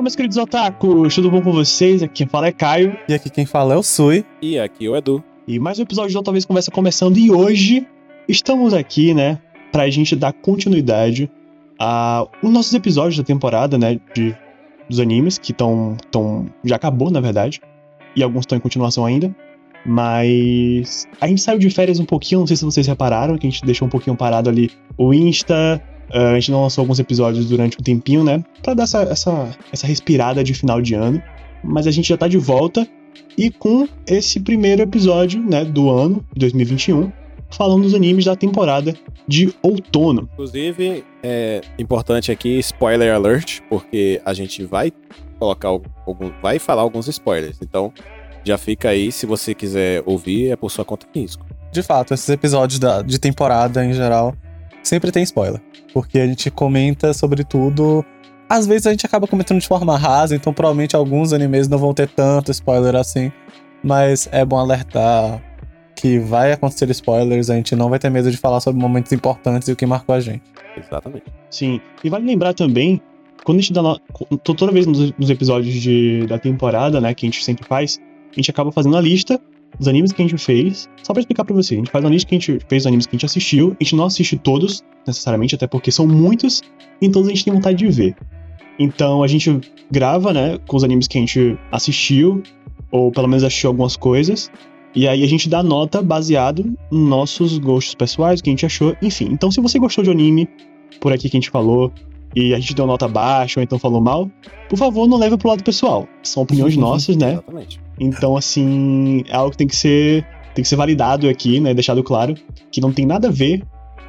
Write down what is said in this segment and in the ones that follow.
Fala, meus queridos otakus, tudo bom com vocês? Aqui quem fala é Caio. E aqui quem fala é o Sui. E aqui é o Edu. E mais um episódio do Talvez Conversa começando. E hoje estamos aqui, né, pra gente dar continuidade a os nossos episódios da temporada, né, de, dos animes, que estão. Tão, já acabou, na verdade. E alguns estão em continuação ainda. Mas a gente saiu de férias um pouquinho, não sei se vocês repararam, que a gente deixou um pouquinho parado ali o Insta, Uh, a gente não lançou alguns episódios durante um tempinho, né? Pra dar essa, essa, essa respirada de final de ano. Mas a gente já tá de volta. E com esse primeiro episódio, né, do ano, 2021, falando dos animes da temporada de outono. Inclusive, é importante aqui, spoiler alert, porque a gente vai colocar algum, vai falar alguns spoilers. Então, já fica aí, se você quiser ouvir, é por sua conta e risco. De fato, esses episódios da, de temporada em geral sempre tem spoiler. Porque a gente comenta sobre tudo. Às vezes a gente acaba comentando de forma rasa, então provavelmente alguns animes não vão ter tanto spoiler assim. Mas é bom alertar que vai acontecer spoilers, a gente não vai ter medo de falar sobre momentos importantes e o que marcou a gente. Exatamente. Sim. E vale lembrar também, quando a gente dá. No... Toda vez nos episódios de, da temporada, né, que a gente sempre faz, a gente acaba fazendo a lista os animes que a gente fez, só pra explicar pra você, a gente faz uma lista que a gente fez, os animes que a gente assistiu, a gente não assiste todos, necessariamente, até porque são muitos, e todos a gente tem vontade de ver. Então a gente grava, né, com os animes que a gente assistiu, ou pelo menos assistiu algumas coisas, e aí a gente dá nota baseado nos nossos gostos pessoais, o que a gente achou, enfim. Então se você gostou de anime, por aqui que a gente falou, e a gente deu nota baixa ou então falou mal, por favor, não leve pro lado pessoal. São opiniões nossas, né? Exatamente. Então, assim, é algo que tem que ser, tem que ser validado aqui, né? Deixado claro que não tem nada a ver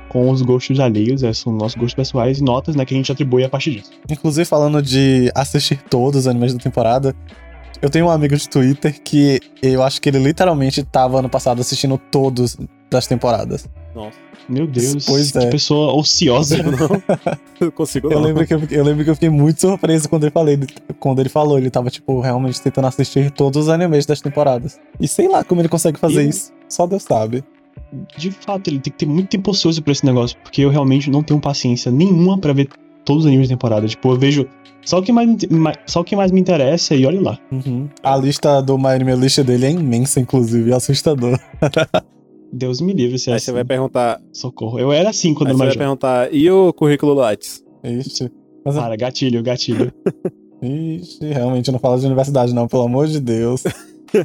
com os gostos alheios, é, são nossos gostos pessoais e notas, né, que a gente atribui a partir disso. Inclusive, falando de assistir todos os animes da temporada, eu tenho um amigo de Twitter que eu acho que ele literalmente tava ano passado assistindo todos das temporadas. Nossa. Meu Deus, Pois que é. pessoa ociosa. Não, não consigo Eu não. lembro, que eu, eu lembro que eu fiquei muito surpreso quando ele, falei, quando ele falou. Ele tava, tipo, realmente tentando assistir todos os animes das temporadas. E sei lá como ele consegue fazer E- isso. Só Deus sabe. De fato, ele tem que ter muito tempo ocioso pra esse negócio, porque eu realmente não tenho paciência nenhuma pra ver todos os animes da temporada. Tipo, eu vejo só o que mais, ma- só o que mais me interessa e olha lá. Uhum. A lista do My Anime List dele é imensa, inclusive, é assustador. Deus me livre se é Aí assim. você vai perguntar. Socorro. Eu era assim quando Aí eu você vai jovem. perguntar, e o currículo Lattes? Ixi. Mas, Para, gatilho, gatilho. ixi, realmente não fala de universidade, não, pelo amor de Deus.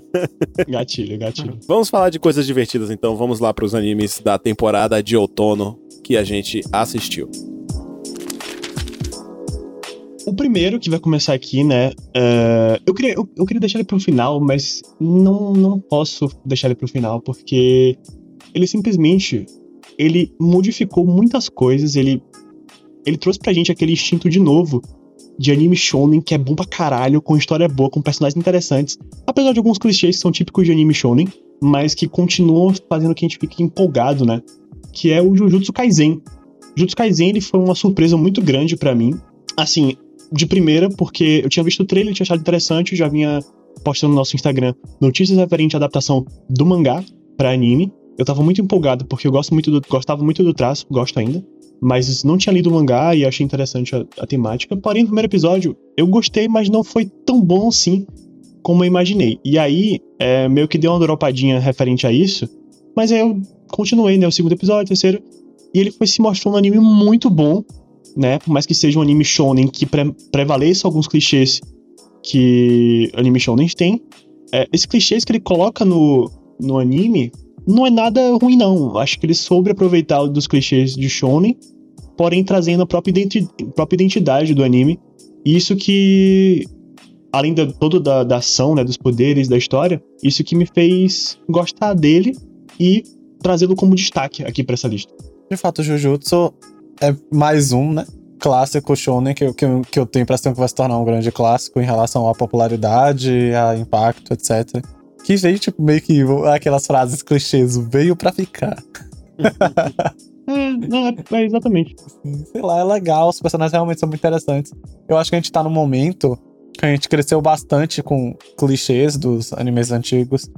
gatilho, gatilho. Vamos falar de coisas divertidas então. Vamos lá pros animes da temporada de outono que a gente assistiu. O primeiro que vai começar aqui, né? é, eu, queria, eu, eu queria deixar ele pro final, mas não, não posso deixar ele pro final, porque ele simplesmente ele modificou muitas coisas, ele, ele trouxe pra gente aquele instinto de novo de anime shonen que é bom pra caralho, com história boa, com personagens interessantes, apesar de alguns clichês que são típicos de anime shonen, mas que continuam fazendo que a gente fique empolgado, né? Que é o Jujutsu Kaisen. Jujutsu Kaisen ele foi uma surpresa muito grande pra mim. Assim, de primeira, porque eu tinha visto o trailer, tinha achado interessante, já vinha postando no nosso Instagram notícias referentes à adaptação do mangá pra anime. Eu tava muito empolgado, porque eu gosto muito do, gostava muito do traço, gosto ainda. Mas não tinha lido o mangá e achei interessante a, a temática. Porém, no primeiro episódio, eu gostei, mas não foi tão bom assim como eu imaginei. E aí, é, meio que deu uma dropadinha referente a isso. Mas aí eu continuei, né? O segundo episódio, o terceiro. E ele foi se mostrando um anime muito bom né? Por mais que seja um anime shonen que pre prevaleça alguns clichês que anime shonen tem, é, esses clichês que ele coloca no, no anime não é nada ruim, não. Acho que ele soube aproveitar dos clichês de shonen, porém trazendo a própria, identi própria identidade do anime. Isso que, além de toda da, da ação, né, dos poderes, da história, isso que me fez gostar dele e trazê-lo como destaque aqui pra essa lista. De fato, Jujutsu é mais um, né? Clássico shonen que, eu- que, eu- que eu tenho a impressão que vai se tornar um grande clássico em relação à popularidade, a impacto, etc. Que veio, tipo, meio que aquelas frases clichês, veio pra ficar. É, não, é, é exatamente. Sei lá, é legal, os personagens realmente são muito interessantes. Eu acho que a gente tá num momento que a gente cresceu bastante com clichês dos animes antigos.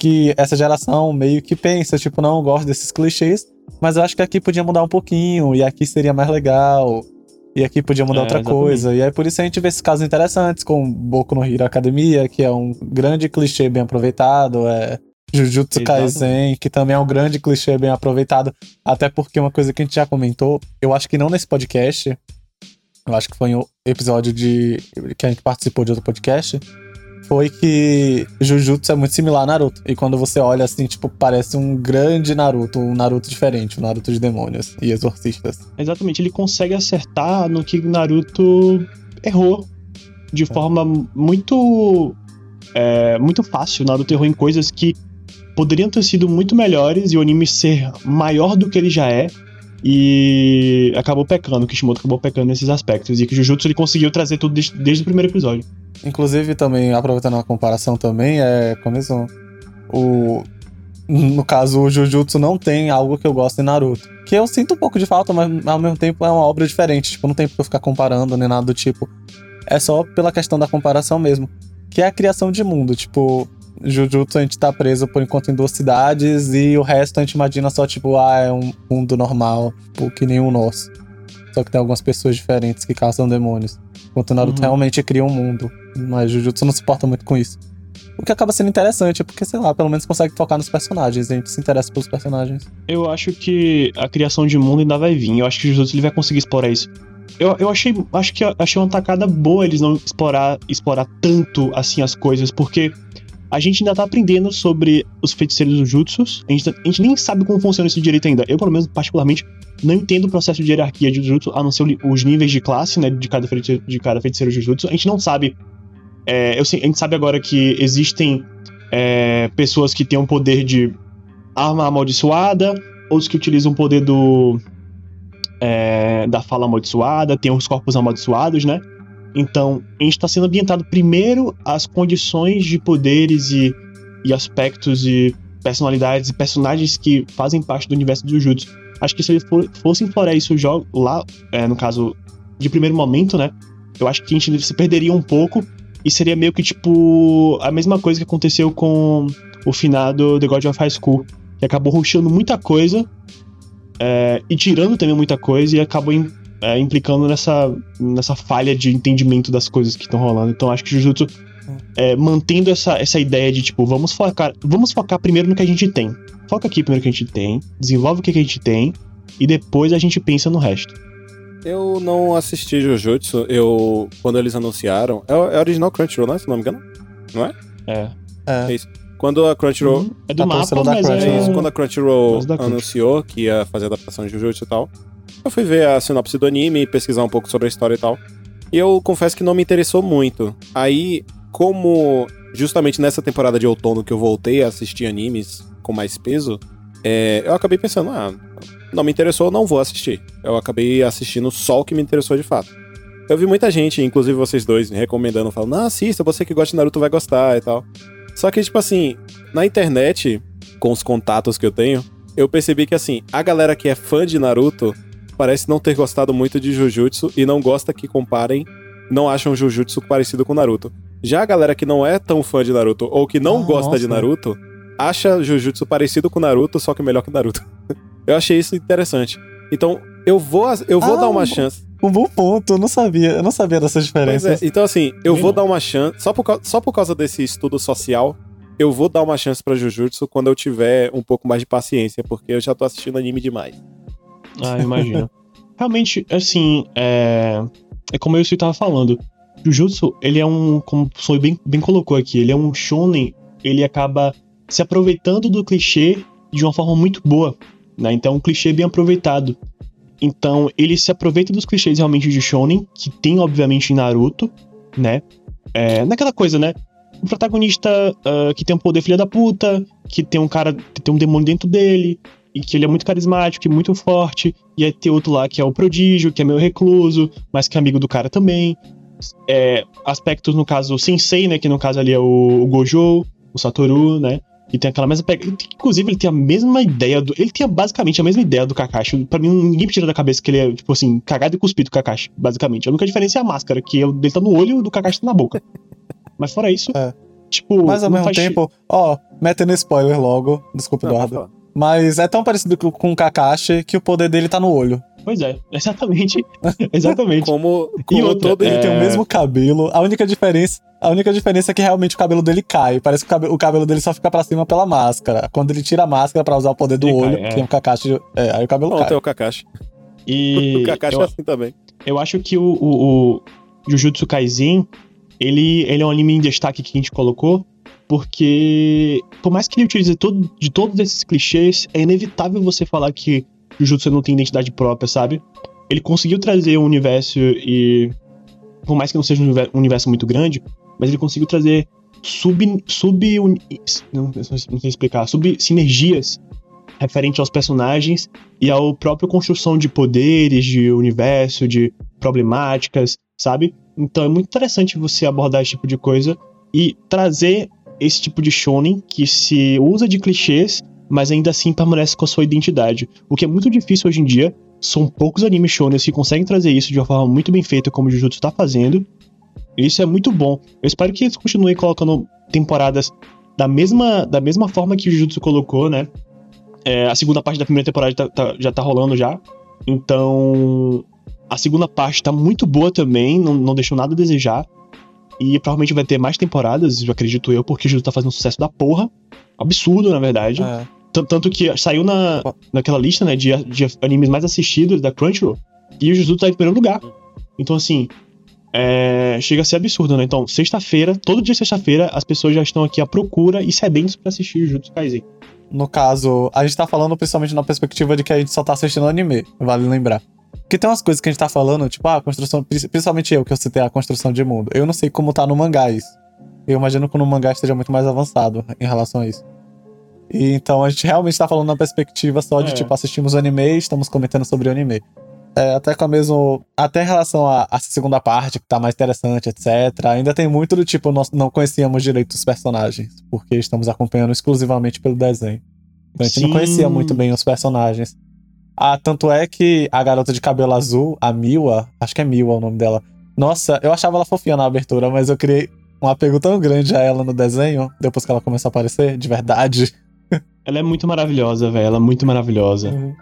Que essa geração meio que pensa, tipo, não eu gosto desses clichês, mas eu acho que aqui podia mudar um pouquinho, e aqui seria mais legal. E aqui podia mudar É, outra exatamente. coisa. E aí por isso a gente vê esses casos interessantes, com Boku no Hero Academia, que é um grande clichê bem aproveitado, é Jujutsu Kaisen, que também é um grande clichê bem aproveitado. Até porque uma coisa que a gente já comentou, eu acho que não nesse podcast, eu acho que foi em um episódio de que a gente participou de outro podcast, foi que Jujutsu é muito similar a Naruto. E quando você olha assim, tipo, parece um grande Naruto, um Naruto diferente, um Naruto de demônios e exorcistas. Exatamente, ele consegue acertar no que Naruto errou de forma muito é, muito fácil. Naruto errou em coisas que poderiam ter sido muito melhores e o anime ser maior do que ele já é. E acabou pecando, Kishimoto acabou pecando nesses aspectos. E que Jujutsu ele conseguiu trazer tudo desde, desde o primeiro episódio. Inclusive, também, aproveitando a comparação também, é. Como O. No caso, o Jujutsu não tem algo que eu gosto em Naruto. Que eu sinto um pouco de falta, mas ao mesmo tempo é uma obra diferente. Tipo, não tem por que eu ficar comparando nem nada do tipo. É só pela questão da comparação mesmo. Que é a criação de mundo. Tipo, Jujutsu a gente tá preso por enquanto em duas cidades e o resto a gente imagina só, tipo, ah, é um mundo normal, tipo, que nem o nosso. Só que tem algumas pessoas diferentes que caçam demônios. Enquanto o Naruto Uhum. realmente cria um mundo. Mas Jujutsu não se importa muito com isso. O que acaba sendo interessante, porque, sei lá, pelo menos consegue focar nos personagens. A gente se interessa pelos personagens. Eu acho que a criação de mundo ainda vai vir. Eu acho que o Jujutsu ele vai conseguir explorar isso. Eu, eu achei, acho que achei uma tacada boa eles não explorar, explorar tanto assim as coisas, porque a gente ainda tá aprendendo sobre os feiticeiros do Jutsus. A gente, tá- a gente nem sabe como funciona isso direito ainda. Eu, pelo menos, particularmente, não entendo o processo de hierarquia de Jujutsu, a não ser o os níveis de classe, né, de cada feiticeiro, de cada feiticeiro Jujutsu. A gente não sabe. é, eu sei- a gente sabe agora que existem é, pessoas que têm um poder de arma amaldiçoada, outros que utilizam o poder do. é, da fala amaldiçoada, tem os corpos amaldiçoados, né? Então, a gente está sendo ambientado primeiro às condições de poderes e, e aspectos e personalidades e personagens que fazem parte do universo do Jujutsu. Acho que se eles fossem explorar isso lá, é, no caso, de primeiro momento, né? Eu acho que a gente se perderia um pouco e seria meio que tipo a mesma coisa que aconteceu com o finado The God of High School, que acabou rushando muita coisa é, e tirando também muita coisa e acabou im- é, implicando nessa, nessa falha de entendimento das coisas que estão rolando. Então acho que Jujutsu é, mantendo essa, essa ideia de tipo, vamos focar, vamos focar primeiro no que a gente tem. Foca aqui primeiro no que a gente tem, desenvolve o que a gente tem e depois a gente pensa no resto. Eu não assisti Jujutsu, eu. Quando eles anunciaram. É, o- é original Crunchyroll, né? Se não me engano. É. É. Quando a Crunchyroll. Uhum. É do Tá mapa, mas é... Quando a Crunchyroll anunciou que ia fazer a adaptação de Jujutsu e tal, eu fui ver a sinopse do anime, pesquisar um pouco sobre a história e tal. E eu confesso que não me interessou muito. Aí, como justamente nessa temporada de outono que eu voltei a assistir animes com mais peso, é, eu acabei pensando, ah, não me interessou, não vou assistir. Eu acabei assistindo só o que me interessou de fato. Eu vi muita gente, inclusive vocês dois, me recomendando, falando, não, assista, você que gosta de Naruto vai gostar e tal. Só que, tipo assim, na internet, com os contatos que eu tenho, eu percebi que, assim, a galera que é fã de Naruto parece não ter gostado muito de Jujutsu e não gosta que comparem, não acham Jujutsu parecido com Naruto. Já a galera que não é tão fã de Naruto ou que não Ah, gosta de nossa. Naruto, acha Jujutsu parecido com Naruto, só que melhor que Naruto. eu achei isso interessante. Então, eu vou, eu vou Ah, dar uma um- chance. Um bom ponto, eu não sabia. Eu não sabia dessas Pois é, diferenças. então assim, eu vou dar uma chance, só por, cau- só por causa desse estudo social, eu vou dar uma chance pra Jujutsu quando eu tiver um pouco mais de paciência, porque eu já tô assistindo anime demais. Ah, imagino. Realmente, assim, é... é como eu estava falando. Jujutsu, ele é um, como o bem, bem colocou aqui, ele é um shonen, ele acaba se aproveitando do clichê de uma forma muito boa, né? Então, um clichê bem aproveitado. Então, ele se aproveita dos clichês realmente de shonen, que tem, obviamente, em Naruto, né? É, naquela coisa, né? O protagonista ah, que tem um poder filha da puta, que tem um cara, que tem um demônio dentro dele, e que ele é muito carismático e muito forte, e aí tem outro lá que é o prodígio, que é meio recluso, mas que é amigo do cara também. É, aspectos, no caso, o Sensei, né? Que no caso ali é o, o Gojo, o Satoru, né? E tem aquela mesma pegada. Inclusive, ele tem a mesma ideia do. Ele tem basicamente a mesma ideia do Kakashi. Pra mim, ninguém me tira da cabeça que ele é, tipo assim, cagado e cuspido Kakashi, basicamente. A única diferença é a máscara, que o dele tá no olho e o do Kakashi tá na boca. Mas fora isso, É. tipo. Mas ao mesmo faz- tempo, ó, metendo spoiler logo. Desculpa, Não, Eduardo. Mas é tão parecido com com o Kakashi que o poder dele tá no olho. Pois é, exatamente. exatamente. Como, E como outra, todo Ele tem o É. mesmo cabelo. A única diferença. A única diferença é que realmente o cabelo dele cai. Parece que o cabelo, o cabelo dele só fica pra cima pela máscara. Quando ele tira a máscara pra usar o poder do Ele olho, cai, é. tem um Kakashi. É, aí o cabelo Não, cai. tem o Kakashi. E o Kakashi eu, é assim também. eu acho que o, o, o Jujutsu Kaisen, ele, ele é um anime em destaque que a gente colocou, porque por mais que ele utilize todo, de todos esses clichês, é inevitável você falar que Jujutsu não tem identidade própria, sabe? Ele conseguiu trazer um universo e. Por mais que não seja um univer- universo muito grande, mas ele conseguiu trazer sub. sub não, não sei explicar. Sub sinergias referente aos personagens e ao próprio construção de poderes, de universo, de problemáticas, sabe? Então é muito interessante você abordar esse tipo de coisa e trazer esse tipo de shonen que se usa de clichês, mas ainda assim permanece com a sua identidade. O que é muito difícil hoje em dia, são poucos animes shonen que conseguem trazer isso de uma forma muito bem feita, como o Jujutsu está fazendo. E isso é muito bom. Eu espero que eles continuem colocando temporadas da mesma, da mesma forma que o Jujutsu colocou, né? É, a segunda parte da primeira temporada tá- tá- já tá rolando já. Então, a segunda parte tá muito boa também, não, não deixou nada a desejar. E provavelmente vai ter mais temporadas, eu acredito eu, porque o Jujutsu tá fazendo um sucesso da porra. Absurdo, na verdade. É. Tanto que saiu na, naquela lista, né, de, de animes mais assistidos da Crunchyroll. E o Jujutsu tá em primeiro lugar. Então, assim, é, chega a ser absurdo, né? Então, sexta-feira, todo dia sexta-feira, as pessoas já estão aqui à procura e sedentos pra assistir o Jujutsu Kaisen. No caso, a gente tá falando principalmente na perspectiva de que a gente só tá assistindo anime, vale lembrar. Porque tem umas coisas que a gente tá falando, tipo, ah, a construção, pri- principalmente eu, que eu citei a construção de mundo. Eu não sei como tá no mangá isso. Eu imagino que no mangá esteja muito mais avançado em relação a isso. E então a gente realmente tá falando na perspectiva só de, É. tipo, assistimos o anime e estamos comentando sobre o anime. É, até com a mesmo. Até em relação à segunda parte, que tá mais interessante, etc. Ainda tem muito do tipo, nós não conhecíamos direito os personagens, porque estamos acompanhando exclusivamente pelo desenho. Então a gente não Sim. conhecia muito bem os personagens. Ah, tanto é que a garota de cabelo azul, a Miwa, acho que é Miwa o nome dela. Nossa, eu achava ela fofinha na abertura, mas eu criei um apego tão grande a ela no desenho, depois que ela começou a aparecer, de verdade. Ela é muito maravilhosa, velho. Ela é muito maravilhosa.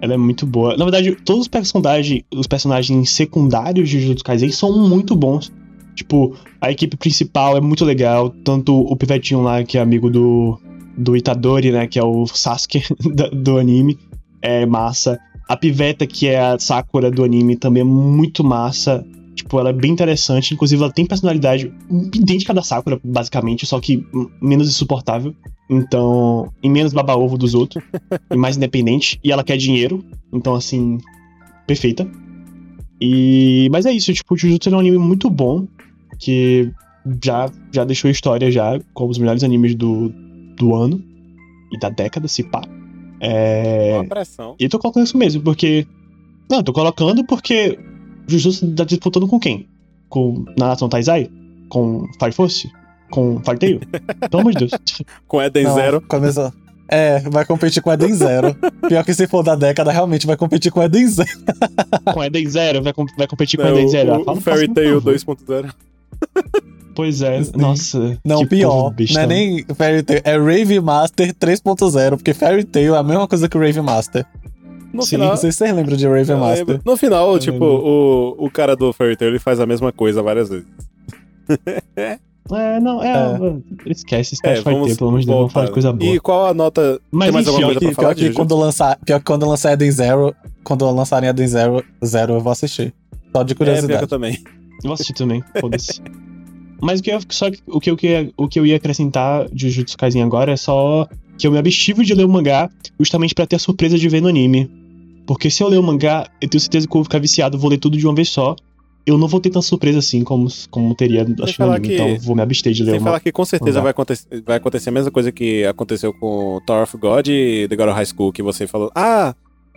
Ela é muito boa. Na verdade, todos os personagens, os personagens secundários de Jujutsu Kaisen são muito bons. Tipo, a equipe principal é muito legal. Tanto o pivetinho lá, que é amigo do, do Itadori, né? Que é o Sasuke do anime. É massa. A piveta, que é a Sakura do anime, também é muito massa. Tipo, ela é bem interessante. Inclusive, ela tem personalidade idêntica da Sakura, basicamente, só que menos insuportável. Então, e menos baba-ovo dos outros. e mais independente. E ela quer dinheiro. Então, assim, perfeita. E. Mas é isso, tipo, o Jujutsu é um anime muito bom. Que já, já deixou história já como os melhores animes do, do ano. E da década, se pá. É. Uma pressão. E tô colocando isso mesmo, porque. Não, tô colocando porque. Jujutsu tá disputando com quem? Com Nanatsu no Taizai? Com Fire Force? Com Fire Tail? Pelo amor de Deus. Com Eden Não, Zero. Começou. É, vai competir com Eden Zero. Pior que se for da década, realmente vai competir com Eden Zero. com Eden Zero? Vai, com- vai competir com É, Eden Zero? Ah, o, o Fairy faça um Tail favor. 2.0. Pois é, Sim. nossa. Não, pior. Não é nem Fairy Tail, é Rave Master 3.0, porque Fairy Tail é a mesma coisa que o Rave Master. No Sim, final. Não sei se vocês lembram de Rave eu Master. lembro. No final, Eu tipo, lembro. o, o cara do Fairy Tail ele faz a mesma coisa várias vezes. É, não, é. É. Esquece, esquece É, vamos, Tail, pelo amor de Deus, vamos falar de coisa boa. E qual a nota? Mas tem mais enfim, alguma coisa Que, pra falar pior, que quando lançar, pior que quando lançar Eden Zero, quando lançarem Eden Zero, Zero eu vou assistir. Só de É, pior que curiosidade. eu também. Eu vou assistir também, foda-se. Mas o que, eu, só, que- o, que eu, o que eu ia acrescentar de Jujutsu Kaisen agora é só que eu me abstive de ler o mangá justamente pra ter a surpresa de ver no anime. Porque se eu ler o mangá, eu tenho certeza que eu vou ficar viciado, vou ler tudo de uma vez só. Eu não vou ter tanta surpresa assim como, como teria assistindo o falar anime, que- então eu vou me abster de ler Sem falar que com certeza mangá. vai acontecer, vai acontecer a mesma coisa que aconteceu com Tower of God e The God of High School, que você falou, ah,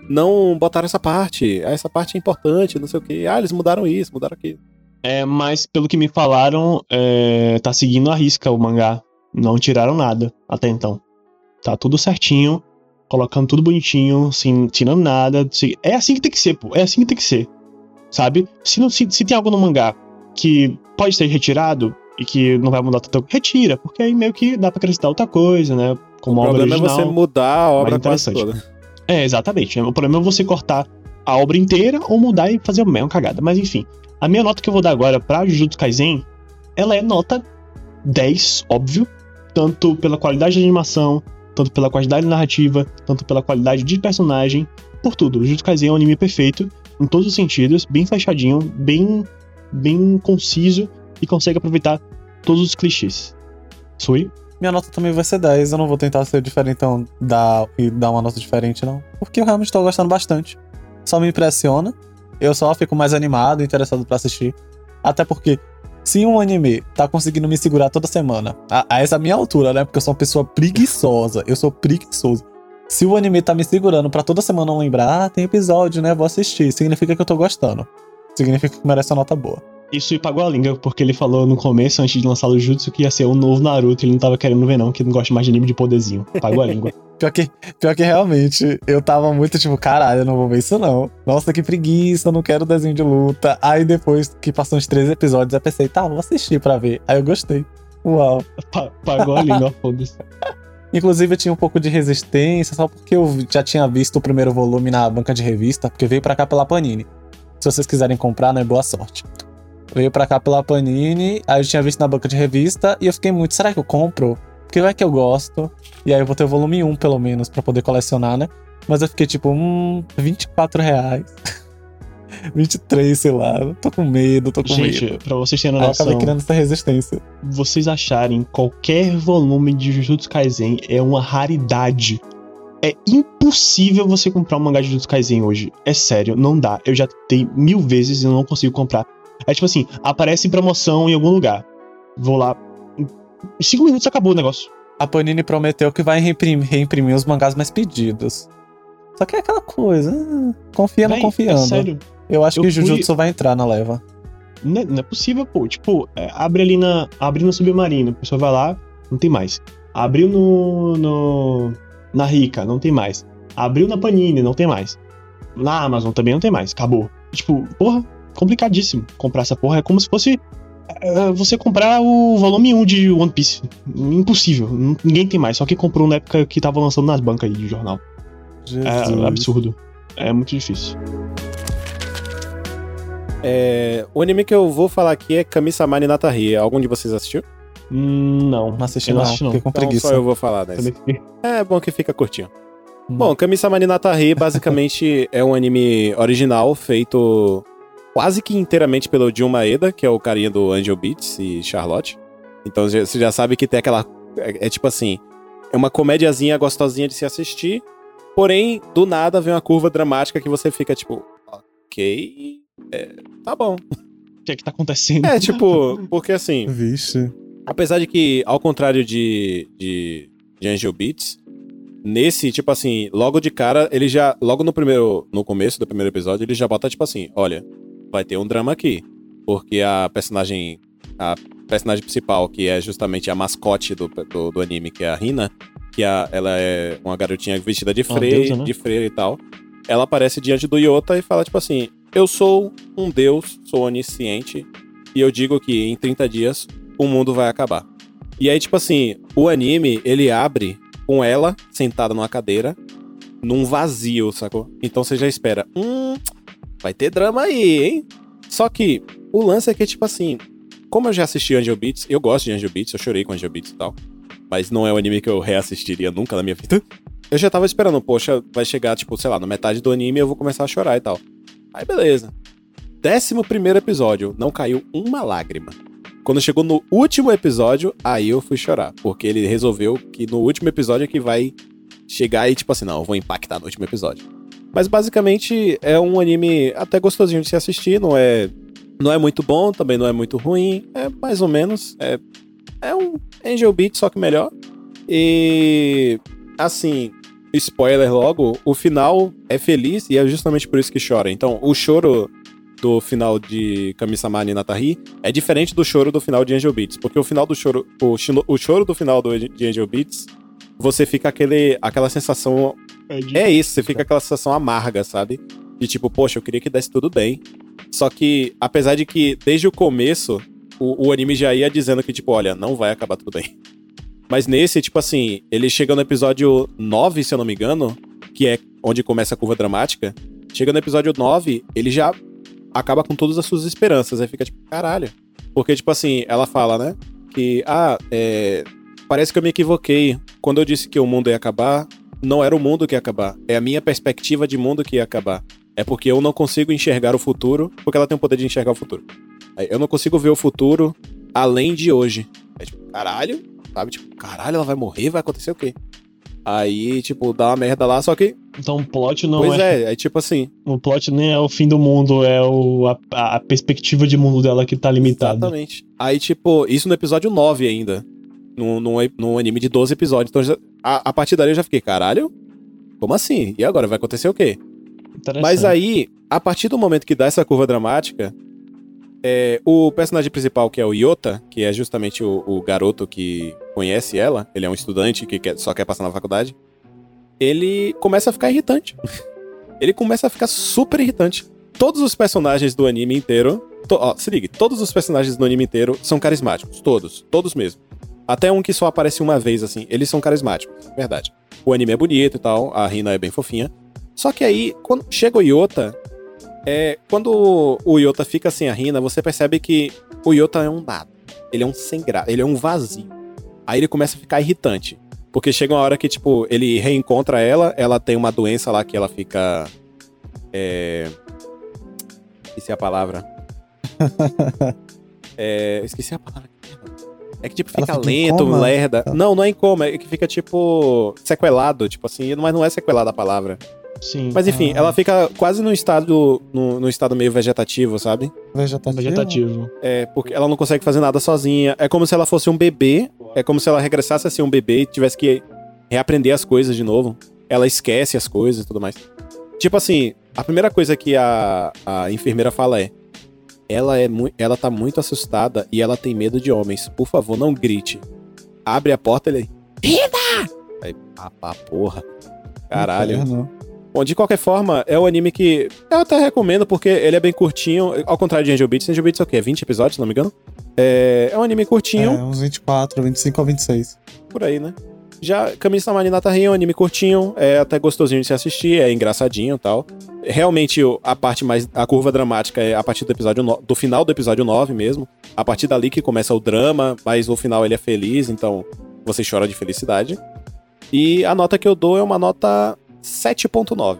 não botaram essa parte, ah, essa parte é importante, não sei o que. Ah, eles mudaram isso, mudaram aquilo. É, mas pelo que me falaram, é, tá seguindo a risca o mangá. Não tiraram nada até então. Tá tudo certinho, colocando tudo bonitinho, sem tirando nada. se- É assim que tem que ser, pô. É assim que tem que ser. Sabe? Se, não, se, se tem algo no mangá que pode ser retirado e que não vai mudar tanto, retira, porque aí meio que dá pra acrescentar outra coisa, né? Como o obra problema original. é você mudar a obra interessante. toda. É, exatamente. O problema é você cortar a obra inteira ou mudar e fazer uma cagada. Mas enfim, a minha nota que eu vou dar agora pra Jujutsu Kaisen, ela é nota 10, óbvio, tanto pela qualidade da animação, tanto pela qualidade narrativa, tanto pela qualidade de personagem, por tudo. Jujutsu Kaisen é um anime perfeito em todos os sentidos, bem fechadinho, bem bem conciso e consegue aproveitar todos os clichês. Sui? Minha nota também vai ser 10. Eu não vou tentar ser diferentão dar, e dar uma nota diferente, não. Porque eu realmente tô gostando bastante. Só me impressiona. Eu só fico mais animado, interessado para assistir. Até porque, se um anime tá conseguindo me segurar toda semana, a, a essa minha altura, né? Porque eu sou uma pessoa preguiçosa. Eu sou preguiçoso. Se o anime tá me segurando para toda semana não lembrar, ah, tem episódio, né? Vou assistir. Significa que eu tô gostando. Significa que merece uma nota boa. Isso e pagou a língua, porque ele falou no começo, antes de lançar o Jutsu, que ia ser o novo Naruto. Ele não tava querendo ver, não, que não gosta mais de anime de poderzinho. Pagou a língua. pior, que, pior que realmente, eu tava muito tipo, caralho, eu não vou ver isso não. Nossa, que preguiça, não quero desenho de luta. Aí depois que passou uns três episódios, eu pensei, tá, vou assistir pra ver. Aí eu gostei. Uau. pagou a língua, foda-se. Inclusive, eu tinha um pouco de resistência, só porque eu já tinha visto o primeiro volume na banca de revista, porque veio para cá pela Panini. Se vocês quiserem comprar, né, boa sorte. Veio pra cá pela Panini, aí eu tinha visto na banca de revista e eu fiquei muito, será que eu compro? Porque vai que eu gosto. E aí eu vou ter o volume 1, pelo menos, para poder colecionar, né? Mas eu fiquei tipo, hum, 24 reais. 23, sei lá. Tô com medo, tô com Gente, medo. pra vocês terem noção. Aí eu acabei criando essa resistência. Vocês acharem qualquer volume de Jujutsu Kaisen é uma raridade. É impossível você comprar um mangá de Jujutsu Kaisen hoje. É sério, não dá. Eu já tentei mil vezes e não consigo comprar. É tipo assim, aparece promoção em algum lugar. Vou lá. Em cinco minutos acabou o negócio. A Panini prometeu que vai reimprimir, reimprimir os mangás mais pedidos. Só que é aquela coisa. Ah, confia não confiando. É sério. Eu acho eu que fui... Jujutsu vai entrar na leva. Não é, não é possível, pô. Tipo, é, abre ali na. Abre no submarino. A pessoa vai lá, não tem mais. Abriu no. no na Rica, não tem mais. Abriu na Panini, não tem mais. Na Amazon também não tem mais. Acabou. Tipo, porra, complicadíssimo comprar essa porra. É como se fosse é, você comprar o volume 1 de One Piece. Impossível. Ninguém tem mais. Só que comprou na época que tava lançando nas bancas aí de jornal. É absurdo. É muito difícil. É, o anime que eu vou falar aqui é Kami-sama Natari. Algum de vocês assistiu? Hum, não, não assisti não. Assisti, não. Fiquei com então, preguiça. Só eu vou falar dessa. É bom que fica curtinho. Hum. Bom, Kami-sama Natari basicamente é um anime original feito quase que inteiramente pelo Jun Maeda, que é o carinha do Angel Beats e Charlotte. Então você já sabe que tem aquela. É, é, tipo assim. É uma comédiazinha gostosinha de se assistir. Porém, do nada vem uma curva dramática que você fica tipo. Ok. É, tá bom. O que é que tá acontecendo? É, tipo, porque assim. Vixe. Apesar de que, ao contrário de, de, de Angel Beats, nesse, tipo assim, logo de cara, ele já. Logo no primeiro. No começo do primeiro episódio, ele já bota, tipo assim, olha, vai ter um drama aqui. Porque a personagem. A personagem principal, que é justamente a mascote do, do, do anime, que é a Rina, que a, ela é uma garotinha vestida de freira, né? de freira e tal. Ela aparece diante do Yota e fala, tipo assim: Eu sou um deus, sou onisciente, e eu digo que em 30 dias o mundo vai acabar. E aí, tipo assim, o anime, ele abre com ela sentada numa cadeira, num vazio, sacou? Então você já espera, hum, vai ter drama aí, hein? Só que o lance é que, tipo assim, como eu já assisti Angel Beats, eu gosto de Angel Beats, eu chorei com Angel Beats e tal, mas não é um anime que eu reassistiria nunca na minha vida. Eu já tava esperando, poxa, vai chegar, tipo, sei lá, na metade do anime eu vou começar a chorar e tal. Aí beleza. Décimo primeiro episódio, não caiu uma lágrima. Quando chegou no último episódio, aí eu fui chorar. Porque ele resolveu que no último episódio é que vai chegar e, tipo assim, não, eu vou impactar no último episódio. Mas basicamente é um anime até gostosinho de se assistir, não é não é muito bom, também não é muito ruim, é mais ou menos, é é um Angel Beat só que melhor. E assim, spoiler logo, o final é feliz e é justamente por isso que chora. Então, o choro do final de Kami-sama Ninatari é diferente do choro do final de Angel Beats, porque o final do choro, o, o choro do final do, de Angel Beats, você fica aquele, aquela sensação é, isso, você fica aquela sensação amarga, sabe? De tipo, poxa, eu queria que desse tudo bem. Só que, apesar de que desde o começo o, o anime já ia dizendo que, tipo, olha, não vai acabar tudo bem. Mas nesse, tipo assim, ele chega no episódio 9, se eu não me engano, que é onde começa a curva dramática. Chega no episódio 9, ele já acaba com todas as suas esperanças. Aí fica tipo, caralho. Porque, tipo assim, ela fala, né? Que, ah, é, parece que eu me equivoquei. Quando eu disse que o mundo ia acabar, não era o mundo que ia acabar. É a minha perspectiva de mundo que ia acabar. É porque eu não consigo enxergar o futuro, porque ela tem o poder de enxergar o futuro. Eu não consigo ver o futuro além de hoje. É tipo, caralho, sabe? Tipo, caralho, ela vai morrer, vai acontecer o quê? Aí, tipo, dá uma merda lá, só que. Então o plot não pois é. é, é tipo assim. O plot nem é o fim do mundo, é o, a, a perspectiva de mundo dela que tá limitada. Exatamente. Aí, tipo, isso no episódio 9 ainda. Num, num, num anime de 12 episódios. Então, a, a partir daí eu já fiquei, caralho? Como assim? E agora? Vai acontecer o quê? Mas aí, a partir do momento que dá essa curva dramática, é, o personagem principal, que é o Yota, que é justamente o, o, garoto que conhece ela, ele é um estudante que quer, só quer passar na faculdade, ele começa a ficar irritante. ele começa a ficar super irritante. Todos os personagens do anime inteiro. To, ó, se ligue, todos os personagens do anime inteiro são carismáticos. Todos. Todos mesmo. Até um que só aparece uma vez, assim. Eles são carismáticos, verdade. O anime é bonito e tal, a Rina é bem fofinha. Só que aí, quando chega o Yota, é, quando o Yota fica sem a Rina, você percebe que o Yota é um nada. Ele é um sem graça, ele é um vazio. Aí ele começa a ficar irritante. Porque chega uma hora que, tipo, ele reencontra ela, ela tem uma doença lá que ela fica. É. Esqueci a palavra. é, esqueci a palavra. É que, tipo, fica, fica lento, lerda. Tá. Não, não é em coma, é que fica, tipo, sequelado, tipo assim, mas não é sequelada a palavra. Sim. Mas enfim, ah. ela fica quase no estado, no, no, estado meio vegetativo, sabe? Vegetativo. Vegetativo. É, porque ela não consegue fazer nada sozinha. É como se ela fosse um bebê. É como se ela regressasse a ser um bebê e tivesse que reaprender as coisas de novo. Ela esquece as coisas e tudo mais. Tipo assim, a primeira coisa que a, a enfermeira fala é: ela, é ela tá muito assustada e ela tem medo de homens. Por favor, não grite. Abre a porta ele. Rida! Aí, ah, porra. Caralho. Inferno. Bom, de qualquer forma, é um anime que eu até recomendo porque ele é bem curtinho. Ao contrário de Angel Beats. Angel Beats é o quê? 20 episódios, se não me engano? É, é um anime curtinho. É, uns 24, 25 ou 26. Por aí, né? Já Kamisa Marinata Rin é um anime curtinho, é até gostosinho de se assistir, é engraçadinho e tal. Realmente, a parte mais. A curva dramática é a partir do episódio no, do final do episódio 9 mesmo. A partir dali que começa o drama, mas no final ele é feliz, então você chora de felicidade. E a nota que eu dou é uma nota 7.9.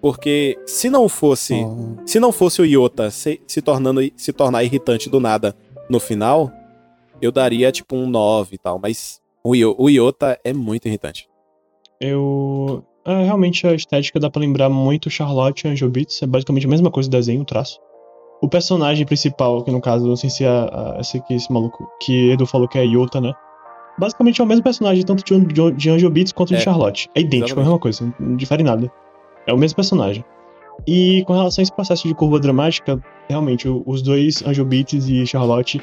Porque se não fosse. Oh. Se não fosse o Iota se, se, tornando, se tornar irritante do nada no final, eu daria tipo um 9 e tal. Mas o, o Iota é muito irritante. Eu. É, realmente a estética dá pra lembrar muito Charlotte e Angel Beats. É basicamente a mesma coisa do desenho, o traço. O personagem principal, que no caso, não sei se é a, esse aqui, esse maluco, que Edu falou que é Iota, né? basicamente é o mesmo personagem, tanto de, de Angel Beats quanto é, de Charlotte. É idêntico, exatamente. é a mesma coisa, não difere nada. É o mesmo personagem. E com relação a esse processo de curva dramática, realmente, os dois, Angel Beats e Charlotte,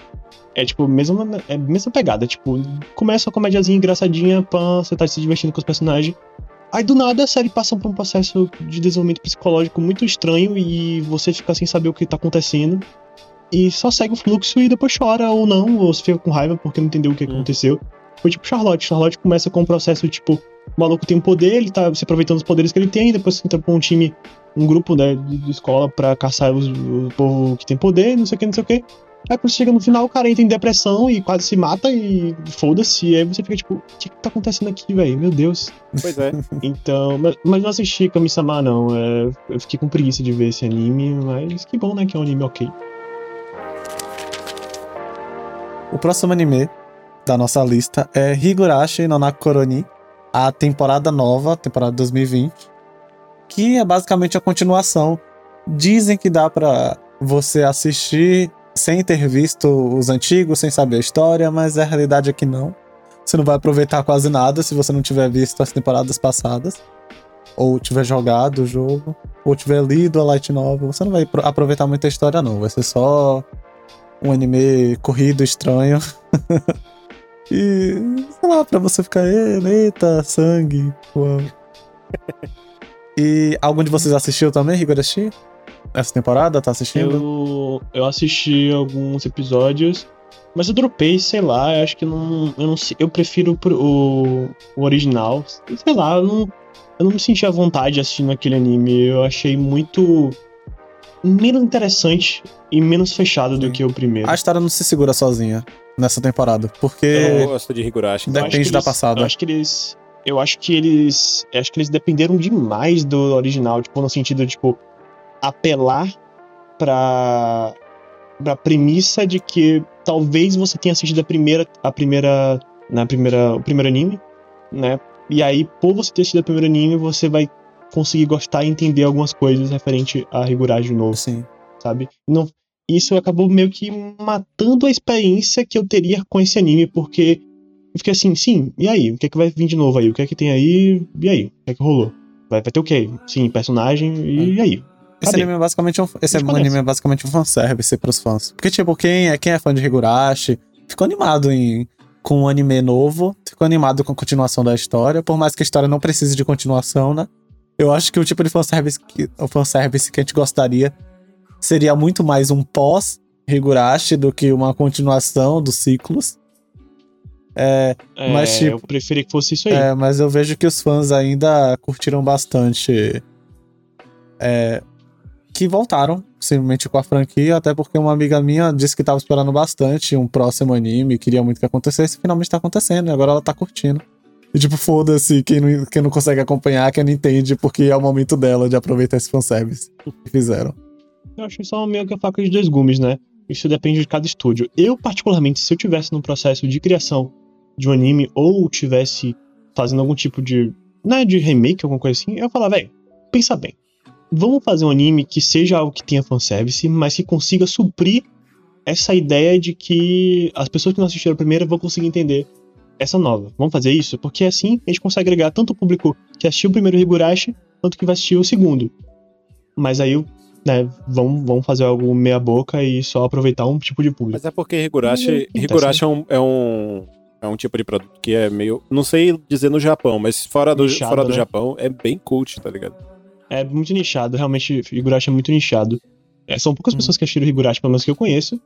é tipo, mesma, é mesma pegada. Tipo, começa a comédiazinha engraçadinha, pã, você tá se divertindo com os personagens. Aí do nada a série passa por um processo de desenvolvimento psicológico muito estranho e você fica sem saber o que tá acontecendo. E só segue o fluxo e depois chora ou não, ou você fica com raiva porque não entendeu o que hum. aconteceu. Foi tipo Charlotte. Charlotte começa com um processo tipo, o maluco tem um poder, ele tá se aproveitando dos poderes que ele tem, depois entra com um time, um grupo, né, de, de escola pra caçar os, o povo que tem poder, não sei o que, não sei o que. Aí quando chega no final, o cara entra em depressão e quase se mata e foda-se. E aí você fica tipo, o que, que tá acontecendo aqui, velho? Meu Deus. Pois é. então, mas, mas não assisti Kami-sama, não. É, eu fiquei com preguiça de ver esse anime, mas que bom, né, que é um anime ok. O próximo anime da nossa lista é Higurashi no Nakoroni, a temporada nova, temporada 2020, que é basicamente a continuação. Dizem que dá para você assistir sem ter visto os antigos, sem saber a história, mas a realidade é que não. Você não vai aproveitar quase nada se você não tiver visto as temporadas passadas, ou tiver jogado o jogo, ou tiver lido a light novel. Você não vai aproveitar muita história não, vai ser só um anime corrido estranho. E, sei lá, pra você ficar, eita, sangue. Uau. E algum de vocês assistiu também, Higurashi? Essa temporada, tá assistindo? Eu, eu assisti alguns episódios, mas eu dropei, sei lá, eu acho que não. Eu não sei, eu prefiro o, o original. Sei lá, eu não. eu não me senti à vontade assistindo aquele anime. Eu achei muito menos interessante e menos fechado do Sim. que o primeiro. A história não se segura sozinha nessa temporada, porque Eu gosto de Higurashi. Depende que da eles- passada. Eu acho que eles. Eu acho que eles. acho que eles dependeram demais do original, tipo, no sentido de, tipo, apelar pra. pra premissa de que talvez você tenha assistido a primeira. a primeira. Na primeira. o primeiro anime, né? E aí, por você ter assistido o primeiro anime, você vai conseguir gostar e entender algumas coisas referente a Higurashi novo assim, sabe? Não, isso acabou meio que matando a experiência que eu teria com esse anime, porque eu fiquei assim, sim, e aí? O que é que vai vir de novo aí? O que é que tem aí? E aí? O que é que rolou? Vai, vai ter o quê? Sim, personagem, e, e aí? esse Cadê? anime é basicamente um, esse anime começa? é basicamente um fanservice pros fãs. Porque, tipo, quem é, quem é fã de Higurashi ficou animado em, com um anime novo, ficou animado com a continuação da história, por mais que a história não precise de continuação, né? Eu acho que o tipo de fanservice que, o fanservice que a gente gostaria seria muito mais um pós-Higurashi do que uma continuação dos ciclos. É, Mas, tipo, eu preferia que fosse isso aí. É, mas eu vejo que os fãs ainda curtiram bastante. É, que voltaram simplesmente com a franquia, até porque uma amiga minha disse que tava esperando bastante um próximo anime, queria muito que acontecesse, e finalmente tá acontecendo, e agora ela tá curtindo. E tipo, foda-se quem não, quem não consegue acompanhar, quem não entende, porque é o momento dela de aproveitar esse fanservice que fizeram. Eu acho só meio que a faca de dois gumes, né? Isso depende de cada estúdio. Eu, particularmente, se eu tivesse num processo de criação de um anime ou tivesse fazendo algum tipo de. Né, de remake, alguma coisa assim, eu ia falar, velho, pensa bem. Vamos fazer um anime que seja algo que tenha fanservice, mas que consiga suprir essa ideia de que as pessoas que não assistiram a primeira vão conseguir entender essa nova. Vamos fazer isso? Porque assim a gente consegue agregar tanto o público que assistiu o primeiro Higurashi, quanto que vai assistir o segundo. Mas aí né, vão, vão fazer algo meia boca e só aproveitar um tipo de público. Mas é porque Higurashi, Hum, Higurashi é, um, é, um, é um tipo de produto que é meio. Não sei dizer no Japão, mas fora do, Nichado, fora do né? Japão é bem cult, tá ligado? É muito nichado, realmente Higurashi é muito nichado. É, são poucas Hum. pessoas que assistiram Higurashi, pelo menos que eu conheço.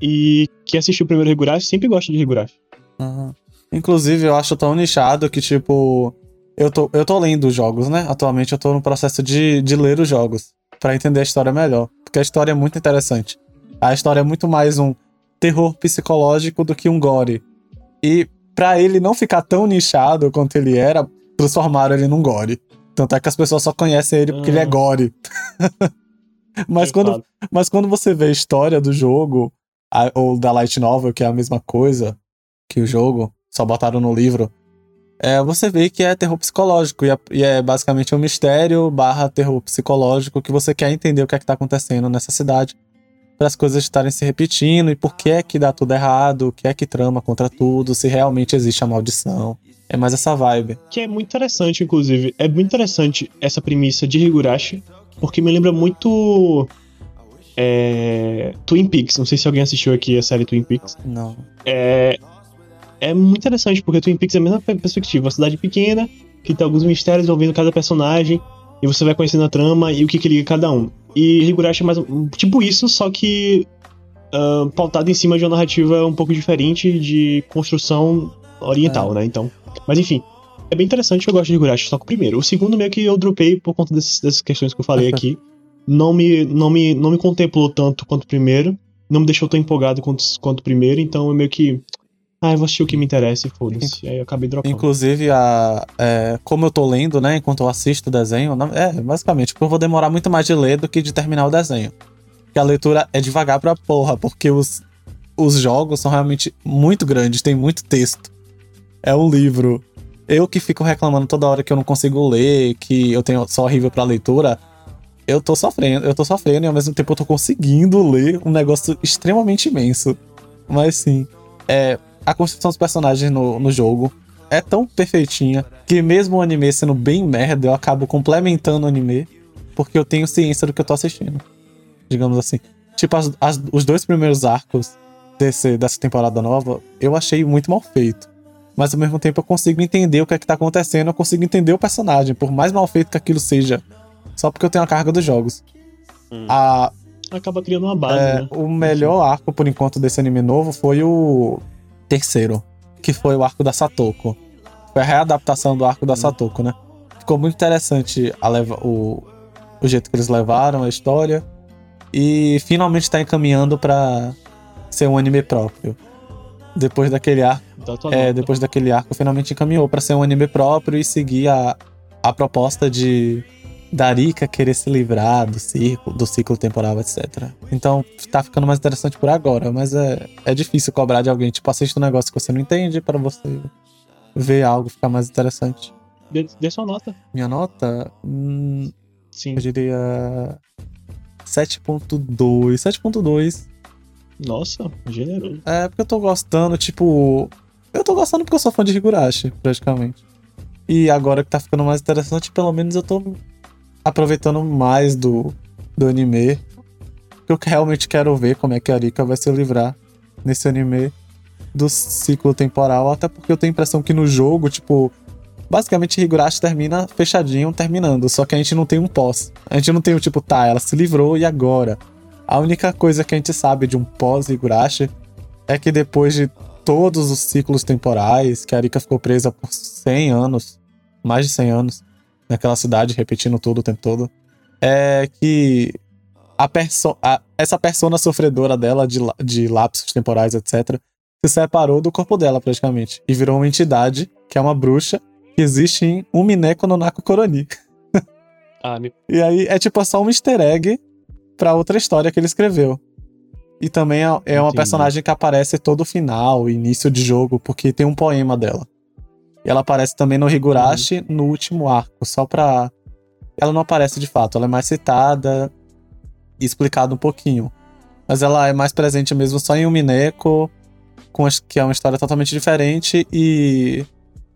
E quem assistiu o primeiro Higurashi sempre gosta de Higurashi. Aham. Inclusive, eu acho tão nichado que, tipo, eu tô, eu tô lendo os jogos, né? Atualmente eu tô no processo de, de ler os jogos pra entender a história melhor. Porque a história é muito interessante. A história é muito mais um terror psicológico do que um gore. E pra ele não ficar tão nichado quanto ele era, transformaram ele num gore. Tanto é que as pessoas só conhecem ele porque ele é Ah. gore. Mas quando, claro. mas quando você vê a história do jogo, a- ou da Light Novel, que é a mesma coisa que o jogo, só botaram no livro, é, você vê que é terror psicológico. E é, e é basicamente um mistério barra terror psicológico que você quer entender o que é que tá acontecendo nessa cidade. Para as coisas estarem se repetindo e por que é que dá tudo errado, o que é que trama contra tudo, se realmente existe a maldição. É mais essa vibe. Que é muito interessante, inclusive. É muito interessante essa premissa de Higurashi, porque me lembra muito. é, Twin Peaks. Não sei se alguém assistiu aqui a série Twin Peaks. Não. É, é muito interessante, porque Twin Peaks é a mesma perspectiva. Uma cidade pequena, que tem alguns mistérios envolvendo cada personagem, e você vai conhecendo a trama e o que, que liga cada um. E Higurashi é mais tipo isso, só que ah, pautado em cima de uma narrativa um pouco diferente de construção oriental, né? Então. Mas enfim. É bem interessante, eu gosto de Higurashi, só que o primeiro. O segundo meio que eu dropei por conta desses- dessas questões que eu falei aqui. Não me, não, me, não me contemplou tanto quanto o primeiro. Não me deixou tão empolgado quanto, quanto o primeiro, então eu meio que. Ah, eu vou assistir o que me interessa e foda-se. Aí eu acabei dropando. Inclusive, a, é, como eu tô lendo, né, enquanto eu assisto o desenho, é, basicamente, porque eu vou demorar muito mais de ler do que de terminar o desenho. Porque a leitura é devagar pra porra, porque os, os jogos são realmente muito grandes, tem muito texto. É um livro. Eu que fico reclamando toda hora que eu não consigo ler, que eu tenho só horrível pra leitura, eu tô sofrendo, eu tô sofrendo e ao mesmo tempo eu tô conseguindo ler um negócio extremamente imenso. Mas sim, é, a construção dos personagens no, no jogo é tão perfeitinha que mesmo o anime sendo bem merda, eu acabo complementando o anime porque eu tenho ciência do que eu tô assistindo. Digamos assim. Tipo, as- as- os dois primeiros arcos desse, dessa temporada nova, eu achei muito mal feito. Mas ao mesmo tempo eu consigo entender o que é que tá acontecendo, eu consigo entender o personagem, por mais mal feito que aquilo seja. Só porque eu tenho a carga dos jogos. Hum. A, Acaba criando uma base, é, né? o melhor arco, por enquanto, desse anime novo foi o terceiro, que foi o arco da Satoko. Foi a readaptação do arco da Satoko, né? ficou muito interessante a leva, o, o jeito que eles levaram a história. E finalmente tá encaminhando para ser um anime próprio. Depois daquele arco. É, depois daquele arco, finalmente encaminhou para ser um anime próprio e seguir a, a proposta de Darika querer se livrar do ciclo, do ciclo temporal, etc. Então tá ficando mais interessante por agora, mas é, é difícil cobrar de alguém, tipo, assiste um negócio que você não entende para você ver algo ficar mais interessante. Dê, dê sua nota. Minha nota? Hum, Sim. eu diria 7.2. 7.2. Nossa, generoso. É, porque eu tô gostando, tipo. Eu tô gostando porque eu sou fã de Higurashi, praticamente. E agora que tá ficando mais interessante, pelo menos eu tô aproveitando mais do, do anime. Eu realmente quero ver como é que a Rika vai se livrar nesse anime do ciclo temporal, até porque eu tenho a impressão que no jogo, tipo, basicamente Higurashi termina fechadinho, terminando, só que a gente não tem um pós. A gente não tem o tipo, tá, ela se livrou e agora? A única coisa que a gente sabe de um pós-Higurashi é que depois de todos os ciclos temporais, que a Rika ficou presa por 100 anos, mais de 100 anos, naquela cidade, repetindo tudo o tempo todo, é que a perso a, essa persona sofredora dela de, de lapsos temporais, etc., se separou do corpo dela praticamente e virou uma entidade que é uma bruxa que existe em Umineko no Naku Koroni. Ah. E aí é tipo só um easter egg pra outra história que ele escreveu. E também é, é uma Entendi. personagem que aparece todo final, início de jogo, porque tem um poema dela. E ela aparece também no Higurashi no último arco, só pra. Ela não aparece de fato, ela é mais citada e explicada um pouquinho. Mas ela é mais presente mesmo só em Umineko, com as- que é uma história totalmente diferente e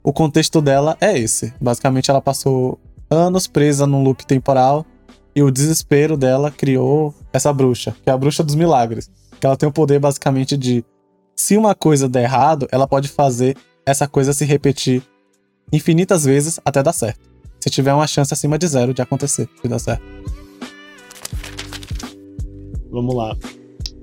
o contexto dela é esse. Basicamente, ela passou anos presa num loop temporal e o desespero dela criou essa bruxa, que é a bruxa dos milagres. Que ela tem o poder basicamente de se uma coisa der errado, ela pode fazer essa coisa se repetir infinitas vezes até dar certo. Se tiver uma chance acima de zero de acontecer, de dar certo. Vamos lá.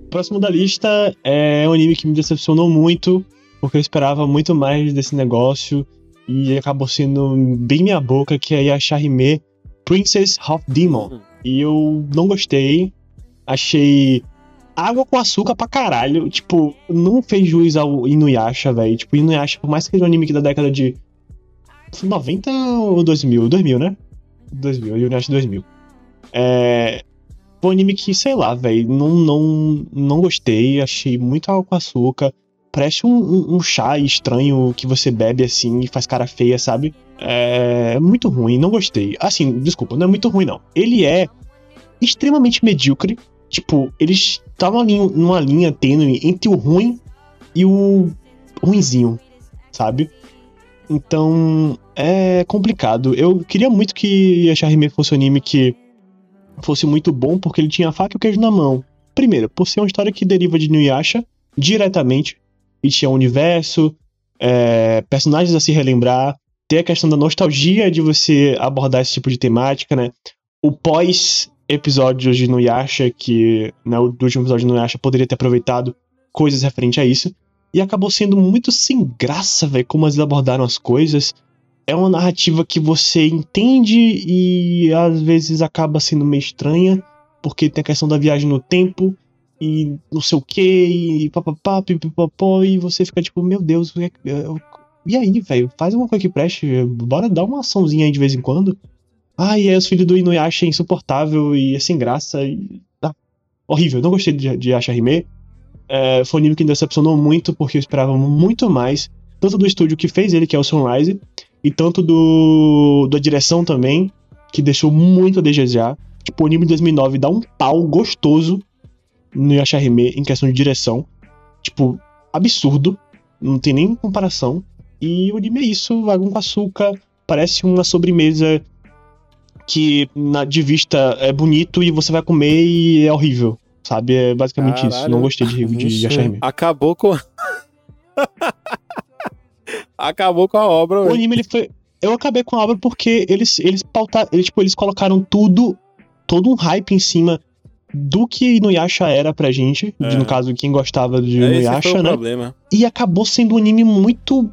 Próximo da lista é um anime que me decepcionou muito, porque eu esperava muito mais desse negócio e acabou sendo bem minha boca, que é Yashahime Princess of Demon. E eu não gostei. Achei água com açúcar pra caralho. Tipo, não fez juiz ao Inuyasha, velho. Tipo, Inuyasha, por mais que seja um anime que da década de 90 ou 2000? 2000, né? 2000, Inuyasha 2000. É, foi um anime que, sei lá, velho, não, não, não gostei, achei muito água com açúcar. Parece um, um- um chá estranho que você bebe assim e faz cara feia, sabe? É muito ruim, não gostei. Assim, desculpa, não é muito ruim, não. Ele é extremamente medíocre. Tipo, eles estavam ali numa linha tênue entre o ruim e o ruinzinho, sabe? Então, é complicado. Eu queria muito que Yashahime fosse um anime que fosse muito bom, porque ele tinha a faca e o queijo na mão. Primeiro, por ser uma história que deriva de Nuyasha diretamente, e tinha um universo, é, personagens a se relembrar, ter a questão da nostalgia de você abordar esse tipo de temática, né? O pós-episódio de Nuyasha, que né, o último episódio de Nuyasha poderia ter aproveitado coisas referentes a isso, e acabou sendo muito sem graça, velho, como eles abordaram as coisas é uma narrativa que você entende e às vezes acaba sendo meio estranha, porque tem a questão da viagem no tempo e não sei o que, e papapá, pipipopó, e você fica tipo, meu Deus, é e aí, velho, faz alguma coisa que preste, bora dar uma açãozinha aí de vez em quando. Ah, e aí os filhos do Inuyasha é insuportável e é sem graça, e... ah, horrível, não gostei de, de Ashahime. É, foi um anime que me decepcionou muito, porque eu esperava muito mais, tanto do estúdio que fez ele, que é o Sunrise, e tanto do da direção também, que deixou muito a desejar. Tipo, o anime de 2009 dá um pau gostoso no Yashahime em questão de direção. Tipo, absurdo, não tem nem comparação. E o anime é isso, água com açúcar, parece uma sobremesa que na, de vista é bonito e você vai comer e é horrível, sabe? É basicamente isso. Caralho. Não gostei de, de Vixe. Yashahime. Acabou com. Acabou com a obra, O anime ele foi. Eu acabei com a obra porque eles eles pautaram, eles, tipo, eles colocaram tudo, todo um hype em cima do que Inuyasha era pra gente, de, É. no caso quem gostava de foi Inuyasha, né? problema. E acabou sendo um anime muito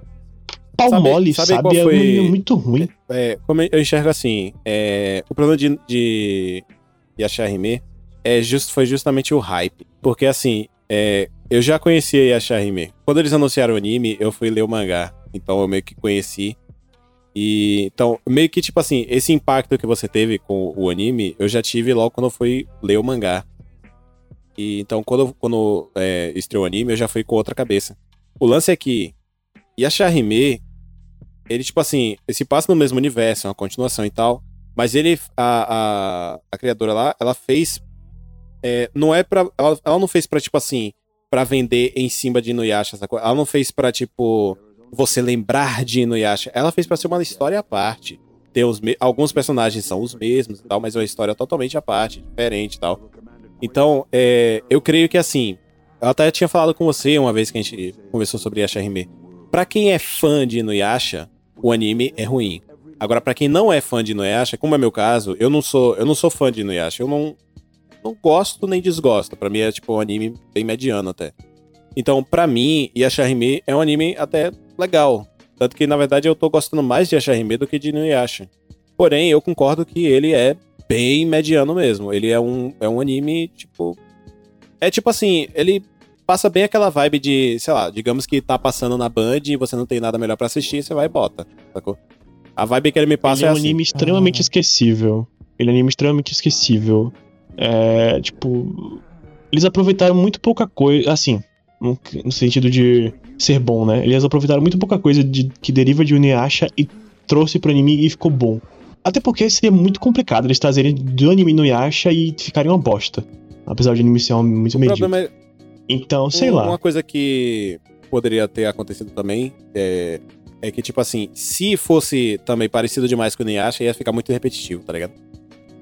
pau Sabe- mole, sabe sabe? qual É foi- muito ruim. É, como eu enxergo assim, é, o problema de, de Yashahime é just, foi justamente o hype. Porque assim, é, eu já conhecia Yashahime. Quando eles anunciaram o anime, eu fui ler o mangá. Então eu meio que conheci. E então, meio que tipo assim, esse impacto que você teve com o anime, eu já tive logo quando eu fui ler o mangá. E então, quando, quando é, estreou o anime, eu já fui com outra cabeça. O lance é que Yashahime, ele, tipo assim, ele se passa no mesmo universo, é uma continuação e tal. Mas ele, a, a, a criadora lá, ela fez. é, não é pra. Ela, ela não fez pra, tipo assim, pra vender em cima de Inuyasha, sacou? Ela não fez pra, tipo, você lembrar de Inuyasha. Ela fez pra ser uma história à parte. Tem os alguns personagens são os mesmos e tal, mas é uma história totalmente à parte, diferente e tal. Então, é, eu creio que assim. Eu até tinha falado com você uma vez que a gente conversou sobre Yashahime. Pra quem é fã de Inuyasha, o anime é ruim. Agora, pra quem não é fã de Inuyasha, como é meu caso, eu não sou, eu não sou fã de Inuyasha. Eu não, não gosto nem desgosto. Pra mim é tipo um anime bem mediano até. Então, pra mim, Yashahime é um anime até legal. Tanto que, na verdade, eu tô gostando mais de Yashahime do que de Inuyasha. Porém, eu concordo que ele é bem mediano mesmo. Ele é um, é um anime, tipo. É tipo assim, ele passa bem aquela vibe de, sei lá, digamos que tá passando na Band e você não tem nada melhor pra assistir, você vai e bota, sacou? A vibe que ele me passa Ele é é um assim. anime extremamente Ah. esquecível. Ele é um anime extremamente esquecível. É, tipo, eles aproveitaram muito pouca coisa, assim, no, no sentido de ser bom, né? Eles aproveitaram muito pouca coisa de, que deriva de Inuyasha e trouxe pro anime e ficou bom. Até porque seria muito complicado eles trazerem do anime Inuyasha e ficarem uma bosta. Apesar de o anime ser um- muito O medíocre. problema é, Então, sei Um- lá. Uma coisa que poderia ter acontecido também é, é que, tipo assim, se fosse também parecido demais com o Inuyasha, ia ficar muito repetitivo, tá ligado?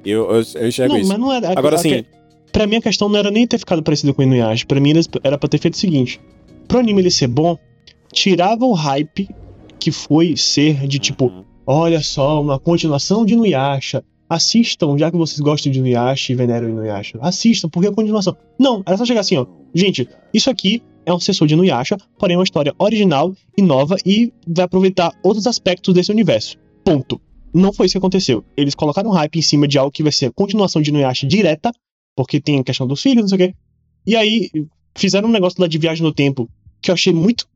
Eu, eu, eu enxergo Não, isso. mas não era. Agora a- sim, a- Pra mim, a questão não era nem ter ficado parecido com o Inuyasha. Pra mim, era pra ter feito o seguinte: pro anime ele ser bom, tirava o hype que foi ser de tipo, Uhum. olha só, uma continuação de Inuyasha. Assistam, já que vocês gostam de Inuyasha e veneram Inuyasha. Assistam, porque é a continuação. Não, era só chegar assim, ó. Gente, isso aqui é um sucessor de Inuyasha, porém é uma história original e nova e vai aproveitar outros aspectos desse universo. Ponto. Não foi isso que aconteceu. Eles colocaram hype em cima de algo que vai ser a continuação de Inuyasha direta, porque tem a questão dos filhos, não sei o quê. E aí, fizeram um negócio lá de viagem no tempo que eu achei muito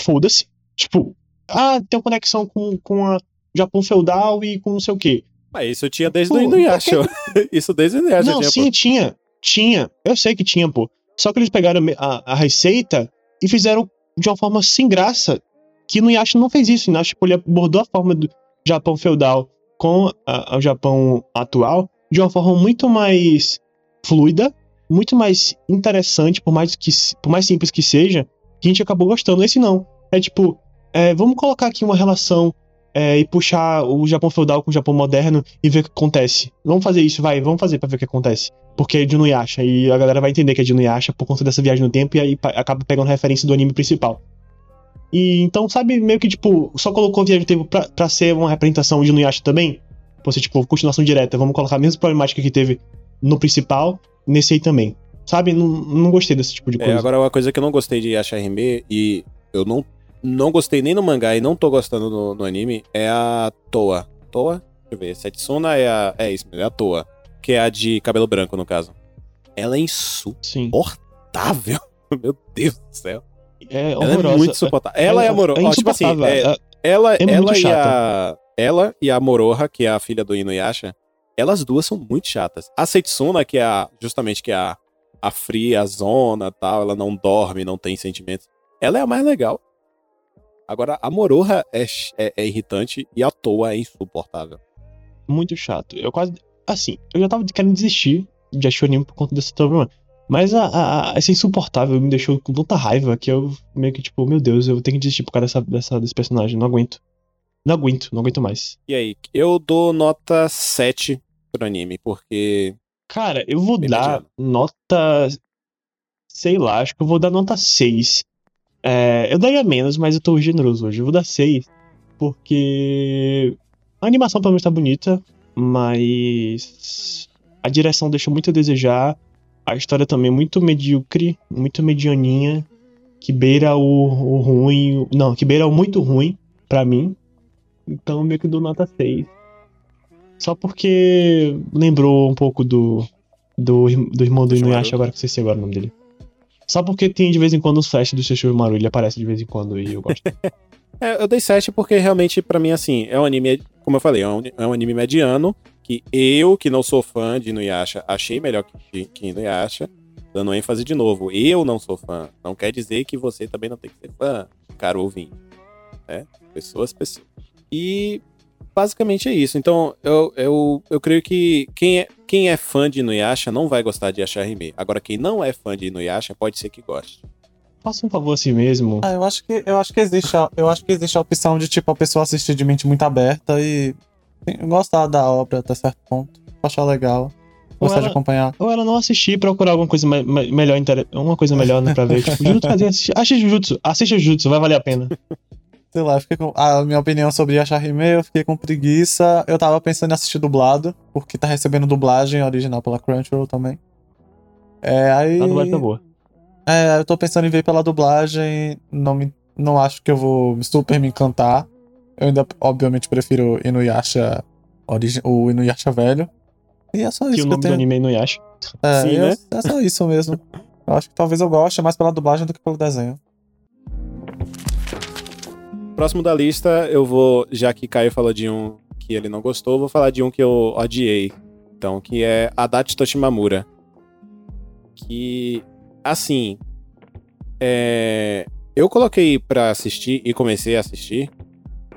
foda-se. Tipo, ah, tem uma conexão com, com a Japão feudal e com não sei o quê. Mas isso tinha desde Pô, o Inuyasha. isso desde o Inuyasha não, tinha, sim, pô. tinha. Tinha. Eu sei que tinha, pô. Só que eles pegaram a, a receita e fizeram de uma forma sem graça. Que no Yasha não fez isso. Inuyasha, tipo, ele abordou a forma do Japão feudal com a- o Japão atual de uma forma muito mais fluida, muito mais interessante, por mais, que, por mais simples que seja, que a gente acabou gostando. Esse não. É tipo, é, vamos colocar aqui uma relação é, e puxar o Japão feudal com o Japão moderno e ver o que acontece. Vamos fazer isso, vai, vamos fazer pra ver o que acontece. Porque é de Inuyasha, e a galera vai entender que é de Inuyasha por conta dessa viagem no tempo, e aí acaba pegando referência do anime principal. E então, sabe, meio que, tipo, só colocou viagem no tempo pra, pra ser uma representação de Inuyasha também? Você, tipo, continuação direta, vamos colocar a mesma problemática que teve no principal, nesse aí também. Sabe, não, não gostei desse tipo de É, coisa. agora uma coisa que eu não gostei de Yashahime e eu não, não gostei nem no mangá e não tô gostando no, no anime é a Toa. Toa? Deixa eu ver. Setsuna é a. É isso, mesmo, é a Toa. Que é a de cabelo branco, no caso. Ela é insuportável. Meu Deus do céu. É Ela horrorosa. é muito insuportável. Ela é, amorosa. É Ó, tipo assim, é- é- ela, É ela e chata. a. Ela e a Moroha, que é a filha do Inuyasha, elas duas são muito chatas. A Setsuna, que é a, justamente que é a, a fria, a zona tal, ela não dorme, não tem sentimentos. Ela é a mais legal. Agora, a Moroha é, é, é irritante e a Toa é insuportável. muito chato. Eu quase. Assim, eu já tava querendo desistir de o anime por conta desse problema. Mas a, a, a- essa insuportável me deixou com tanta raiva que eu meio que, tipo, meu Deus, eu tenho que desistir por causa dessa, dessa, desse personagem. Não aguento. Não aguento, não aguento mais. E aí, eu dou nota 7 pro anime, porque. Cara, eu vou Bem dar mediano. nota. Sei lá, acho que eu vou dar nota 6. É, eu daria menos, mas eu tô generoso hoje. Eu vou dar 6. Porque. A animação pelo menos tá bonita, mas. A direção deixa muito a desejar. A história também é muito medíocre, muito medianinha. Que beira o, o ruim. Não, que beira o muito ruim. pra mim. Então meio que dou nota 6. Só porque lembrou um pouco do. Do, do irmão do. Inuyasha, agora que eu sei agora o nome dele. Só porque tem de vez em quando os flash do Sesshomaru, ele aparece de vez em quando e eu gosto. É, eu dei 7 porque realmente, pra mim, assim, é um anime, como eu falei, é um, é um anime mediano, que eu, que não sou fã de Inuyasha, achei melhor que, que Inuyasha, dando ênfase de novo. Eu não sou fã. Não quer dizer que você também não tem que ser fã, caro ouvinte. Né? Pessoas, pessoas. E basicamente é isso. Então, eu, eu, eu creio que quem é, quem é fã de Inuyasha não vai gostar de Asharime. Agora, quem não é fã de Inuyasha pode ser que goste. Faça um favor a si mesmo. Ah, eu acho que eu acho que existe a, eu acho que existe a opção de tipo a pessoa assistir de mente muito aberta e gostar da obra até certo ponto, achar legal, gostar de ela- acompanhar. Ou ela não assistir e procurar alguma coisa me- me- melhor, uma coisa melhor né, pra ver. Tipo, Jujutsu assiste, assiste Jujutsu, assiste Jujutsu, vai valer a pena. Sei lá, fiquei com a minha opinião sobre Asharime, eu fiquei com preguiça. Eu tava pensando em assistir dublado, porque tá recebendo dublagem original pela Crunchyroll também. É, aí A dublagem tá boa. É, eu tô pensando em ver pela dublagem. Não, me, não acho que eu vou super me encantar. Eu ainda, obviamente, prefiro Inuyasha, origi o Inuyasha velho. E é só Que isso o que, nome eu do tenho. anime é Inuyasha. É, Sim, eu- né? é só isso mesmo. Eu acho que talvez eu goste mais pela dublagem do que pelo desenho. Próximo da lista, eu vou, já que Caio falou de um que ele não gostou, vou falar de um que eu odiei. Então, que é Adachi Toshimamura. Que, assim, é, eu coloquei pra assistir e comecei a assistir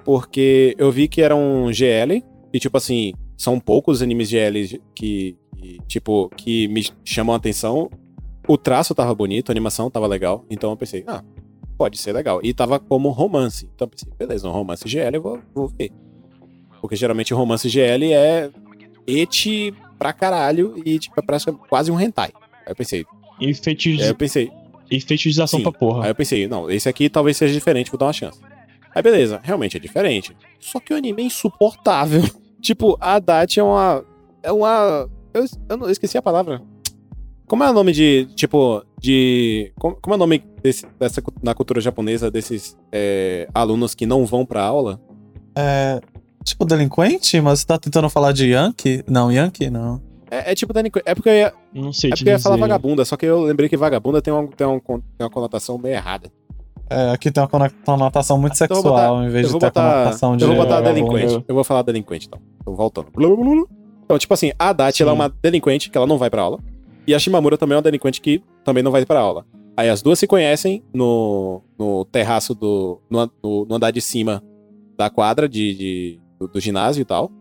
porque eu vi que era um GL e, tipo assim, são poucos animes GL que, que, tipo, que me chamam a atenção. O traço tava bonito, a animação tava legal, então eu pensei, ah, pode ser legal. E tava como romance. Então eu pensei, beleza, um romance GL eu vou, vou ver. Porque geralmente o romance GL é eti pra caralho e tipo, é pratica- quase um hentai. Aí eu pensei, E, aí eu pensei, e fetichização Sim. pra porra. aí eu pensei, não, esse aqui talvez seja diferente, vou dar uma chance. Aí beleza, realmente é diferente. Só que o anime é insuportável. tipo, a Haddad é uma. É uma. Eu, eu, não- eu esqueci a palavra. Como é o nome de. Tipo, de. Como, como é o nome desse, dessa, na cultura japonesa desses é, alunos que não vão pra aula? É. Tipo, delinquente? Mas você tá tentando falar de Yankee? Não, Yankee não. É, é tipo delinquente. É porque eu ia, Não sei é porque eu ia dizer. falar vagabunda, só que eu lembrei que vagabunda tem uma, tem uma, tem uma conotação meio errada. É, aqui tem uma cono- conotação muito Então sexual, botar- em vez de ter a botar, conotação de. eu vou botar delinquente. Eu vou falar delinquente, então. Tô voltando. Então, tipo assim, a Adachi, ela é uma delinquente que ela não vai pra aula. E a Shimamura também é uma delinquente que também não vai pra aula. Aí as duas se conhecem no, no terraço do. No, no- no andar de cima da quadra de, de- do, do ginásio e tal.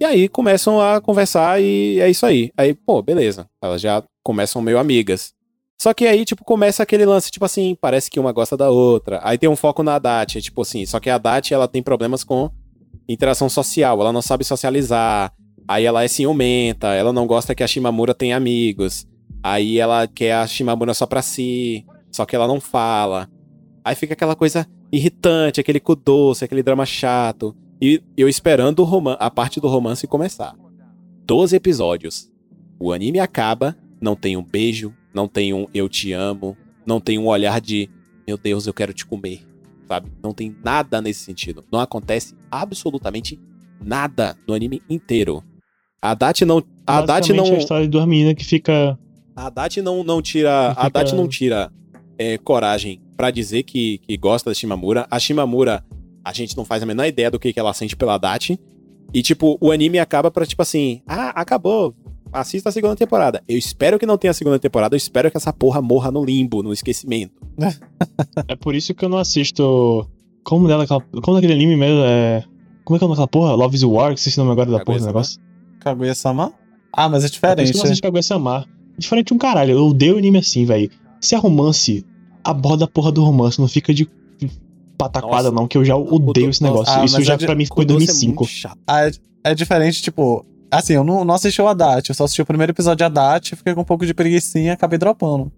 E aí começam a conversar e é isso aí. Aí, pô, beleza. Elas já começam meio amigas. Só que aí, tipo, começa aquele lance, tipo assim, parece que uma gosta da outra. Aí tem um foco na Dati, tipo assim, só que a Dati, ela tem problemas com interação social, ela não sabe socializar. Aí ela é ciumenta, ela não gosta que a Shimamura tenha amigos. Aí ela quer a Shimamura só pra si, só que ela não fala. Aí fica aquela coisa irritante, aquele cu doce, aquele drama chato. E eu esperando a parte do romance começar. 12 episódios. O anime acaba, não tem um beijo, não tem um eu te amo, não tem um olhar de meu Deus, eu quero te comer, sabe? Não tem nada nesse sentido. Não acontece absolutamente nada no anime inteiro. A Dati não, a Dati não, é a história de menina que fica. a Haddad não, não tira. A Fica- Haddad não tira é, coragem pra dizer que, que gosta da Shimamura. A Shimamura, a gente não faz a menor ideia do que, que ela sente pela Haddad. E, tipo, o anime acaba pra, tipo assim, ah, acabou. Assista a segunda temporada. Eu espero que não tenha a segunda temporada. Eu espero que essa porra morra no limbo, no esquecimento. É por isso que eu não assisto. Como dela. Como daquele anime mesmo é. Como é que é o nome daquela porra? Love is War, que esqueci o nome agora da porra do Kaguya-sama? negócio. Kaguya-sama? Ah, mas é É diferente. eu não assisto Kaguya-sama. Diferente um caralho. Eu odeio anime assim, velho. Se é romance, aborda a porra do romance. Não fica de pataquada, Nossa. não, que eu já odeio esse negócio. ah, Isso já é de- pra mim ficou em Doce é 2005. muito chato. Ah, é, é diferente, tipo. Assim, eu não, não assisti o Haddad, eu só assisti o primeiro episódio de Haddad, fiquei com um pouco de preguicinha e acabei dropando.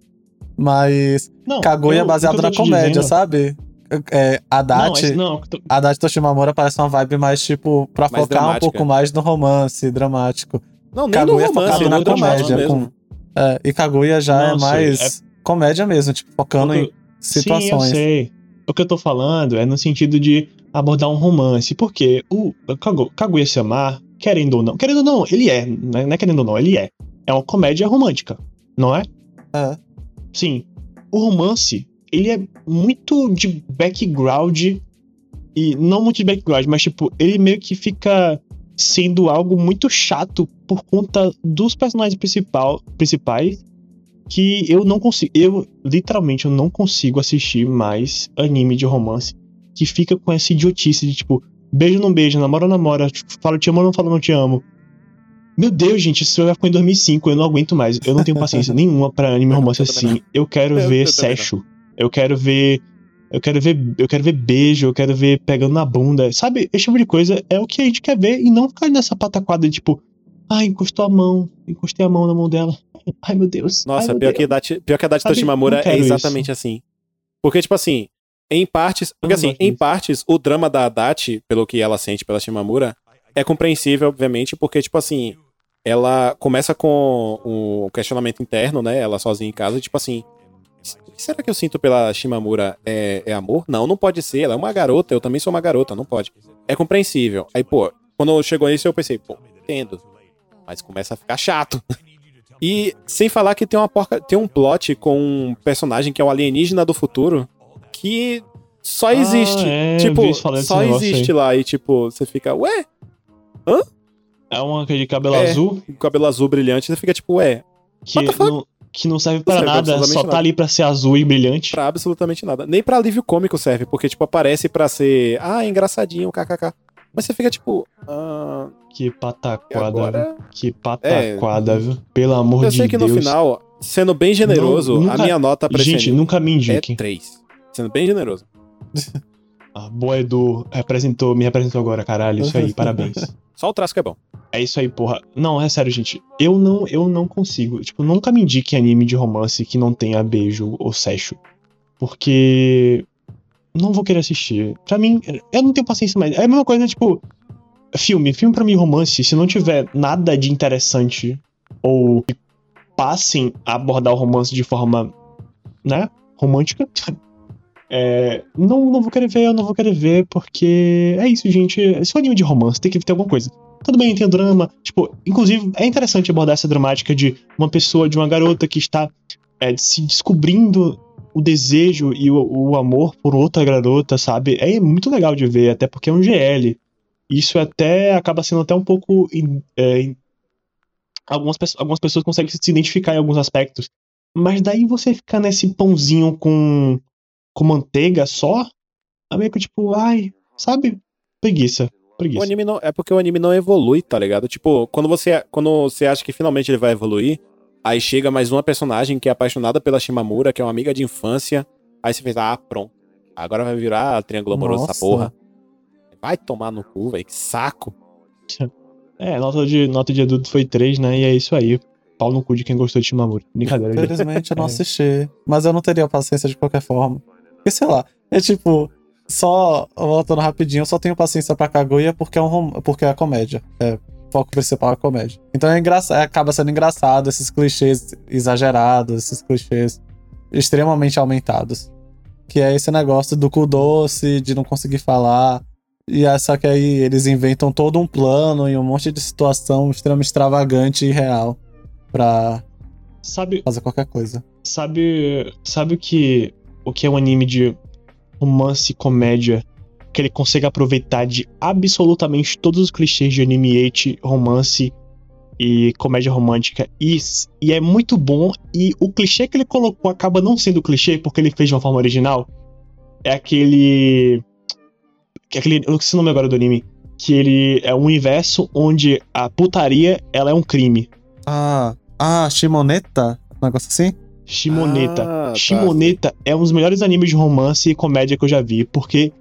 Mas Não, Kaguya é eu- o baseado na comédia, dizendo- sabe? É, Não, Haddad, não, eu tô- Haddad Toshimamura parece uma vibe mais, tipo, pra Mais focar um dramática. pouco mais no romance dramático. Não, nem Kaguya no romance, na comédia. Com, é, e Kaguya já Não, é mais comédia mesmo, tipo, focando o que em eu- Sim, eu situações. sei. O que eu tô falando é no sentido de abordar um romance, porque o Kagu- Kaguya-sama, querendo ou não, querendo ou não, ele é, né? não é querendo ou não, ele é. É uma comédia romântica, não é? É. Sim. O romance, ele é muito de background e não muito de background, mas tipo, ele meio que fica sendo algo muito chato por conta dos personagens principal, principais que eu não consigo, eu literalmente eu não consigo assistir mais anime de romance que fica com essa idiotice de tipo, beijo não beijo, namora não namora, fala te amo não fala não te amo. Meu Deus, gente, isso já ficou em 2005, eu não aguento mais. Eu não tenho paciência nenhuma pra anime romance assim. Eu quero Eu- ver sexo. Eu quero ver eu quero ver, eu quero ver beijo, eu quero ver pegando na bunda. Sabe, esse tipo de coisa é o que a gente quer ver e não ficar nessa pataquada de tipo, ai, encostou a mão, encostei a mão na mão dela. Ai, meu Deus. ai, Nossa, meu pior Deus. que, a Dati, pior que a Dati Toshimamura é exatamente assim. Porque, tipo assim, em partes. Porque assim, em disso. partes, o drama da Dati, pelo que ela sente pela Shimamura, é compreensível, obviamente, porque, tipo assim, ela começa com um questionamento interno, né? Ela sozinha em casa, tipo assim. Será que eu sinto pela Shimamura é, é amor? Não, não pode ser. Ela é uma garota, eu também sou uma garota, não pode. É compreensível. Aí, pô, quando chegou nisso, eu pensei, pô, entendo. Mas começa a ficar chato. E sem falar que tem uma porca, tem um plot com um personagem que é o alienígena do futuro que só Ah, existe. é, tipo, isso só existe lá e tipo, você fica, ué, É uma é de cabelo É. azul cabelo azul brilhante, você fica tipo, ué, que não, que não serve pra nada, só tá nada. ali pra ser azul e brilhante. pra absolutamente nada. Nem pra alívio cômico serve, porque tipo, aparece pra ser, ah, engraçadinho, kkk. Mas você fica tipo, ah, Que pataquada, agora? viu? Que pataquada, viu? Pelo amor Eu de sei que Deus. no final, sendo bem generoso, Não, nunca- a minha nota pra Gente, nunca me é indiquem. 3. Sendo bem generoso. Ah, boa Edu, representou, me representou agora, caralho. Isso aí, parabéns. Só o traço que é bom. É isso aí, porra. Não, é sério, gente. Eu não, eu não consigo. Tipo, nunca me indique anime de romance que não tenha beijo ou sexo. Porque. Não vou querer assistir. Pra mim, eu não tenho paciência mais. É a mesma coisa, tipo. Filme. Filme pra mim, romance, se não tiver nada de interessante ou que passem a abordar o romance de forma. né? Romântica. É, não, não vou querer ver, eu não vou querer ver, porque é isso, gente. Se é um anime de romance, tem que ter alguma coisa. Tudo bem, tem drama. Tipo, inclusive, é interessante abordar essa dramática de uma pessoa, de uma garota que está é, se descobrindo o desejo e o, o amor por outra garota, sabe? É muito legal de ver, até porque é um GL. Isso até acaba sendo até um pouco. é, algumas, algumas pessoas conseguem se identificar em alguns aspectos. Mas daí você ficar nesse pãozinho com, com manteiga só, é meio que tipo, ai, sabe? Preguiça. O Preguiça. anime não, é porque o anime não evolui, tá ligado? Tipo, quando você, quando você acha que finalmente ele vai evoluir, aí chega mais uma personagem que é apaixonada pela Shimamura, que é uma amiga de infância, aí você fez, ah, pronto. Agora vai virar triângulo amoroso essa porra. Vai tomar no cu, velho, que saco. É, nota de, nota de adulto foi 3, né? E é isso aí. Pau no cu de quem gostou de Shimamura. Brincadeira. Infelizmente eu não É. assisti. Mas eu não teria paciência de qualquer forma. Porque, sei lá, é tipo, só voltando rapidinho, eu só tenho paciência pra Kaguya porque é, um rom- porque é comédia. É, o foco principal é comédia. Então é engraçado, acaba sendo engraçado esses clichês exagerados, esses clichês extremamente aumentados. Que é esse negócio do cu doce, de não conseguir falar. E é só que aí eles inventam todo um plano e um monte de situação extremamente extravagante e real pra Sabe, fazer qualquer coisa. sabe, sabe o que o que é um anime de romance e comédia que ele consegue aproveitar de absolutamente todos os clichês de anime ete, romance e comédia romântica e, e é muito bom e o clichê que ele colocou acaba não sendo clichê porque ele fez de uma forma original é aquele que é aquele eu não sei o nome agora do anime que ele é um universo onde a putaria ela é um crime Ah, ah, Shimoneta? Um negócio assim? Shimoneta Ah, tá. Shimoneta é um dos melhores animes de romance e comédia que eu já vi, porque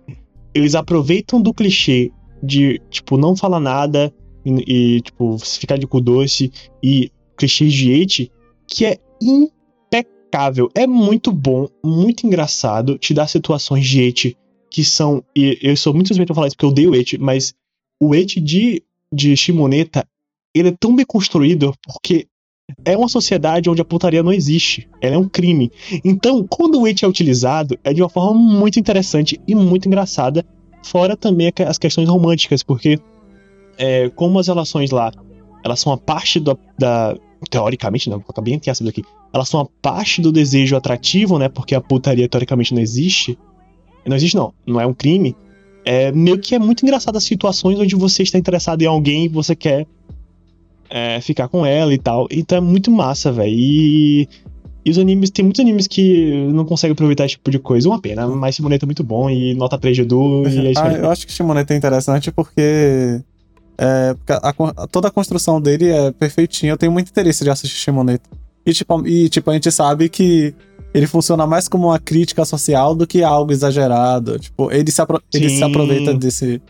eles aproveitam do clichê de, tipo, não falar nada e, e, tipo, ficar de cu doce e clichês de ete, que é impecável. É muito bom, muito engraçado, te dá situações de ete que são. E eu sou muito suspeito pra falar isso porque eu odeio ete, mas o ete de, de Shimoneta, ele é tão bem construído porque é uma sociedade onde a putaria não existe. Ela é um crime. Então, quando o ete é utilizado, é de uma forma muito interessante e muito engraçada, Fora também as questões românticas, porque é, como as relações lá, elas são a parte do, da. Teoricamente, não, vou colocar bem entre aspas aqui. Elas são a parte do desejo atrativo, né? Porque a putaria teoricamente não existe. Não existe, não. Não é um crime. É meio que é muito engraçado as situações onde você está interessado em alguém e você quer é, ficar com ela e tal. Então é muito massa, velho. E, e, os animes, tem muitos animes que não conseguem aproveitar esse tipo de coisa. Uma pena, mas Shimoneta é muito bom e nota 3 de Edu. e é isso ah, aí. eu acho que Shimoneta é interessante porque. É, a, a, toda a construção dele é perfeitinha. Eu tenho muito interesse de assistir Shimoneta. E tipo, e, tipo, a gente sabe que ele funciona mais como uma crítica social do que algo exagerado. Tipo, ele se, ele se aproveita desse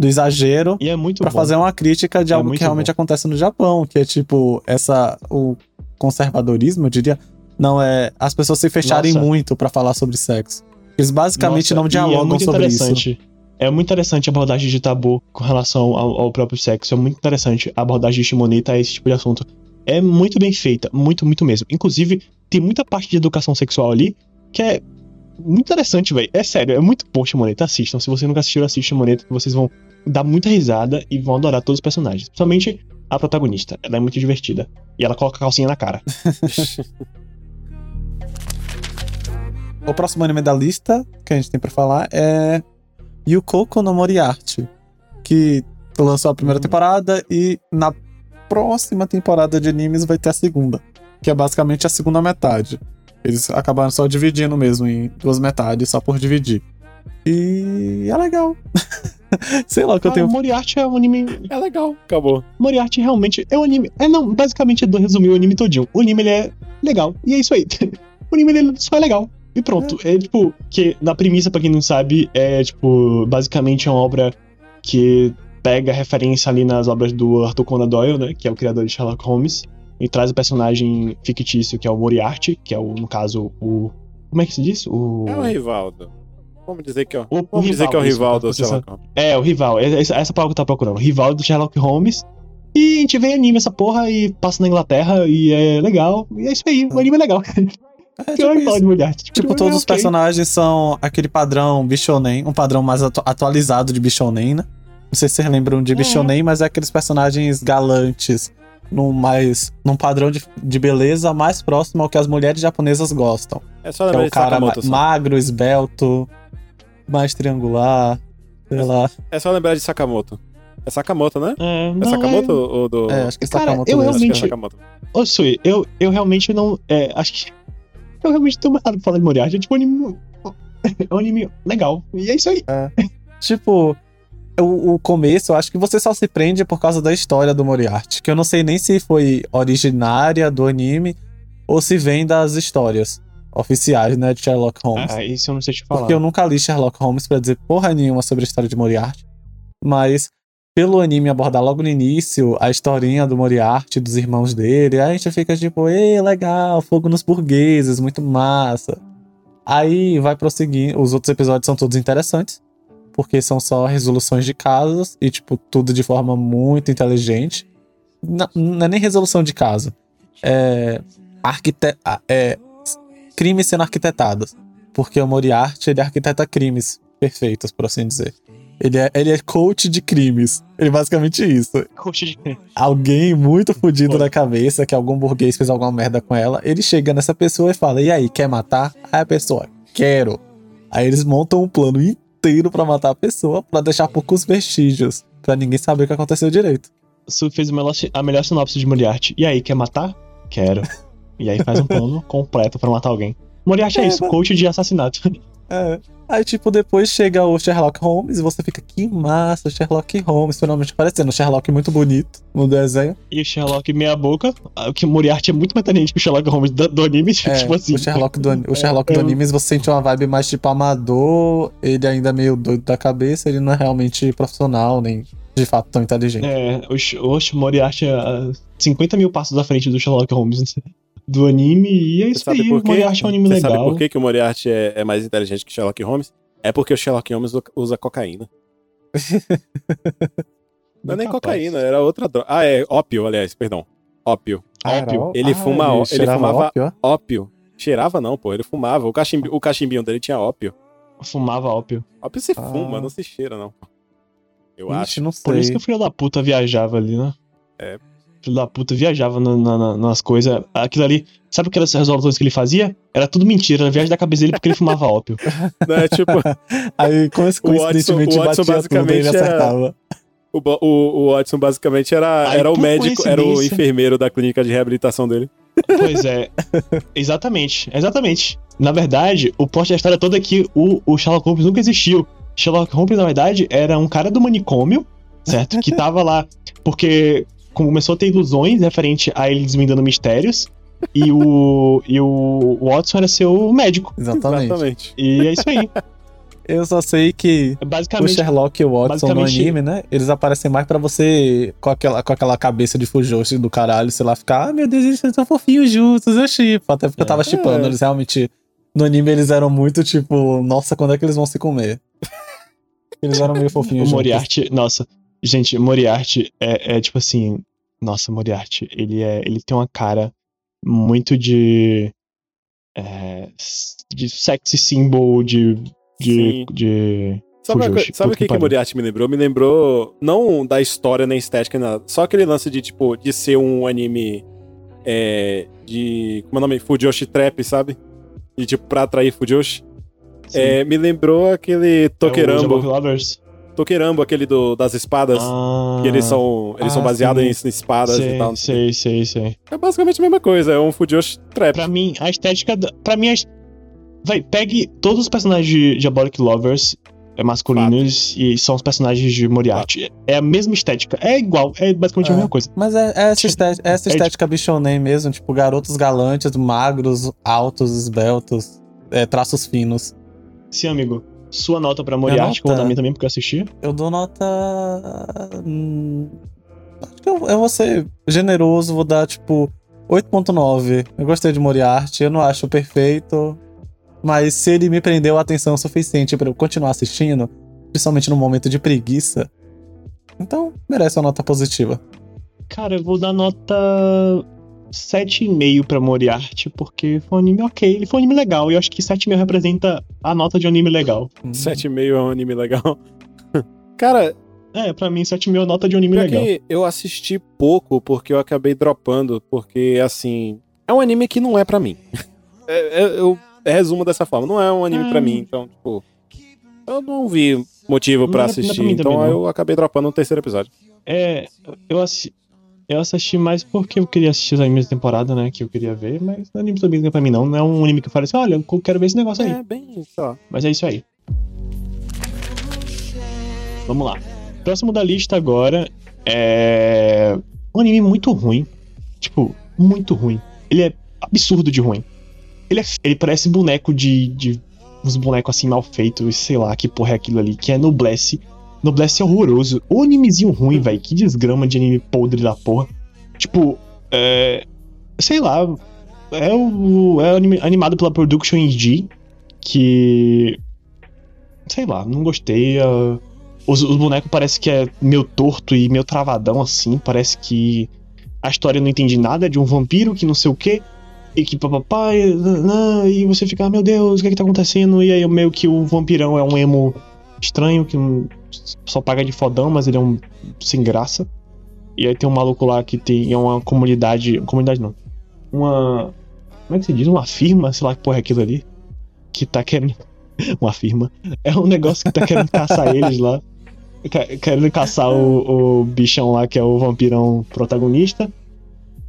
do exagero e é muito para fazer uma crítica de é algo que realmente bom. acontece no Japão, que é tipo essa o conservadorismo, eu diria, não é as pessoas se fecharem Nossa. muito para falar sobre sexo. Eles basicamente Nossa, não é dialogam é sobre isso. É muito interessante a abordagem de tabu com relação ao, ao, próprio sexo. É muito interessante a abordagem de Shimoneta a esse tipo de assunto. É muito bem feita, muito, muito mesmo. Inclusive, tem muita parte de educação sexual ali que é muito interessante, velho. É sério, é muito bom Shimoneta. Assistam. Se você nunca assistiu, assiste Shimoneta, que vocês vão dar muita risada e vão adorar todos os personagens. Principalmente a protagonista. Ela é muito divertida. E ela coloca a calcinha na cara. o próximo anime da lista que a gente tem pra falar é Yukoko no Moriarty. Que lançou a primeira temporada e na próxima temporada de animes vai ter a segunda que é basicamente a segunda metade. Eles acabaram só dividindo mesmo em duas metades, só por dividir. E é legal. Sei lá o que ah, eu tenho. Moriarty é um anime. É legal, acabou. Moriarty realmente é um anime. É, não, basicamente é resumir o anime todinho. O anime ele é legal. E é isso aí. o anime ele só é legal. E pronto. É. é tipo, que na premissa, pra quem não sabe, é tipo, basicamente é uma obra que pega referência ali nas obras do Arthur Conan Doyle, né? Que é o criador de Sherlock Holmes e traz o personagem fictício, que é o Moriarty, que é o, no caso, o. Como é que se diz? O. É o Rivaldo. Vamos dizer que é o, o, vamos dizer que é o rival do Sherlock Holmes. É, o rival. Essa, essa palavra que eu tava procurando. O rival do Sherlock Holmes. E a gente vê anime essa porra e passa na Inglaterra e é legal. E é isso aí, o anime é legal. É, tipo, isso. Mulher. Tipo, tipo todos é os okay. personagens são aquele padrão Bishonen, um padrão mais atu atualizado de Bishonen, né? Não sei se vocês lembram de é. Bishonen, mas é aqueles personagens galantes, num, mais, num padrão de, de beleza mais próximo ao que as mulheres japonesas gostam. É só lembrar é o cara ma magro, esbelto, mais triangular, sei é, lá. É só lembrar de Sakamoto. É Sakamoto, né? É, é Sakamoto é... ou do. É, acho que é cara, Sakamoto. Eu mesmo. realmente. É Ô, Sui, eu, eu realmente não. É, acho que. Eu realmente tô mais pra falar de Moriarty. É tipo um anime. É um anime legal. E é isso aí. É. tipo, o, o, começo, eu acho que você só se prende por causa da história do Moriarty. Que eu não sei nem se foi originária do anime ou se vem das histórias oficiais, né, de Sherlock Holmes. Ah, isso eu não sei te falar. Porque eu nunca li Sherlock Holmes para dizer porra nenhuma sobre a história de Moriarty. Mas pelo anime abordar logo no início a historinha do Moriarty, dos irmãos dele, aí a gente fica tipo, ei, legal, fogo nos burgueses, muito massa. Aí vai prosseguir, os outros episódios são todos interessantes porque são só resoluções de casos e, tipo, tudo de forma muito inteligente. Não, não é nem resolução de caso. É, arquite é crimes sendo arquitetados. Porque o Moriarty, ele arquiteta crimes perfeitos, por assim dizer. Ele é, ele é coach de crimes. Ele é basicamente isso. Coach de crimes. Alguém muito fodido na cabeça, que algum burguês fez alguma merda com ela, ele chega nessa pessoa e fala: E aí, quer matar? Aí a pessoa, quero. Aí eles montam um plano inteiro para matar a pessoa, para deixar poucos vestígios, para ninguém saber o que aconteceu direito. Su fez a melhor, a melhor sinopse de Moriarty. E aí, quer matar? Quero. E aí faz um plano completo para matar alguém. Moriarty é, é isso, mas... coach de assassinato. É. Aí, tipo, depois chega o Sherlock Holmes e você fica, que massa, Sherlock Holmes, finalmente aparecendo. O Sherlock muito bonito no desenho. E o Sherlock meia boca, o que Moriarty é muito mais inteligente que o Sherlock Holmes do, do anime, é, tipo assim. O Sherlock do, o Sherlock é, do anime, você sente uma vibe mais tipo amador, ele ainda é meio doido da cabeça, ele não é realmente profissional, nem de fato tão inteligente. É, o, o Moriarty é 50 mil passos à frente do Sherlock Holmes do anime, e é isso aí. O Moriarty é um anime Você legal. sabe por que, que o Moriarty é, é, mais inteligente que Sherlock Holmes? É porque o Sherlock Holmes usa cocaína. Não é nem cocaína, era outra droga. Ah, é ópio, aliás, perdão. Ópio. Ah, ópio. Ele, ah, fuma, ele, ele fumava ópio, ópio. Cheirava não, pô, ele fumava. O, cachimbi, o cachimbinho dele tinha ópio. Fumava ópio. Ópio se Ah. fuma, não se cheira, não. Eu Ixi, acho. não sei. Por isso que o filho da puta viajava ali, né? É. Filho da puta viajava na- na- na- nas coisas. Aquilo ali. Sabe aquelas resoluções que ele fazia? Era tudo mentira, era viagem da cabeça dele porque ele fumava ópio. Né, tipo, Aí, esse O Watson- coincidentemente o Watson batia tudo, basicamente era- acertava. o, o, o Watson basicamente era, Aí, era o médico, era o enfermeiro da clínica de reabilitação dele. Pois é. Exatamente, exatamente. Na verdade, o plot da história toda é que o, o Sherlock Holmes nunca existiu. Sherlock Holmes, na verdade, era um cara do manicômio, certo? Que tava lá porque começou a ter ilusões referente a ele desvendando mistérios. E o, e o Watson era seu médico. Exatamente. Exatamente. E é isso aí. Eu só sei que o Sherlock e o Watson no anime, né? Eles aparecem mais pra você com aquela, com aquela cabeça de Fujoshi do caralho, sei lá, ficar, ah, meu Deus, eles são fofinhos juntos, eu chipo. Até porque eu tava É. chipando, eles realmente. No anime eles eram muito tipo, nossa, quando é que eles vão se comer? Eles eram meio o fofinhos juntos. Moriarty, nossa, gente, Moriarty é, é tipo assim, nossa, Moriarty, ele é, ele tem uma cara muito de é, de sexy symbol de de, de Sabe, Fujoshi, sabe o que, que. Moriarty me lembrou? Me lembrou, não da história nem estética, nada. Só aquele lance de, tipo, de ser um anime é, de. Como é o nome? Fujoshi Trap, sabe? E, tipo, pra atrair Fujoshi. É, me lembrou aquele É Tokerambo. Jabba Tokerambo, aquele do, das espadas. Ah, que eles são, eles são Ah, baseados sim. em espadas sei, e tal. sei, sei, sei. É basicamente a mesma coisa, é um Fujoshi Trap. Pra mim, a estética. da- Pra mim, a est- Vai, pegue todos os personagens de Diabolic Lovers é, masculinos e são os personagens de Moriarty. É a mesma estética. É igual, é basicamente a É. mesma coisa. Mas é, é essa estética, é essa É estética bichonem mesmo, tipo, garotos galantes, magros, altos, esbeltos, é, traços finos. Sim, amigo. Sua nota pra Moriarty, como nota- da minha também, porque eu assisti. Eu dou nota. hum, Acho que eu, eu vou ser generoso, vou dar tipo 8.9. Eu gostei de Moriarty, eu não acho perfeito. Mas se ele me prendeu a atenção o suficiente pra eu continuar assistindo, principalmente no momento de preguiça, então merece uma nota positiva. Cara, eu vou dar nota 7,5 pra Moriarty, porque foi um anime ok. Ele foi um anime legal. E eu acho que 7,5 representa a nota de um anime legal. Hum. 7,5 é um anime legal. Cara, É, pra mim, 7,5 é a nota de um anime legal. que eu assisti pouco porque eu acabei dropando, porque assim, é um anime que não é pra mim. É- é- eu resumo dessa forma, não é um anime Ah. pra mim, então, tipo, eu não vi motivo pra é- é pra assistir, mim então também, eu acabei dropando no terceiro episódio. É, eu, assi eu assisti mais porque eu queria assistir os animes da temporada, né? Que eu queria ver, mas o anime também não é pra mim, não. Não é um anime que eu falo assim, olha, eu quero ver esse negócio aí. É, bem, sei lá. Mas é isso aí. Vamos lá. Próximo da lista agora é um anime muito ruim. Tipo, muito ruim. Ele é absurdo de ruim. Ele, é, ele parece boneco de, de. Uns bonecos assim mal feitos, sei lá, que porra é aquilo ali, que é Noblesse. Noblesse é horroroso. O animezinho ruim, velho. Que desgrama de anime podre da porra. Tipo, é. Sei lá. É, o, é anime- animado pela Production IG. Que. Sei lá, não gostei. ah, os, os bonecos parece que é meio torto e meio travadão assim. Parece que a história não entendi nada de um vampiro que não sei o que. E que papapá, e, e você fica, ah, meu Deus, o que é que tá acontecendo? E aí meio que o vampirão é um emo estranho que não- só paga de fodão, mas ele é um sem graça. E aí tem um maluco lá que tem é uma comunidade. Comunidade não. Uma. Como é que se diz? Uma firma, sei lá que porra é aquilo ali. Que tá querendo. Uma firma. É um negócio que tá querendo caçar eles lá. Quer- Querendo caçar o, o bichão lá que é o vampirão protagonista.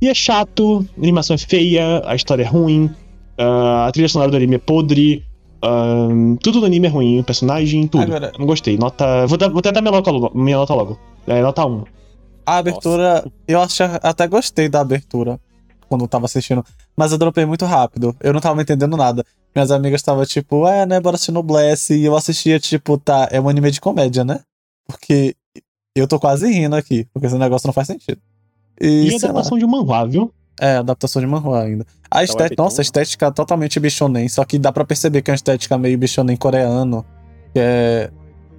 E é chato, a animação é feia, a história é ruim, a trilha sonora do anime é podre, ah, tudo do anime é ruim, personagem, tudo. Agora- Não gostei. Nota. Vou, dar, vou tentar minha nota, logo- minha nota logo. É, nota 1. A abertura, eu acho, até gostei da abertura quando eu tava assistindo, mas eu dropei muito rápido. Eu não tava entendendo nada. Minhas amigas estavam tipo, é, né, bora assistir no Bless. E eu assistia, tipo, tá, é um anime de comédia, né? Porque eu tô quase rindo aqui, porque esse negócio não faz sentido. E, E, a sei lá, adaptação de um manhwa, viu? É, adaptação de manhwa ainda. A estética, webtoon, nossa, a né? estética é totalmente bichonem, só que dá pra perceber que é uma estética meio bichonem coreano, que é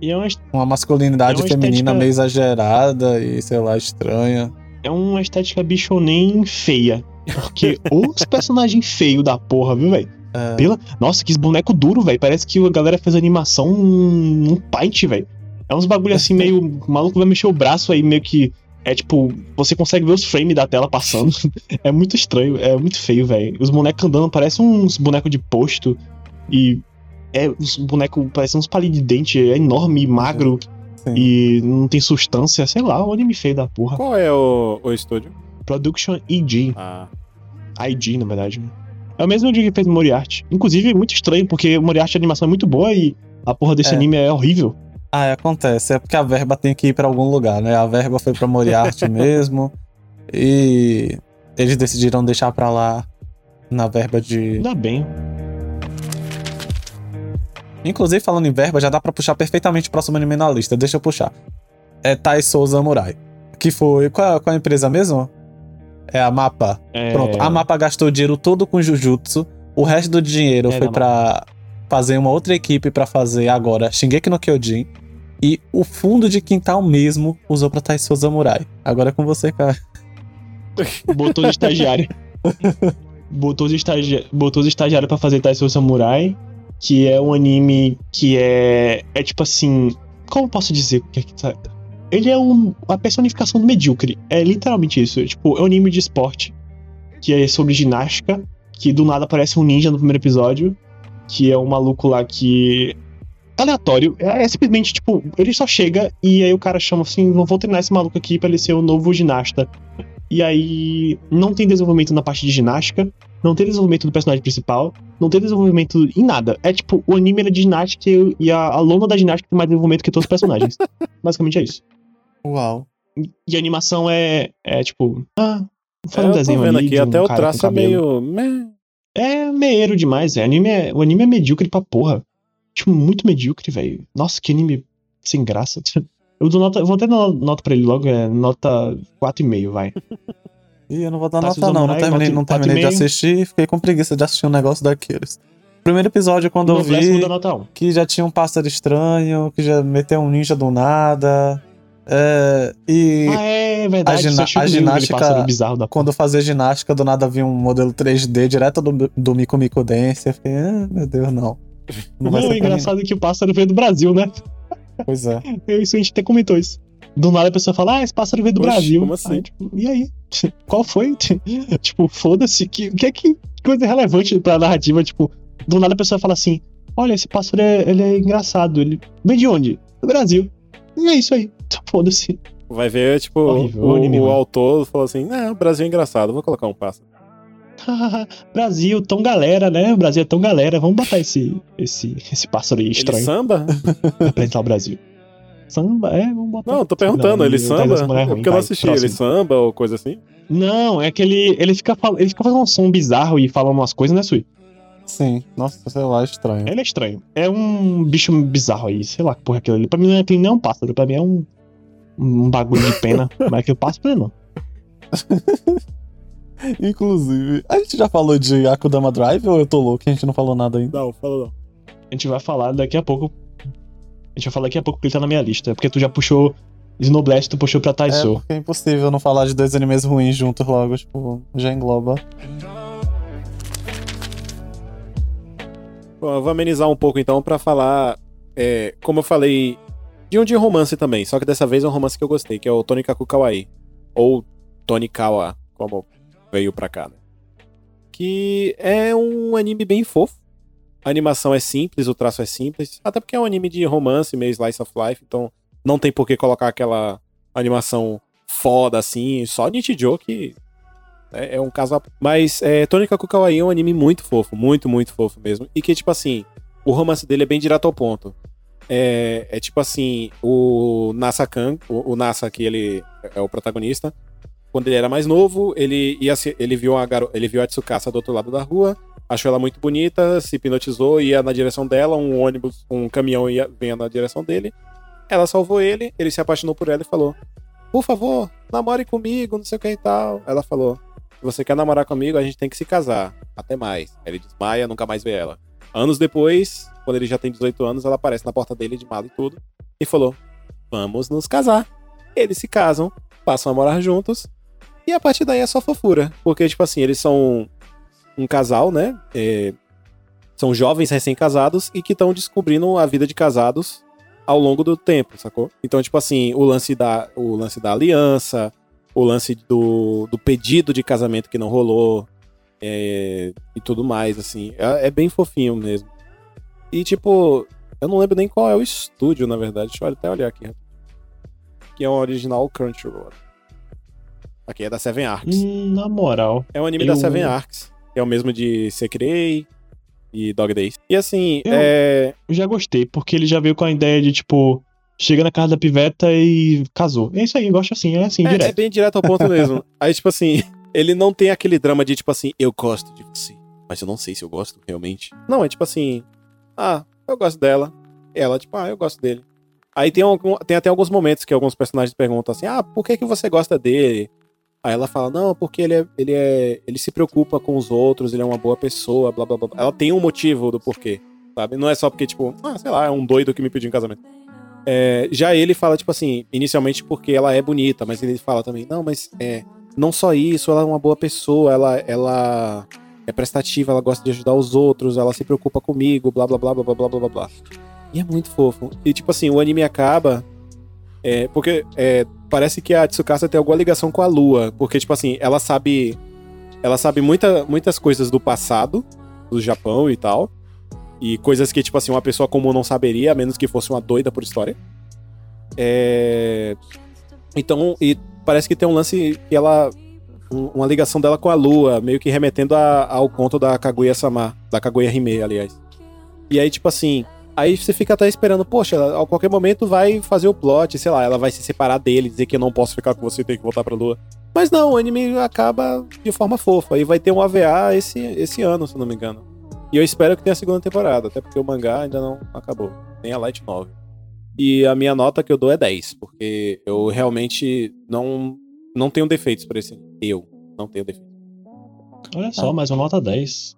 é uma, uma masculinidade É uma feminina estética- meio exagerada e, sei lá, estranha. é uma estética bichonem feia. Porque os personagens feios da porra, viu, velho? É. Pela... Nossa, que boneco duro, velho. Parece que a galera fez animação num paint, velho. É uns bagulho assim meio. O maluco vai mexer o braço aí, meio que. É tipo, você consegue ver os frames da tela passando. é muito estranho, é muito feio, velho. Os bonecos andando parecem uns bonecos de posto. E. É, os bonecos parecem uns palitos de dente, é enorme, magro Sim. e não tem substância, sei lá, o anime feio da porra. Qual é o, o estúdio? Production EG. Ah, IG, na verdade. É o mesmo que fez Moriarty. Inclusive, muito estranho, porque o Moriarty a animação é muito boa e a porra desse É. anime é horrível. Ah, é, acontece. É porque a verba tem que ir pra algum lugar, né? A verba foi pra Moriarty mesmo. E eles decidiram deixar pra lá na verba de. Ainda bem. Inclusive, falando em verba, já dá pra puxar perfeitamente o próximo anime na lista. Deixa eu puxar. É Taisou Samurai. Que foi. Qual, qual é a empresa mesmo? É a Mapa. É... Pronto. A Mapa gastou o dinheiro todo com Jujutsu. O resto do dinheiro É, foi da pra fazer uma outra equipe pra fazer agora Shingeki no Kyojin. E o fundo de quintal mesmo usou pra Taisou Samurai. Agora é com você, cara. Botou os estagiários. botou os estagiários botou os pra fazer Taisou Samurai, que é um anime que é. É tipo assim. Como posso dizer é tá. Ele é um, a personificação do medíocre. É literalmente isso. Tipo, é um anime de esporte. Que é sobre ginástica. Que do nada aparece um ninja no primeiro episódio. Que é um maluco lá que. Aleatório. É, é simplesmente, tipo, ele só chega e aí o cara chama assim: vou treinar esse maluco aqui pra ele ser o novo ginasta. E aí não tem desenvolvimento na parte de ginástica, não tem desenvolvimento do personagem principal, não tem desenvolvimento em nada. É tipo, o anime é de ginástica e- a, a lona da ginástica tem mais desenvolvimento que todos os personagens. Basicamente é isso. Uau. E a animação é, é tipo, ah, é, faz um eu tô desenho vendo ali aqui, de um até o traço é meio. É meieiro demais, é. Anime é. O anime é medíocre pra porra. Tipo, muito medíocre, velho. Nossa, que anime sem graça. Eu dou nota, eu vou até dar nota pra ele logo, é nota 4,5, vai. Ih, eu não vou dar Taisou nota, não. Não terminei, não terminei de 4,5. assistir e fiquei com preguiça de assistir um negócio daqueles. Primeiro episódio, quando eu No décimo vi. dá nota 1. que já tinha um pássaro estranho, que já meteu um ninja do nada. É, e Ah, é verdade. a gina- a ginástica- bizarro da quando eu fazia ginástica, do nada vinha um modelo 3D direto do, do Mico Mico Dance. Eu fiquei, ah, meu Deus, não. Não Não, é pra mim. engraçado que o pássaro veio do Brasil, né? Pois é. Isso a gente até comentou isso. Do nada a pessoa fala, ah, esse pássaro veio do Oxe, Brasil. como assim? Aí, tipo, e aí? Qual foi? tipo, foda-se. Que, que, é que coisa relevante pra narrativa? Tipo, do nada a pessoa fala assim, olha, esse pássaro é, ele é engraçado. Ele vem de onde? Do Brasil. E é isso aí. Foda-se. Vai ver, tipo, Horrível, o, anime o autor falou assim: Não, o Brasil é engraçado, vou colocar um pássaro. Brasil, tão galera, né? O Brasil é tão galera. Vamos botar esse, esse, esse pássaro aí Ele estranho samba? pra apresentar o Brasil. Samba, é, vamos botar. Não, eu tô perguntando, Não, ele Taisou samba? É É porque eu não assisti, ele samba ou coisa assim? Não, é que ele, ele, fica, fal- ele fica fazendo um som bizarro e falando umas coisas, né, Sui? Sim. Nossa, sei lá, estranho. Ele é estranho. É um bicho bizarro aí, sei lá que porra é aquilo ali. Pra mim não é, aquele nem é um pássaro, pra mim é um, um bagulho de pena. mas aquele pássaro não. Inclusive, a gente já falou de Akudama Drive ou eu tô louco? A gente não falou nada ainda. Não, fala não. A gente vai falar daqui a pouco. A gente vai falar daqui a pouco porque ele tá na minha lista. Porque tu já puxou Snowblast, tu puxou pra É, Taisou. porque é impossível não falar de dois animes ruins juntos logo, tipo, já engloba. Bom, eu vou amenizar um pouco então pra falar, é, como eu falei, de um de romance também, só que dessa vez é um romance que eu gostei, que é o Tonikaku Kawaii, ou Tonikawa, como veio pra cá, né? Que é um anime bem fofo. A animação é simples, o traço é simples, até porque é um anime de romance, meio slice of life, então não tem por que colocar aquela animação foda assim, só Nichijou que é, é um caso. à- Mas é, Tonikaku Kawaii é um anime muito fofo, muito, muito fofo mesmo. E que, tipo assim, o romance dele é bem direto ao ponto. É, é tipo assim, o Nasa-kan, o, o Nasa, que ele é o protagonista, quando ele era mais novo, ele, ia se- ele, viu a garo, ele viu a Tsukasa do outro lado da rua, achou ela muito bonita, se hipnotizou, ia na direção dela, um ônibus, um caminhão ia, vinha na direção dele. Ela salvou ele, ele se apaixonou por ela e falou: Por favor, namore comigo, não sei o que e tal. Ela falou: Se você quer namorar comigo, a gente tem que se casar. Até mais. Ele desmaia, nunca mais vê ela. Anos depois, quando ele já tem 18 anos, ela aparece na porta dele de mala e tudo e falou: Vamos nos casar. Eles se casam, passam a morar juntos. E a partir daí é só fofura. Porque, tipo assim, eles são um casal, né? É, São jovens recém-casados e que estão descobrindo a vida de casados ao longo do tempo, sacou? Então, tipo assim, o lance da, o lance da aliança, o lance do, do pedido de casamento que não rolou é, e tudo mais, assim. É, é, bem fofinho mesmo. E, tipo, eu não lembro nem qual é o estúdio, na verdade. Deixa eu até olhar aqui. Que é um original Crunchyroll. Aqui é da Seven Arcs. Hum, na moral. É um anime eu... da Seven Arcs. É o mesmo de Sekirei e Dog Days. E assim, eu, é... eu já gostei, porque ele já veio com a ideia de, tipo, chega na casa da piveta e casou. É isso aí, eu gosto assim, é assim, é, direto. É bem direto ao ponto mesmo. aí, tipo assim, ele não tem aquele drama de, tipo assim, eu gosto de você, mas eu não sei se eu gosto realmente. Não, é tipo assim, ah, eu gosto dela. Ela, tipo, ah, eu gosto dele. Aí tem, algum, tem até alguns momentos que alguns personagens perguntam assim, ah, por que, que você gosta dele? Aí ela fala, não, porque ele é, ele é. Ele se preocupa com os outros, ele é uma boa pessoa, blá blá blá. Ela tem um motivo do porquê, sabe? Não é só porque, tipo, ah, sei lá, é um doido que me pediu em casamento. É, já ele fala, tipo assim, inicialmente porque ela é bonita, mas ele fala também, não, mas é. Não só isso, ela é uma boa pessoa, ela, ela é prestativa, ela gosta de ajudar os outros, ela se preocupa comigo, blá blá blá blá blá blá blá blá. E é muito fofo. E tipo assim, o anime acaba. É, porque é, parece que a Tsukasa tem alguma ligação com a lua. Porque, tipo assim, ela sabe. Ela sabe muita, muitas coisas do passado, do Japão e tal. E coisas que, tipo assim, uma pessoa comum não saberia, a menos que fosse uma doida por história. É... Então, e parece que tem um lance que ela. uma ligação dela com a lua, meio que remetendo a, ao conto da Kaguya-sama, da Kaguya-hime, aliás. E aí, tipo assim, Aí você fica até esperando, poxa, a qualquer momento vai fazer o plot, sei lá, ela vai se separar dele, dizer que eu não posso ficar com você, tem que voltar pra lua. Mas não, o anime acaba de forma fofa. E vai ter um AVA esse, esse ano, se não me engano. E eu espero que tenha a segunda temporada, até porque o mangá ainda não acabou. Nem a Light Novel. E a minha nota que eu dou é 10, porque eu realmente não, não tenho defeitos pra esse. Eu não tenho defeitos. Olha só, ah. mais uma nota 10.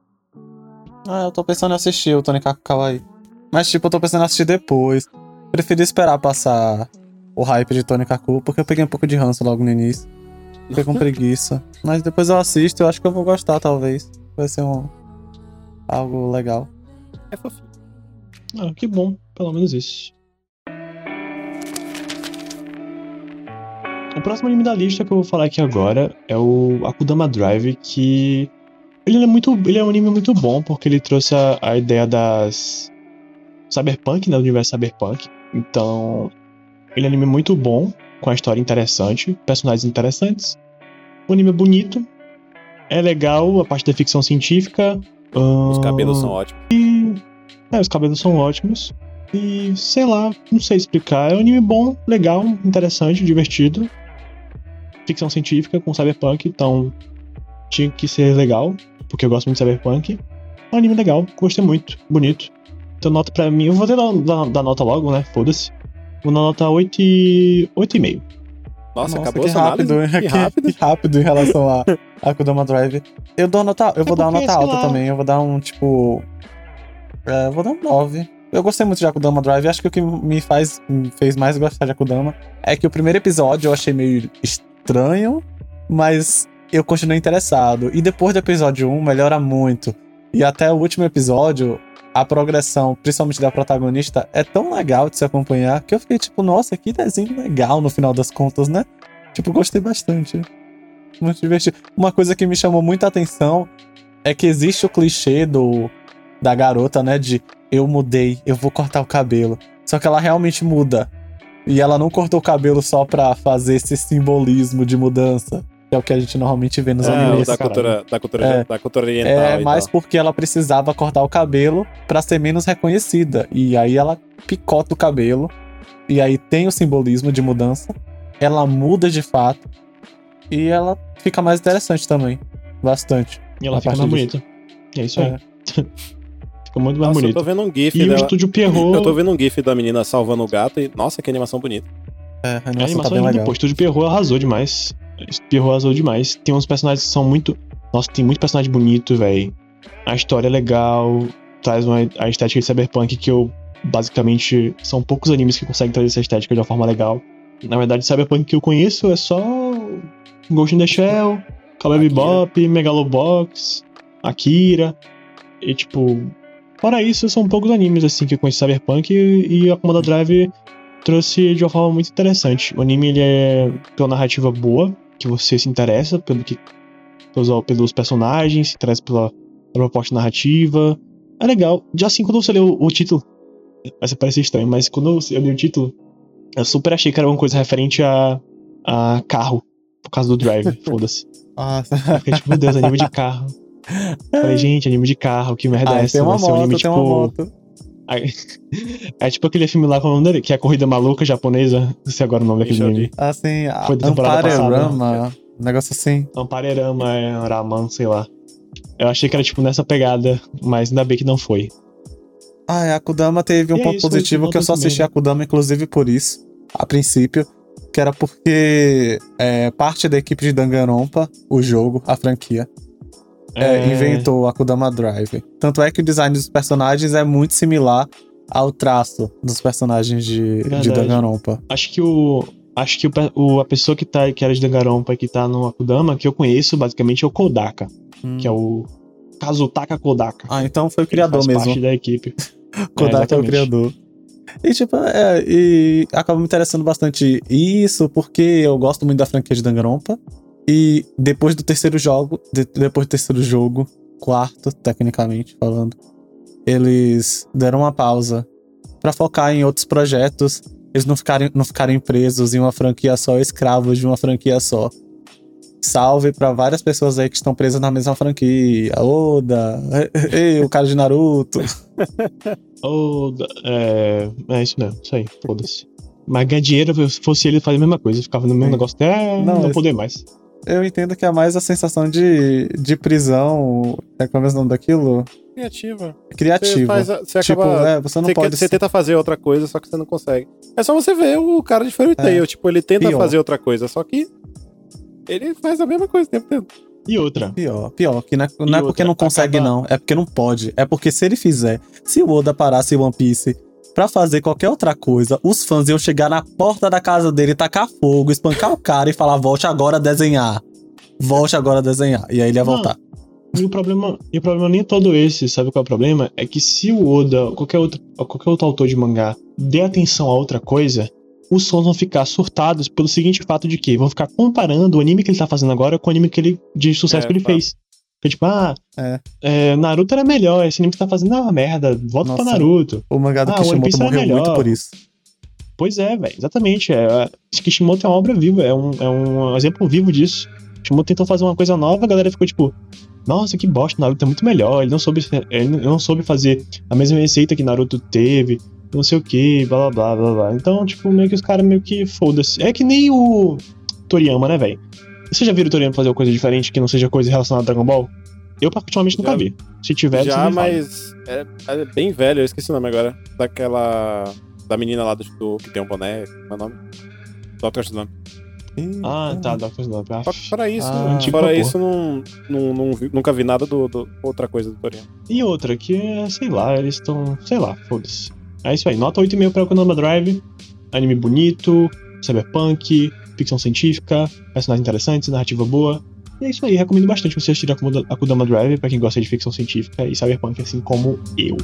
Ah, eu tô pensando em assistir o Tony Kaku Kawaii. Mas, tipo, eu tô pensando em assistir depois. Preferi esperar passar o hype de Tony Kaku, porque eu peguei um pouco de ranço logo no início. Fiquei com preguiça. Mas depois eu assisto, eu acho que eu vou gostar, talvez. Vai ser um. algo legal. É fofinho. Ah, que bom, pelo menos isso. O próximo anime da lista que eu vou falar aqui agora é o Akudama Drive, que ele é muito, ele é um anime muito bom porque ele trouxe a, a ideia das cyberpunk, né, do universo cyberpunk. Então, ele é um anime muito bom, com a história interessante, personagens interessantes. O anime é bonito, é legal, a parte da ficção científica. Os cabelos são ótimos. E, é, os cabelos são ótimos. E sei lá, não sei explicar. É um anime bom, legal, interessante, divertido. Ficção científica com cyberpunk, então tinha que ser legal, porque eu gosto muito de cyberpunk. É um anime legal, gostei muito, bonito. Então nota pra mim, eu vou dar, dar, dar nota logo, né? Foda-se. Vou dar nota 8 e... 8,5. Nossa, Nossa, acabou que rápido, que, rápido. Que rápido em relação a, a Kudama Drive. Eu dou nota, eu é vou dar uma nota alta lá. também. Eu vou dar um tipo. É, eu vou dar um 9. Eu gostei muito de Akudama Drive. Acho que o que me faz me fez mais gostar de Akudama é que o primeiro episódio eu achei meio estranho, mas eu continuei interessado. E depois do episódio 1 melhora muito. E até o último episódio, a progressão, principalmente da protagonista, é tão legal de se acompanhar que eu fiquei tipo, nossa, que desenho legal no final das contas, né? Tipo, gostei bastante. Muito divertido. Uma coisa que me chamou muita atenção é que existe o clichê do da garota, né, de eu mudei, eu vou cortar o cabelo. Só que ela realmente muda. E ela não cortou o cabelo só pra fazer esse simbolismo de mudança que é o que a gente normalmente vê nos é, animes. Da cultura, da, cultura, é, da cultura oriental. É, mais porque ela precisava cortar o cabelo para ser menos reconhecida. E aí ela picota o cabelo. E aí tem o simbolismo de mudança. Ela muda de fato. E ela fica mais interessante também. Bastante. E ela fica mais bonita. É isso aí. É. fica muito mais nossa, bonito. Eu tô vendo um GIF. E dela... o estúdio Pierrot. Eu tô vendo um GIF da menina salvando o gato e. Nossa, que animação bonita. É, a animação, a animação tá bem é legal. O estúdio Pierrot arrasou demais espirrou azul demais. Tem uns personagens que são muito. Nossa, tem muito personagem bonito, velho. A história é legal, traz uma, a estética de cyberpunk que eu. Basicamente, são poucos animes que conseguem trazer essa estética de uma forma legal. Na verdade, cyberpunk que eu conheço é só. Ghost in the Shell, Cowboy Bebop, Megalobox, Akira. E tipo. Fora isso, são poucos animes assim que eu conheço Cyberpunk e, e a Command Drive trouxe de uma forma muito interessante. O anime ele é tem uma narrativa boa, que você se interessa pelo que pelos, pelos personagens, se interessa pela, pela proposta narrativa. É legal. Já assim, quando você lê o, o título, vai parecer estranho, mas quando eu li o título, eu super achei que era uma coisa referente a, a carro, por causa do Drive, foda-se. Nossa. Fiquei tipo, meu Deus, anime de carro. Falei, gente, anime de carro, que merda Ah, é essa? tem uma Vai ser um moto, anime tem tipo. uma moto. Aí- É tipo aquele filme lá com o nome dele, que é a Corrida Maluca Japonesa. Não sei agora o nome daquele Entendi. anime. Assim, a Foi da temporada Amparerama, um negócio assim. Amparerama, é Raman, sei lá. Eu achei que era tipo nessa pegada, mas ainda bem que não foi. Ah, é, a Kudama teve um E é ponto isso, positivo que eu só assisti a Kudama, inclusive por isso, a princípio, que era porque é, parte da equipe de Danganronpa, o jogo, a franquia, é, inventou a Kudama Drive. Tanto é que o design dos personagens é muito similar ao traço dos personagens de, de Verdade. Danganronpa. Acho que o. Acho que o, o- a pessoa que, tá, que era de Danganronpa e que tá no Akudama, que eu conheço basicamente é o Kodaka, que é o Kazutaka Kodaka. Ah, então foi o criador faz mesmo. parte da equipe. Kodak é, o exatamente. criador. E, tipo, é, e acaba me interessando bastante isso, porque eu gosto muito da franquia de Danganronpa. E depois do terceiro jogo, de- depois do terceiro jogo, quarto, tecnicamente falando, eles deram uma pausa pra focar em outros projetos. Eles não ficarem, não ficarem presos em uma franquia só, escravos de uma franquia só. Salve pra várias pessoas aí que estão presas na mesma franquia. Oda, ei, o cara de Naruto. Ou, é, é isso mesmo, isso aí, foda-se. Mas ganhar dinheiro, se fosse ele, fazia a mesma coisa, ficava no mesmo Sim. negócio até Não, não, esse- poder mais. Eu entendo que é mais a sensação de, de prisão. É como é o nome daquilo? Criativa. Você, Criativa. faz, a- você tipo, acaba. é, você não você, quer- pode. você tenta fazer outra coisa, só que você não consegue. É só você ver o cara de Fairy Tail. Tipo, ele tenta Pior. fazer outra coisa, só que ele faz a mesma coisa o tempo todo. E outra, Pior, pior, que não é, não é porque não consegue, acaba- não. É porque não pode. É porque se ele fizer, se o Oda parasse One Piece pra fazer qualquer outra coisa, os fãs iam chegar na porta da casa dele, tacar fogo, espancar o cara e falar: volte agora a desenhar. Volte agora a desenhar. E aí ele ia Não. voltar. E o problema, e o problema nem é todo esse, sabe qual é o problema? É que se o Oda, ou qualquer outro, ou qualquer outro autor de mangá, dê atenção a outra coisa, os fãs vão ficar surtados pelo seguinte fato de que vão ficar comparando o anime que ele tá fazendo agora com o anime que ele, de sucesso É, que ele fato. fez. Tipo, ah, É. é, Naruto era melhor, esse anime que tá fazendo é uma merda, volta pra. Naruto. O mangá do Ah, Kishimoto morreu muito por isso. Pois é, velho, exatamente. É, Kishimoto é uma obra viva, é um, é um exemplo vivo disso. Kishimoto tentou fazer uma coisa nova, a galera ficou tipo, nossa, que bosta, Naruto é muito melhor, ele não soube, ele não soube fazer a mesma receita que Naruto teve, não sei o que, blá blá blá blá blá. Então, tipo, meio que os caras meio que foda-se. É que nem o Toriyama, né, velho? Você já viu o Toriyama fazer uma coisa diferente que não seja coisa relacionada a Dragon Ball? Eu, particularmente, nunca Já vi. Se tiver, Já, mas é, é bem velho, eu esqueci o nome agora. Daquela. Da menina lá do, do- que tem um boné, como é o nome? Dr. Slump. Ah, tá, Dr. Slump. Ah, fora isso, Ah, fora isso não, não, não vi- nunca vi nada do, do- outra coisa do Toriyama. E outra, que é, sei lá, eles estão. Sei lá, foda-se. É isso aí, nota 8,5 pra Konama Drive. Anime bonito, cyberpunk, ficção científica, personagens interessantes, narrativa boa. E é isso aí, recomendo bastante você assistir a Kuda- a Kudama Drive pra quem gosta de ficção científica e cyberpunk, assim como eu.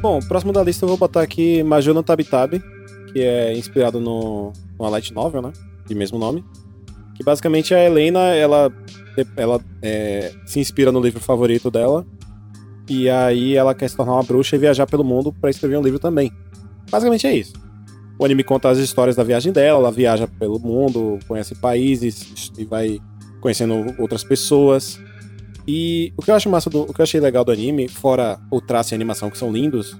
Bom, próximo da lista eu vou botar aqui Major no Tabi Tabi, que é inspirado no, numa light novel, né? De mesmo nome. Que basicamente a Helena, ela, ela é, se inspira no livro favorito dela. E aí ela quer se tornar uma bruxa e viajar pelo mundo pra escrever um livro também. Basicamente é isso. O anime conta as histórias da viagem dela, ela viaja pelo mundo, conhece países e vai conhecendo outras pessoas. E o que eu acho massa do, o que eu achei legal do anime, fora o traço e a animação que são lindos,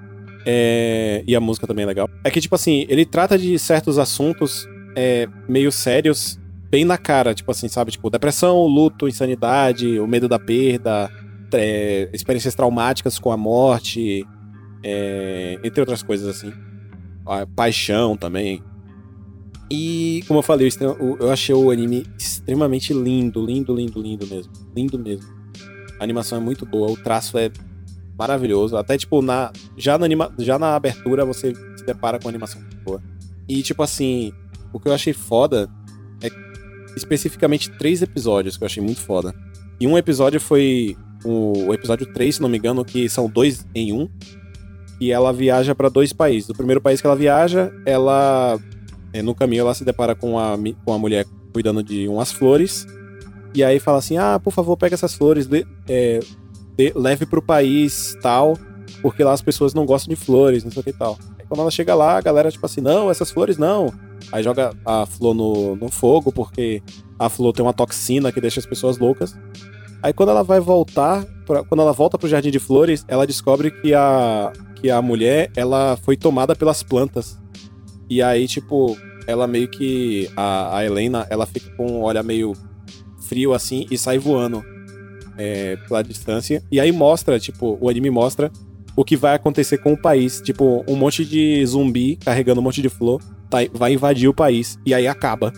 é, e a música também é legal, é que tipo assim, ele trata de certos assuntos é, meio sérios, bem na cara, tipo assim, sabe, tipo depressão, luto, insanidade, o medo da perda, é, experiências traumáticas com a morte, é, entre outras coisas assim, a paixão também. E como eu falei, eu achei o anime extremamente lindo, lindo, lindo, lindo mesmo, lindo mesmo. A animação é muito boa, o traço é maravilhoso. Até, tipo, na, já, na anima, já na abertura você se depara com a animação muito boa. E, tipo assim, o que eu achei foda é especificamente três episódios que eu achei muito foda. E um episódio foi o, o episódio 3, se não me engano, que são dois em um. E ela viaja para dois países. O primeiro país que ela viaja, ela. É, no caminho ela se depara com a, com a mulher cuidando de umas flores. E aí fala assim: ah, por favor, pega essas flores, de, é, de, leve país tal, porque lá as pessoas não gostam de flores, não sei o que e tal. Aí quando ela chega lá, a galera, tipo assim, não, essas flores não. Aí joga a flor no, no fogo, porque a flor tem uma toxina que deixa as pessoas loucas. Aí quando ela vai voltar, pra, quando ela volta pro jardim de flores, ela descobre que a, que a mulher, ela foi tomada pelas plantas. E aí, tipo, ela meio que. A, a Helena, ela fica com um olhar meio frio assim e sai voando é, pela distância. E aí mostra, tipo, o anime mostra o que vai acontecer com o país. Tipo, um monte de zumbi carregando um monte de flor tá, vai invadir o país. E aí acaba.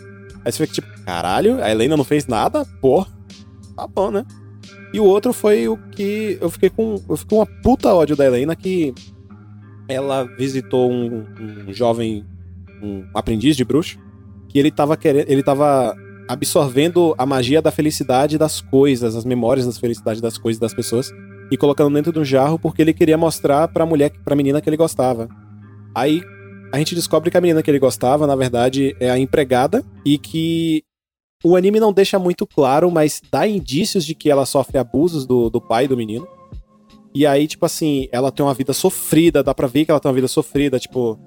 Aí você fica tipo, caralho, a Helena não fez nada? Pô, tá bom, né? E o outro foi o que eu fiquei com. Eu fiquei com uma puta ódio da Helena que ela visitou um, um jovem, um aprendiz de bruxo, que ele tava querendo. Ele tava absorvendo a magia da felicidade das coisas, as memórias da felicidade das coisas das pessoas, e colocando dentro de um jarro porque ele queria mostrar pra mulher, pra menina que ele gostava. Aí a gente descobre que a menina que ele gostava, na verdade, é a empregada e que o anime não deixa muito claro, mas dá indícios de que ela sofre abusos do, do pai do menino. E aí, tipo assim, ela tem uma vida sofrida, dá pra ver que ela tem uma vida sofrida, tipo,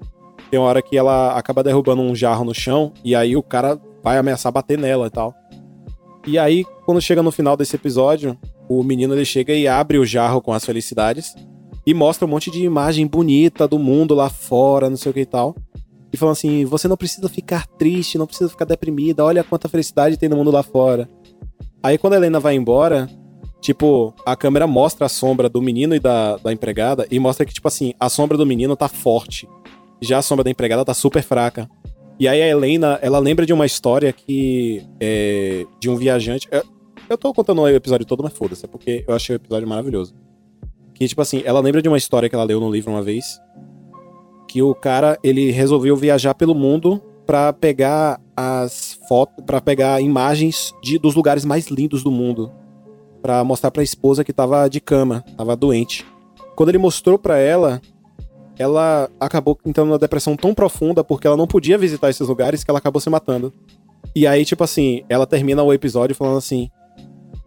tem uma hora que ela acaba derrubando um jarro no chão, e aí o cara vai ameaçar bater nela e tal. E aí, quando chega no final desse episódio, o menino ele chega e abre o jarro com as felicidades e mostra um monte de imagem bonita do mundo lá fora, não sei o que e tal e falando assim: você não precisa ficar triste, não precisa ficar deprimida, olha quanta felicidade tem no mundo lá fora. Aí quando a Helena vai embora, tipo, a câmera mostra a sombra do menino e da, da empregada e mostra que, tipo assim, a sombra do menino tá forte. Já a sombra da empregada tá super fraca. E aí a Helena, ela lembra de uma história que. É, de um viajante. Eu, eu tô contando o episódio todo, mas foda-se, é porque eu achei o episódio maravilhoso. Que, tipo assim, ela lembra de uma história que ela leu no livro uma vez, que o cara ele resolveu viajar pelo mundo para pegar as fotos, para pegar imagens de, dos lugares mais lindos do mundo, para mostrar para a esposa que tava de cama, tava doente. Quando ele mostrou para ela, ela acabou entrando numa depressão tão profunda porque ela não podia visitar esses lugares que ela acabou se matando. E aí, tipo assim, ela termina o episódio falando assim: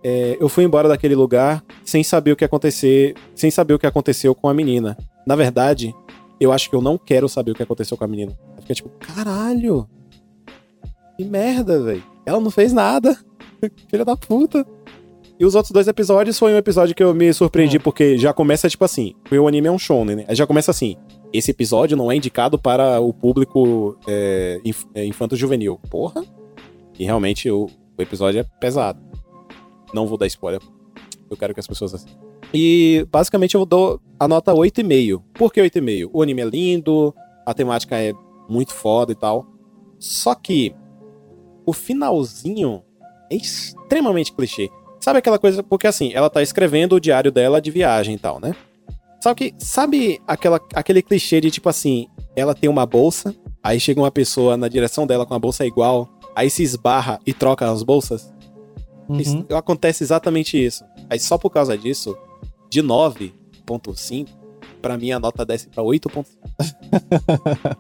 é, eu fui embora daquele lugar sem saber o que acontecer, sem saber o que aconteceu com a menina. Na verdade, eu acho que eu não quero saber o que aconteceu com a menina. Fica tipo, caralho! Que merda, velho. Ela não fez nada. Filha da puta. E os outros dois episódios foi um episódio que eu me surpreendi, hum. porque já começa, tipo assim, o anime é um shonen, né? Já começa assim, esse episódio não é indicado para o público é, inf é, infanto-juvenil. Porra! E realmente o, o episódio é pesado. Não vou dar spoiler. Eu quero que as pessoas assistam. E basicamente eu dou a nota 8,5. Por que 8,5? O anime é lindo, a temática é muito foda e tal. Só que o finalzinho é extremamente clichê. Sabe aquela coisa, porque assim, ela tá escrevendo o diário dela de viagem e tal, né? Só que, sabe aquela, aquele clichê de tipo assim, ela tem uma bolsa, aí chega uma pessoa na direção dela com a bolsa igual, aí se esbarra e troca as bolsas? Uhum. Isso, acontece exatamente isso. Aí só por causa disso, de 9.5, pra mim a nota desce pra 8.5.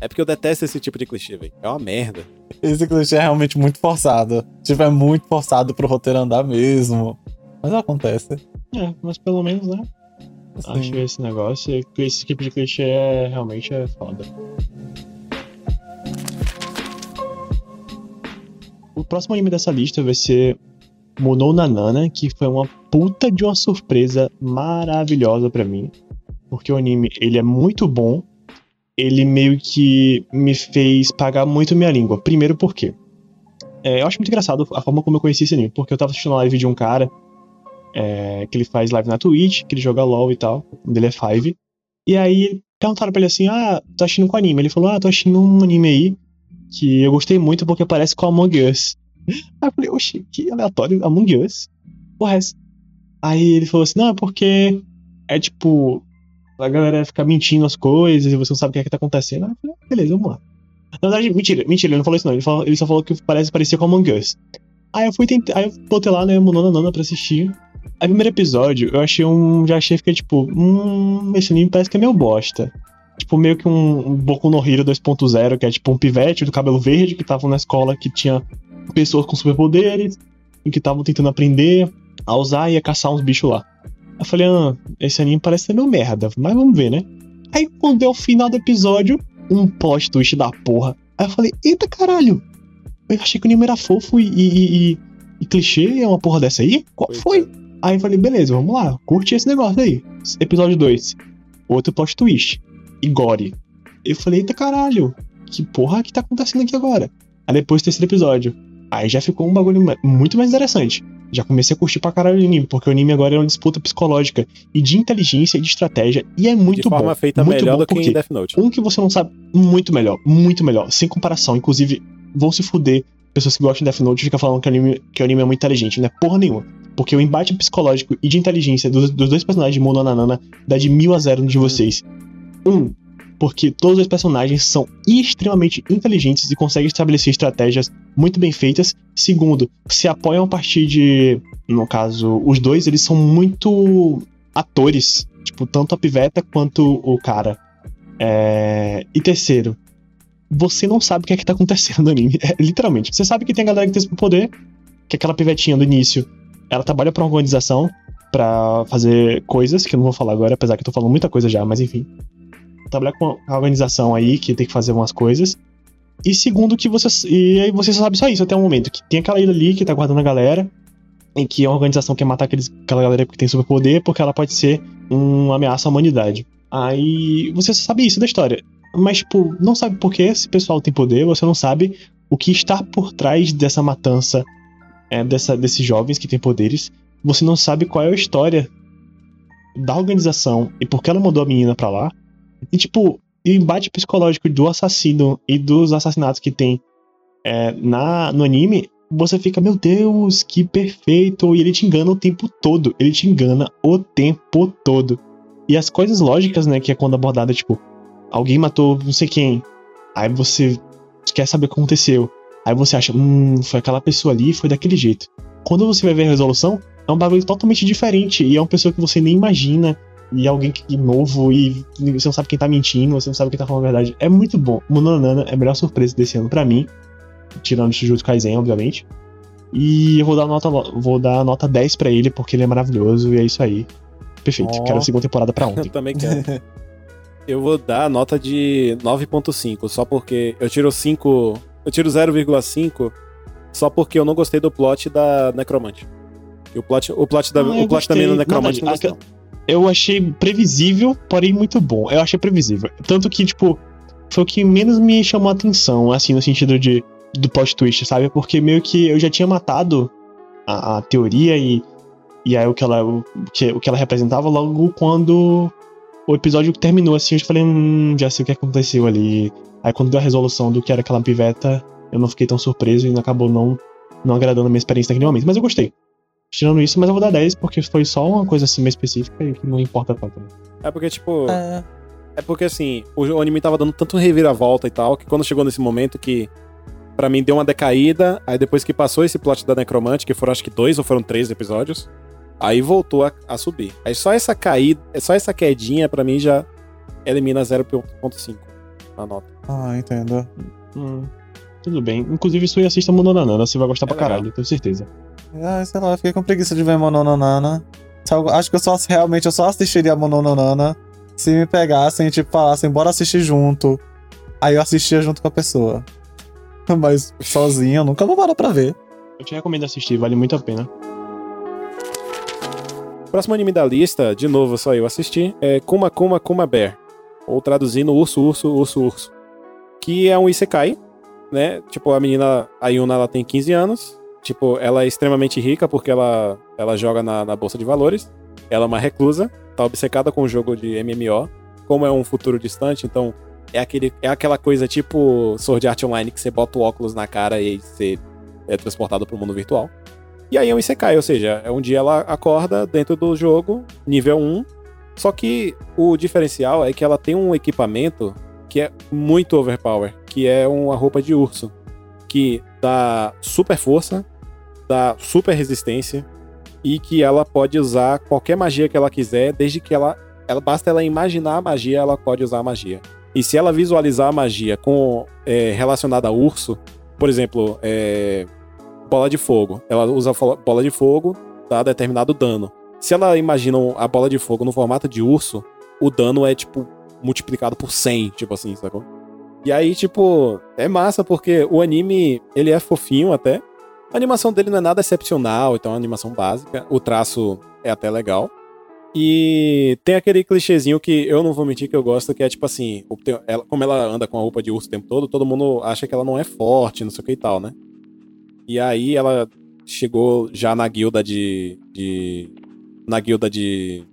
é porque eu detesto esse tipo de clichê, velho. É uma merda. Esse clichê é realmente muito forçado. Tipo, é muito forçado pro roteiro andar mesmo. Mas acontece. É, mas pelo menos, né? Assim. Acho que esse negócio, esse tipo de clichê é, realmente é foda. O próximo anime dessa lista vai ser Monou Nanana, que foi uma puta de uma surpresa maravilhosa para mim. Porque o anime, ele é muito bom. Ele meio que me fez pagar muito minha língua. Primeiro porque é, eu acho muito engraçado a forma como eu conheci esse anime. Porque eu tava assistindo live de um cara é, que ele faz live na Twitch, que ele joga LOL e tal. Ele é Five. E aí perguntaram pra ele assim: Ah, tô assistindo com anime. Ele falou: Ah, tô assistindo um anime aí que eu gostei muito porque parece com Among Us. Aí eu falei, oxi, que aleatório, Among Us. Porra, Aí ele falou assim, não, é porque é tipo, a galera fica mentindo as coisas e você não sabe o que é que tá acontecendo. Aí eu falei, beleza, vamos lá. Na verdade, mentira, mentira, ele não falou isso não, ele, falou, ele só falou que parece parecer com Among Us. Aí eu fui tentar, aí eu botei lá, né, Monona Nana pra assistir. A primeiro episódio, eu achei um. Já achei que tipo, hum, esse anime parece que é meio bosta. Tipo, meio que um, um Boku no Hero 2.0, que é tipo um pivete do cabelo verde que tava na escola que tinha pessoas com superpoderes e que estavam tentando aprender a usar e a caçar uns bichos lá. Eu falei, ah, esse anime parece ser meio merda, mas vamos ver, né? Aí quando deu o final do episódio, um plot twist da porra. Aí eu falei, eita caralho! Eu achei que o anime era fofo e, e, e, e clichê, é uma porra dessa aí? Qual foi? Aí eu falei, beleza, vamos lá, curte esse negócio aí. Episódio 2. Outro plot twist. Igore. Eu falei, eita caralho, que porra que tá acontecendo aqui agora? Aí depois terceiro episódio. Aí já ficou um bagulho muito mais interessante. Já comecei a curtir pra caralho o anime, porque o anime agora é uma disputa psicológica e de inteligência e de estratégia, e é muito de forma bom. feita muito melhor bom do que em Death Note. um que você não sabe, muito melhor, muito melhor, sem comparação. Inclusive, vão se fuder pessoas que gostam de Death Note e ficam falando que o, anime, que o anime é muito inteligente. Não é porra nenhuma. Porque o embate psicológico e de inteligência dos, dos dois personagens de Mono Nanana dá de mil a zero de vocês. Um, porque todos os personagens são extremamente inteligentes e conseguem estabelecer estratégias muito bem feitas. Segundo, se apoiam a partir de. No caso, os dois, eles são muito atores. Tipo, tanto a piveta quanto o cara. É... E terceiro, você não sabe o que é que tá acontecendo no anime. É, literalmente. Você sabe que tem a galera que tem esse poder, que aquela pivetinha do início, ela trabalha pra uma organização pra fazer coisas, que eu não vou falar agora, apesar que eu tô falando muita coisa já, mas enfim. Trabalhar com a organização aí, que tem que fazer umas coisas. E segundo, que você. E aí você só sabe só isso até o momento. Que tem aquela ilha ali que tá guardando a galera. Em que a organização quer matar aqueles, aquela galera que tem superpoder, porque ela pode ser uma ameaça à humanidade. Aí você só sabe isso da história. Mas, tipo, não sabe por que esse pessoal tem poder, você não sabe o que está por trás dessa matança é, dessa, desses jovens que têm poderes. Você não sabe qual é a história da organização e por que ela mandou a menina pra lá. E, tipo, o embate psicológico do assassino e dos assassinatos que tem é, na, no anime, você fica, meu Deus, que perfeito. E ele te engana o tempo todo. Ele te engana o tempo todo. E as coisas lógicas, né, que é quando abordada, tipo, alguém matou não sei quem. Aí você quer saber o que aconteceu. Aí você acha, hum, foi aquela pessoa ali, foi daquele jeito. Quando você vai ver a resolução, é um bagulho totalmente diferente. E é uma pessoa que você nem imagina. E alguém que novo, e você não sabe quem tá mentindo, você não sabe quem tá falando a verdade. É muito bom. Mononana é a melhor surpresa desse ano pra mim. Tirando Jujutsu Kaisen, obviamente. E eu vou dar nota, vou dar nota 10 pra ele, porque ele é maravilhoso, e é isso aí. Perfeito. Ó. Quero a segunda temporada pra Eu ontem. também quero. eu vou dar a nota de 9.5, só porque eu tiro 5. Eu tiro 0,5 só porque eu não gostei do plot da Necromante. E o plot, o plot da, Ah, eu o plot da menina gostei. Necromante Nada, não gostei. Eu achei previsível, porém muito bom. Eu achei previsível. Tanto que, tipo, foi o que menos me chamou a atenção, assim, no sentido de do plot twist, sabe? Porque meio que eu já tinha matado a, a teoria e, e aí o que, ela, o, que, o que ela representava logo quando o episódio terminou, assim, eu já falei, hum, já sei o que aconteceu ali. Aí quando deu a resolução do que era aquela piveta, eu não fiquei tão surpreso e acabou não, não agradando a minha experiência naquele momento. Mas eu gostei. Tirando isso, mas eu vou dar 10 porque foi só uma coisa assim mais específica e que não importa tanto. né? É porque, tipo. É, É porque assim, o o anime tava dando tanto reviravolta e tal, que quando chegou nesse momento que. Pra mim deu uma decaída, aí depois que passou esse plot da Necromante, que foram acho que dois ou foram três episódios, aí voltou a, a subir. Aí só essa caída, só essa quedinha pra mim já elimina 0.5 a nota. Ah, entendo. Hum, tudo bem. Inclusive, isso aí assista Mononanana, você vai gostar É pra legal. caralho, tenho certeza. Ah, sei lá, eu fiquei com preguiça de ver Mononanana. Acho que eu só realmente eu só assistiria Mononanana se me pegassem e tipo falassem, bora assistir junto. Aí eu assistia junto com a pessoa. Mas sozinho eu nunca vou parar pra ver. Eu te recomendo assistir, vale muito a pena. Próximo anime da lista, de novo só eu assisti, é Kuma Kuma Kuma Bear. Ou traduzindo Urso Urso Urso Urso. Que é um Isekai, né? Tipo, a menina, a Yuna, ela tem 15 anos. Tipo, ela é extremamente rica porque ela, ela joga na, na bolsa de valores. Ela é uma reclusa, tá obcecada com o jogo de MMO. Como é um futuro distante, então é, aquele, é aquela coisa tipo Sword Art Online que você bota o óculos na cara e você é transportado pro mundo virtual. E aí é um Isekai, ou seja, é um dia ela acorda dentro do jogo, nível 1. Só que o diferencial é que ela tem um equipamento que é muito overpower, que é uma roupa de urso, que dá super força, dá super resistência, e que ela pode usar qualquer magia que ela quiser, desde que ela, ela basta ela imaginar a magia, ela pode usar a magia. E se ela visualizar a magia com é, relacionada a urso, por exemplo, é, bola de fogo, ela usa bola de fogo, dá determinado dano. Se ela imagina a bola de fogo no formato de urso, o dano é tipo multiplicado por 100, tipo assim, sacou? E aí, tipo, é massa porque o anime, ele é fofinho até. A animação dele não é nada excepcional, então é uma animação básica. O traço é até legal. E tem aquele clichêzinho que eu não vou mentir que eu gosto, que é tipo assim, ela, como ela anda com a roupa de urso o tempo todo, todo mundo acha que ela não é forte, não sei o que e tal, né? E aí ela chegou já na guilda de. de na guilda de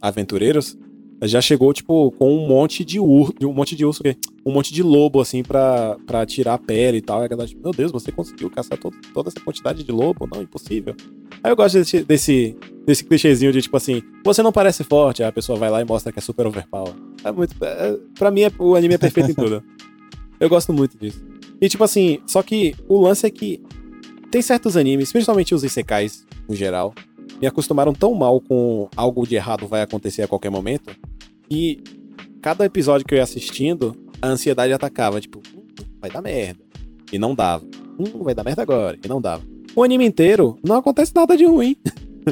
aventureiros já chegou, tipo, com um monte de urso, um monte de urso, um monte de lobo, assim, pra, pra tirar a pele e tal. E a galera, tipo, meu Deus, você conseguiu caçar todo, toda essa quantidade de lobo? Não, impossível. Aí eu gosto desse, desse, desse clichêzinho de, tipo assim, você não parece forte, aí a pessoa vai lá e mostra que é super overpower. É muito, é, pra mim, é, o anime é perfeito em tudo. Eu gosto muito disso. E, tipo assim, só que o lance é que tem certos animes, principalmente os isekais, no geral, me acostumaram tão mal com algo de errado vai acontecer a qualquer momento, que cada episódio que eu ia assistindo, a ansiedade atacava, tipo, vai dar merda. E não dava. Hum, vai dar merda agora. E não dava. O anime inteiro não acontece nada de ruim.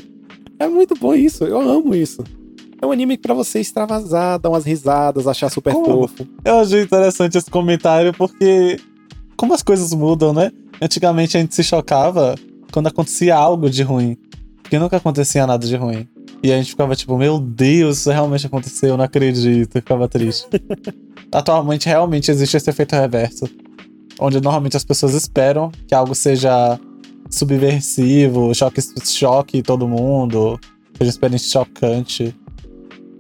é muito bom isso, eu amo isso. É um anime para você extravasar, dar umas risadas, achar super como? fofo. Eu achei interessante esse comentário porque como as coisas mudam, né? Antigamente a gente se chocava quando acontecia algo de ruim. Porque nunca acontecia nada de ruim. E a gente ficava tipo, meu Deus, isso realmente aconteceu, eu não acredito. E ficava triste. Atualmente, realmente existe esse efeito reverso. Onde normalmente as pessoas esperam que algo seja subversivo, choque, choque todo mundo, seja experiência chocante.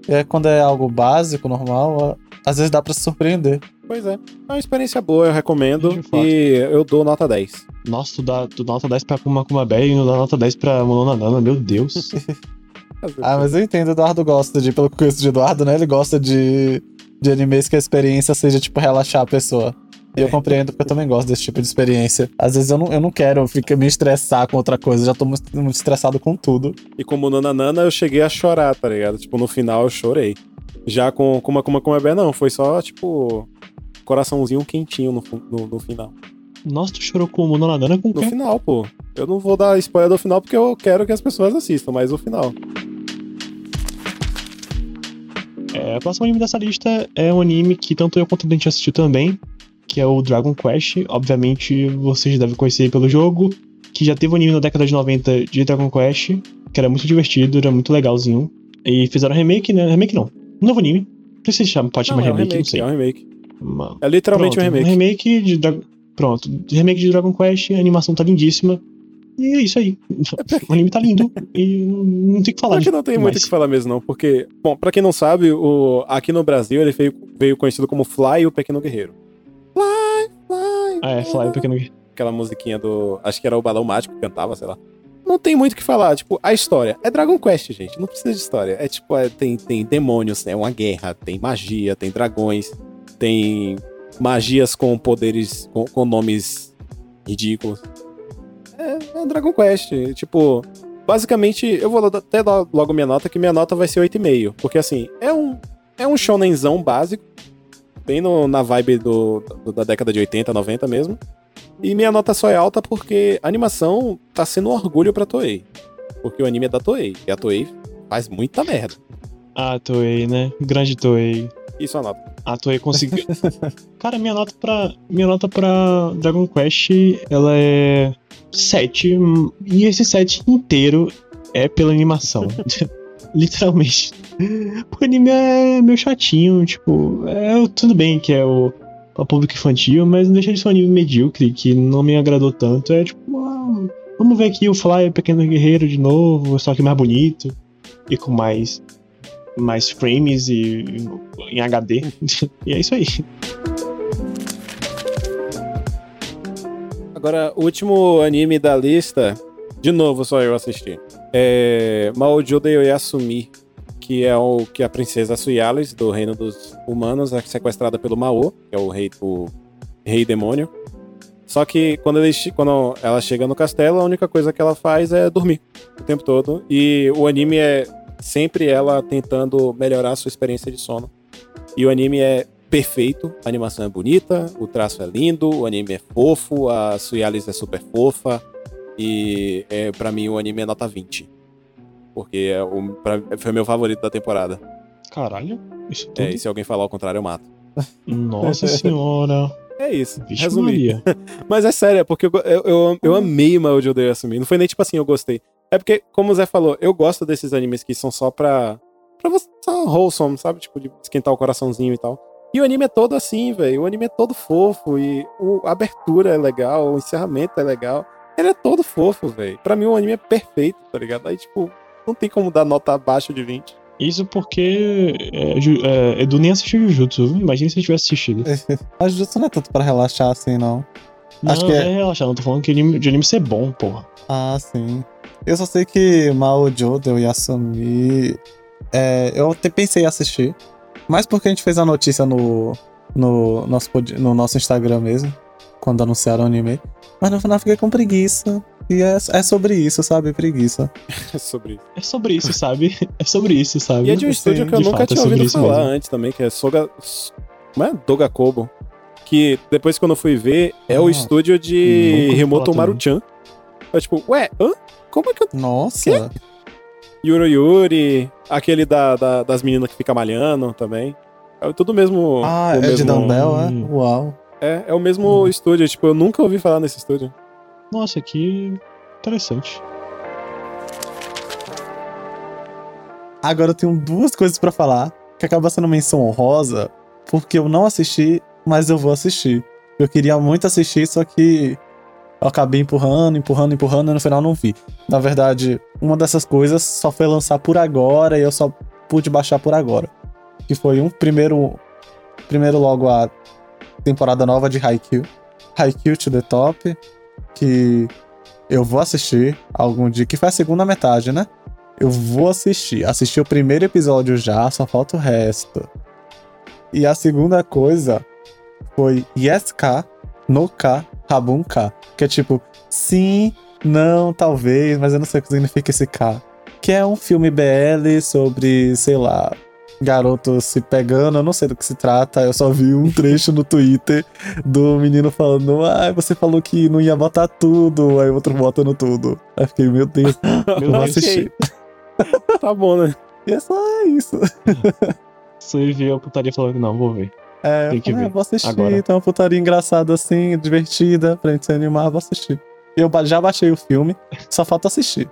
E aí, quando é algo básico, normal, às vezes dá para se surpreender. Pois é. É uma experiência boa, eu recomendo. E eu dou nota 10. Nossa, tu dá, tu dá nota 10 pra Kuma Kuma Bay e não dá nota 10 pra Mononanana, meu Deus. ah, mas eu entendo, o Eduardo gosta de, pelo que eu conheço de Eduardo, né? Ele gosta de, de animes que a experiência seja, tipo, relaxar a pessoa. E eu é. compreendo porque eu também gosto desse tipo de experiência. Às vezes eu não, eu não quero ficar, me estressar com outra coisa, já tô muito, muito estressado com tudo. E como Nananana, eu cheguei a chorar, tá ligado? Tipo, no final eu chorei. Já com Kuma Kuma Kuma Bé, não, foi só, tipo, coraçãozinho quentinho no, no, no final. Nossa, tu chorou com o Mononadana com o No final, pô. Eu não vou dar spoiler do final porque eu quero que as pessoas assistam, mas o final. É, o próximo anime dessa lista é um anime que tanto eu quanto a gente assistiu também, que é o Dragon Quest. Obviamente, vocês devem conhecer pelo jogo, que já teve um anime na década de 90 de Dragon Quest, que era muito divertido, era muito legalzinho. E fizeram remake, né? Remake não. Um novo anime. Não sei se chama, pode chamar é remake, remake, não sei. É um remake. Uma... É literalmente Pronto, um remake. Um remake de Dra... Pronto, remake de Dragon Quest, a animação tá lindíssima. E é isso aí. o anime tá lindo e não tem o que falar. Acho que não tem muito o que falar mesmo, não, porque, bom, pra quem não sabe, o, aqui no Brasil ele veio, veio conhecido como Fly o Pequeno Guerreiro. Fly, Fly. Ah, é, Fly o Pequeno Guerreiro. Aquela musiquinha do. Acho que era o Balão Mágico que cantava, sei lá. Não tem muito o que falar, tipo, a história. É Dragon Quest, gente. Não precisa de história. É tipo, é, tem, tem demônios, é uma guerra, tem magia, tem dragões, tem magias com poderes, com, com nomes ridículos. É, é, Dragon Quest. Tipo, basicamente, eu vou até dar logo minha nota, que minha nota vai ser 8,5. Porque assim, é um, é um shonenzão básico, bem no, na vibe do, do, da década de 80, 90 mesmo. E minha nota só é alta porque a animação tá sendo um orgulho pra Toei. Porque o anime é da Toei. E a Toei faz muita merda. Ah, Toei, né? Grande Toei. Isso é a nota. A Toei conseguiu. Cara, minha nota pra. Minha nota pra Dragon Quest, ela é 7. E esse 7 inteiro é pela animação. Literalmente. O anime é meio chatinho, tipo, é tudo bem que é o pra público infantil, mas não deixa de ser um anime medíocre que não me agradou tanto. É tipo, ah, vamos ver aqui o Fly Pequeno Guerreiro de novo, só que mais bonito e com mais mais frames e em HD. e é isso aí. Agora, o último anime da lista, de novo só eu assisti. É Maojo de Oyasumi, que é o que a princesa Suyalis, do reino dos humanos, é sequestrada pelo Mao, que é o rei, rei demônio. Só que quando, ele, quando ela chega no castelo, a única coisa que ela faz é dormir o tempo todo. E o anime é sempre ela tentando melhorar a sua experiência de sono. E o anime é perfeito, a animação é bonita, o traço é lindo, o anime é fofo, a Suyalis é super fofa. E é, para mim o anime é nota 20. Porque é o, pra- foi meu favorito da temporada. Caralho, isso tudo. É, e se alguém falar o contrário, eu mato. Nossa senhora. É isso. Vixe Resumir. Mas é sério, é porque eu, eu, eu, eu amei de Odeio Assumir. Não foi nem tipo assim, eu gostei. É porque, como o Zé falou, eu gosto desses animes que são só pra. pra você. Só wholesome, sabe? Tipo, de esquentar o coraçãozinho e tal. E o anime é todo assim, velho. O anime é todo fofo. E o- a abertura é legal, o encerramento é legal. Ele é todo fofo, velho. Pra mim, o anime é perfeito, tá ligado? Aí, tipo, não tem como dar nota abaixo de 20. Isso porque é, Ju- é, Edu nem assistiu Jujutsu. viu? Imagina se ele tivesse assistido. Mas Jutsu não é tanto pra relaxar assim, não. Não, Acho que é- é relaxar, não tô falando que de anime, de anime ser bom, porra. Ah, sim. Eu só sei que Mao Jodo e Asumi. É, eu até pensei em assistir. Mas porque a gente fez a notícia no, no, nosso, pod- no nosso Instagram mesmo. Quando anunciaram o anime. Mas no final fiquei com preguiça. E é, é sobre isso, sabe? Preguiça. É sobre isso. É sobre isso, sabe? É sobre isso, sabe? E é de um Sim, estúdio que eu de nunca fato, é tinha sobre ouvido falar mesmo. antes também, que é Soga. Como é? Dogakobo. Que depois quando eu fui ver, é o Ah, estúdio de Remoto. Maruchan. É tipo, ué, hã? Como é que eu. Nossa! Yuro Yuri, aquele da, da- das meninas que fica malhando também. É tudo mesmo. Ah, o é de mesmo, Dumbbell, é? Hum. Uau. É, é o mesmo Hum. estúdio. Tipo, eu nunca ouvi falar nesse estúdio. Nossa, que interessante. Agora eu tenho duas coisas pra falar, que acaba sendo menção honrosa, porque eu não assisti, mas eu vou assistir. Eu queria muito assistir, só que eu acabei empurrando, empurrando, empurrando e no final não vi. Na verdade, uma dessas coisas só foi lançar por agora e eu só pude baixar por agora. Que foi um primeiro. Primeiro logo a temporada nova de Haikyuu. Haikyuu to the Top. Que eu vou assistir algum dia. Que foi a segunda metade, né? Eu vou assistir. Assisti o primeiro episódio já, só falta o resto. E a segunda coisa foi Yeska no K Rabun K. Que é tipo, sim, não, talvez, mas eu não sei o que significa esse K. Que é um filme BL sobre, sei lá, garotos se pegando, eu não sei do que se trata. Eu só vi um trecho no Twitter do menino falando, ah, você falou que não ia botar tudo, aí o outro botando tudo. Aí fiquei, meu Deus, eu vou assistir. Tá bom, né? E é só isso. Você viu a putaria falando, não, vou ver. É, Tem que falei, ver. ah, vou assistir, Agora. tem uma putaria engraçada assim, divertida, pra gente se animar, vou assistir. Eu já baixei o filme, só falta assistir.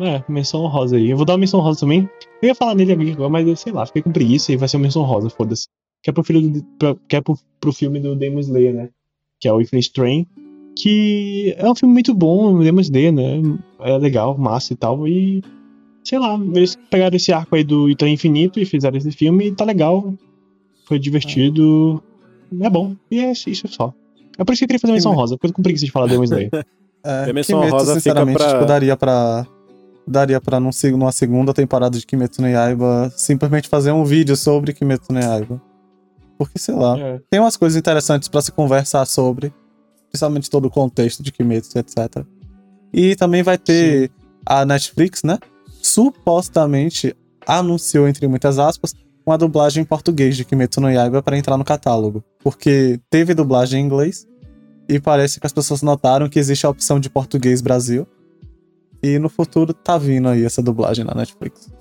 É, menção rosa aí. Eu vou dar uma menção rosa também. Eu ia falar nele agora, mas eu sei lá, fiquei com preguiça e vai ser uma menção rosa, foda-se. Que é pro, filho do, pra- que é pro, pro filme do Demon Slayer, né? Que é o Infinite Train. Que é um filme muito bom, o Demon Slayer, né? É legal, massa e tal. E sei lá, eles pegaram esse arco aí do Trem Infinito e fizeram esse filme e tá legal. Foi divertido. É bom. E é isso só. É por isso que eu queria fazer menção Sim. rosa, porque eu tô com preguiça de falar Demon Slayer. É, a menção rosa fica sinceramente, pra- tipo, daria pra. Daria num, seg- numa segunda temporada de Kimetsu no Yaiba, simplesmente fazer um vídeo sobre Kimetsu no Yaiba. Porque, sei lá, É. tem umas coisas interessantes pra se conversar sobre, principalmente todo o contexto de Kimetsu, etc. E também vai ter a Netflix, né? Supostamente anunciou, entre muitas aspas, uma dublagem em português de Kimetsu no Yaiba pra entrar no catálogo. Porque teve dublagem em inglês e parece que as pessoas notaram que existe a opção de português Brasil. E no futuro tá vindo aí essa dublagem na Netflix.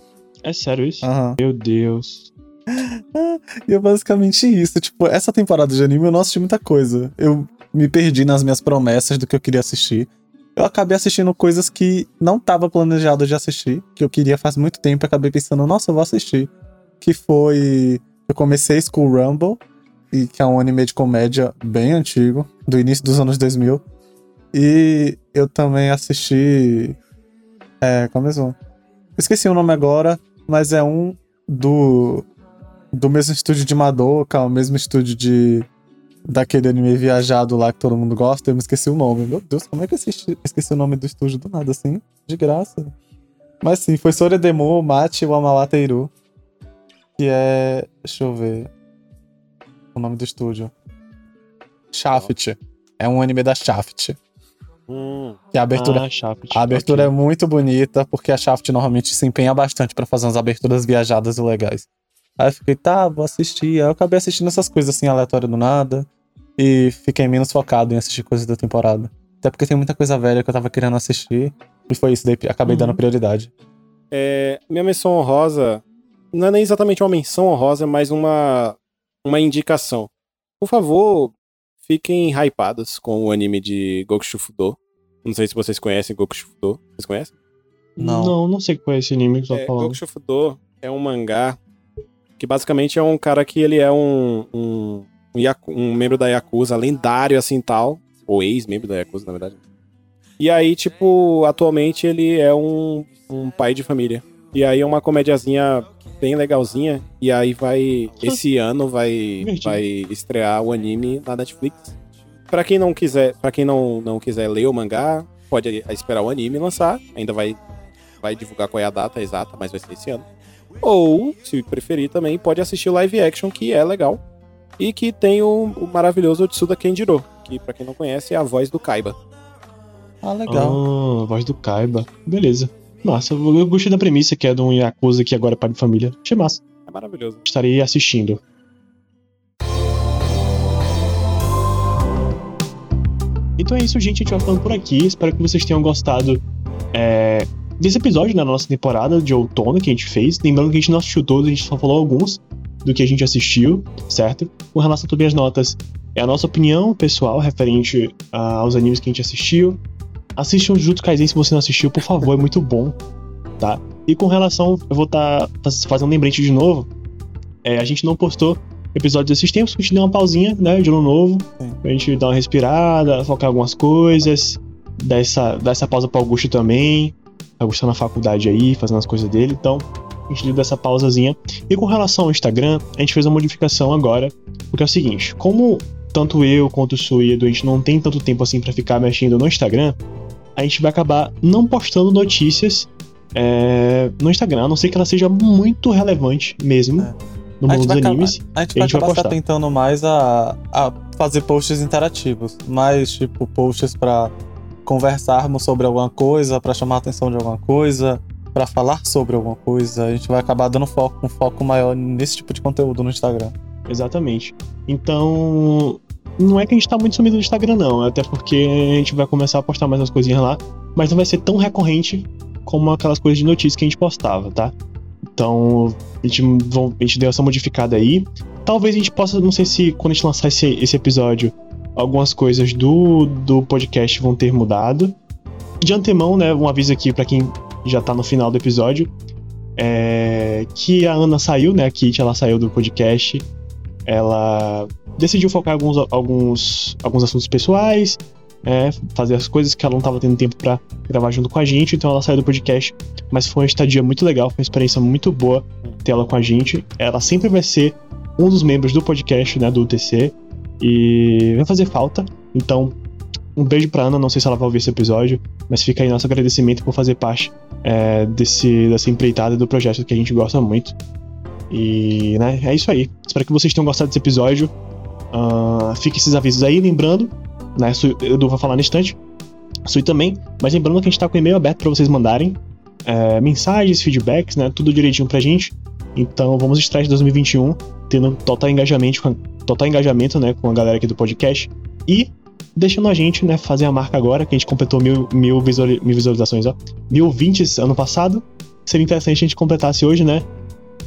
É sério isso? Aham. Meu Deus. E é basicamente isso. Tipo, essa temporada de anime eu não assisti muita coisa. Eu me perdi nas minhas promessas do que eu queria assistir. Eu acabei assistindo coisas que não tava planejado de assistir, que eu queria faz muito tempo e acabei pensando, nossa, eu vou assistir. Que foi. Eu comecei School Rumble, e que é um anime de comédia bem antigo, do início dos anos 2000. E eu também assisti. É, como é mesmo? Esqueci o nome agora, mas é um do do mesmo estúdio de Madoka, o mesmo estúdio de daquele anime viajado lá que todo mundo gosta, eu me esqueci o nome. Meu Deus, como é que eu esqueci, o nome do estúdio do nada assim? De graça. Mas sim, foi Soredemo, Machi Wamawateiru, que é, deixa eu ver o nome do estúdio. Shaft. é um anime da Shaft. Hum, E a abertura, Ah, Shaft. a abertura ok. é muito bonita, porque a Shaft normalmente se empenha bastante pra fazer umas aberturas viajadas e legais. Aí eu fiquei, tá, vou assistir. Aí eu acabei assistindo essas coisas assim, aleatórias do nada. E fiquei menos focado em assistir coisas da temporada. Até porque tem muita coisa velha que eu tava querendo assistir. E foi isso, daí acabei Uhum. dando prioridade. É, minha menção honrosa não é nem exatamente uma menção honrosa, mas uma, uma indicação. Por favor, fiquem hypados com o anime de Goku Shufudo. Não sei se vocês conhecem Goku Shufudo. Vocês conhecem? Não. Não, não sei qual é esse anime que você É, tá falando. Goku Shufudo é um mangá que basicamente é um cara que ele é um, um, um, um membro da Yakuza, lendário assim tal, ou ex-membro da Yakuza, na verdade. E aí, tipo, atualmente ele é um, um pai de família. E aí é uma comédiazinha bem legalzinha. E aí vai. Esse ano vai, vai estrear o anime na Netflix. Pra quem não quiser, para quem não, não quiser ler o mangá, pode esperar o anime lançar. Ainda vai, vai divulgar qual é a data exata, mas vai ser esse ano. Ou, se preferir também, pode assistir o live action, que é legal. E que tem o, o maravilhoso Tsuda Kenjiro, que pra quem não conhece é a voz do Kaiba. Ah, legal. Ah, voz do Kaiba. Beleza. Massa, eu eu gostei da premissa que é de um Yakuza que agora é pai de família. Achei massa. É maravilhoso. Estarei assistindo. Então é isso, gente. A gente vai ficando por aqui. Espero que vocês tenham gostado é, desse episódio da nossa temporada de outono que a gente fez. Lembrando que a gente não assistiu todos, a gente só falou alguns do que a gente assistiu, certo? Com relação também às notas, é a nossa opinião pessoal referente ah, aos animes que a gente assistiu. Assistam Jujutsu Kaisen se você não assistiu, por favor, é muito bom, tá? E com relação, eu vou estar fazendo um lembrete de novo. É, a gente não postou episódios esses tempos, a gente deu uma pausinha, né, de ano novo, Sim. pra gente dar uma respirada, focar algumas coisas, dar essa, dar essa pausa pro Augusto também. Augusto tá na faculdade aí, fazendo as coisas dele, então a gente deu essa pausazinha. E com relação ao Instagram, a gente fez uma modificação agora, porque é o seguinte, como tanto eu quanto o Su o Edu, a gente não tem tanto tempo assim pra ficar mexendo no Instagram, a gente vai acabar não postando notícias é, no Instagram, a não ser que ela seja muito relevante mesmo É. no A mundo gente dos vai acabar- animes. A gente E a vai gente vai acabar se atentando mais a, a fazer posts interativos. Mais, tipo, posts pra conversarmos sobre alguma coisa, pra chamar a atenção de alguma coisa, pra falar sobre alguma coisa. A gente vai acabar dando foco, um foco maior nesse tipo de conteúdo no Instagram. Exatamente. Então, não é que a gente tá muito sumido no Instagram, não. Até porque a gente vai começar a postar mais umas coisinhas lá. Mas não vai ser tão recorrente como aquelas coisas de notícias que a gente postava, tá? Então, a gente, a gente deu essa modificada aí. Talvez a gente possa, não sei se quando a gente lançar esse, esse episódio, algumas coisas do, do podcast vão ter mudado. De antemão, né, um aviso aqui pra quem já tá no final do episódio. É, que a Ana saiu, né? A Kit, ela saiu do podcast ela decidiu focar alguns, alguns, alguns assuntos pessoais, é, fazer as coisas que ela não estava tendo tempo para gravar junto com a gente, então ela saiu do podcast. Mas foi uma estadia muito legal, foi uma experiência muito boa ter ela com a gente. Ela sempre vai ser um dos membros do podcast, né, do UTC, e vai fazer falta. Então, um beijo pra Ana, não sei se ela vai ouvir esse episódio, mas fica aí nosso agradecimento por fazer parte é, desse, dessa empreitada do projeto que a gente gosta muito. E, né, é isso aí. Espero que vocês tenham gostado desse episódio. Ah, fiquem esses avisos aí, lembrando, né, eu vou falar no instante, Sui também, mas lembrando que a gente tá com e-mail aberto para vocês mandarem é, mensagens, feedbacks, né, tudo direitinho pra gente. Então vamos estrear de 2021 tendo total engajamento, com total engajamento, né, com a galera aqui do podcast e deixando a gente, né, fazer a marca agora, que a gente completou mil, mil visualizações, ó, mil ouvintes ano passado. Seria interessante a gente completasse hoje, né,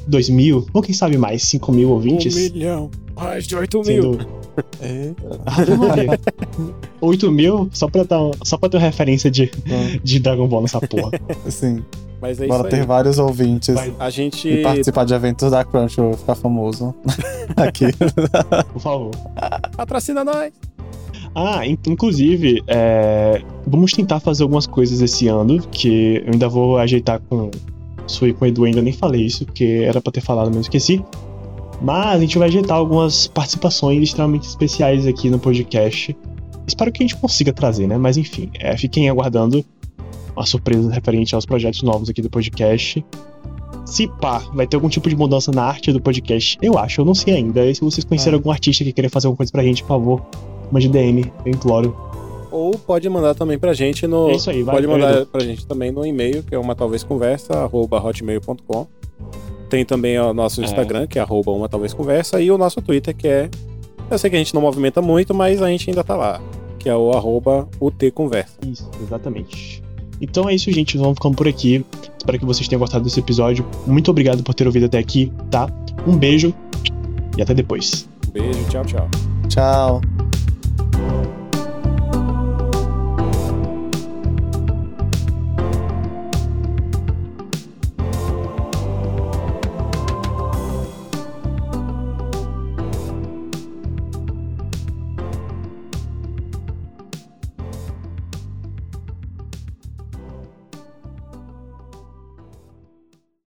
dois mil, ou quem sabe mais, cinco mil ouvintes. Um milhão. Mais de 8 mil. Sendo... Ave Maria. 8 mil, só pra, dar, só pra ter uma referência de, de Dragon Ball nessa porra. Sim, Mas é bora ter aí. vários ouvintes Vai. A gente. e participar de eventos da Crunchyroll, ficar famoso aqui. Por favor. Patrocina nós. Ah, in- inclusive, é, vamos tentar fazer algumas coisas esse ano, que eu ainda vou ajeitar com Sui com o Edu, ainda nem falei isso, porque era pra ter falado, mas eu esqueci. Mas a gente vai ajeitar algumas participações extremamente especiais aqui no podcast. Espero que a gente consiga trazer, né? Mas enfim, é, fiquem aguardando uma surpresa referente aos projetos novos aqui do podcast. Se pá, vai ter algum tipo de mudança na arte do podcast, eu acho, eu não sei ainda. E se vocês conhecerem É. algum artista que queira fazer alguma coisa pra gente, por favor, mande DM, eu imploro. Ou pode mandar também pra gente no. É isso aí, vai, Pode mandar Edu. pra gente também no e-mail, que é uma talvez conversa, arroba hotmail.com. Tem também o nosso É. Instagram, que é arroba uma talvez conversa, e o nosso Twitter, que é. Eu sei que a gente não movimenta muito, mas a gente ainda tá lá. Que é o arroba utconversa. Isso, exatamente. Então é isso, gente. Vamos ficando por aqui. Espero que vocês tenham gostado desse episódio. Muito obrigado por ter ouvido até aqui, tá? Um beijo e até depois. Um beijo, tchau, tchau. Tchau.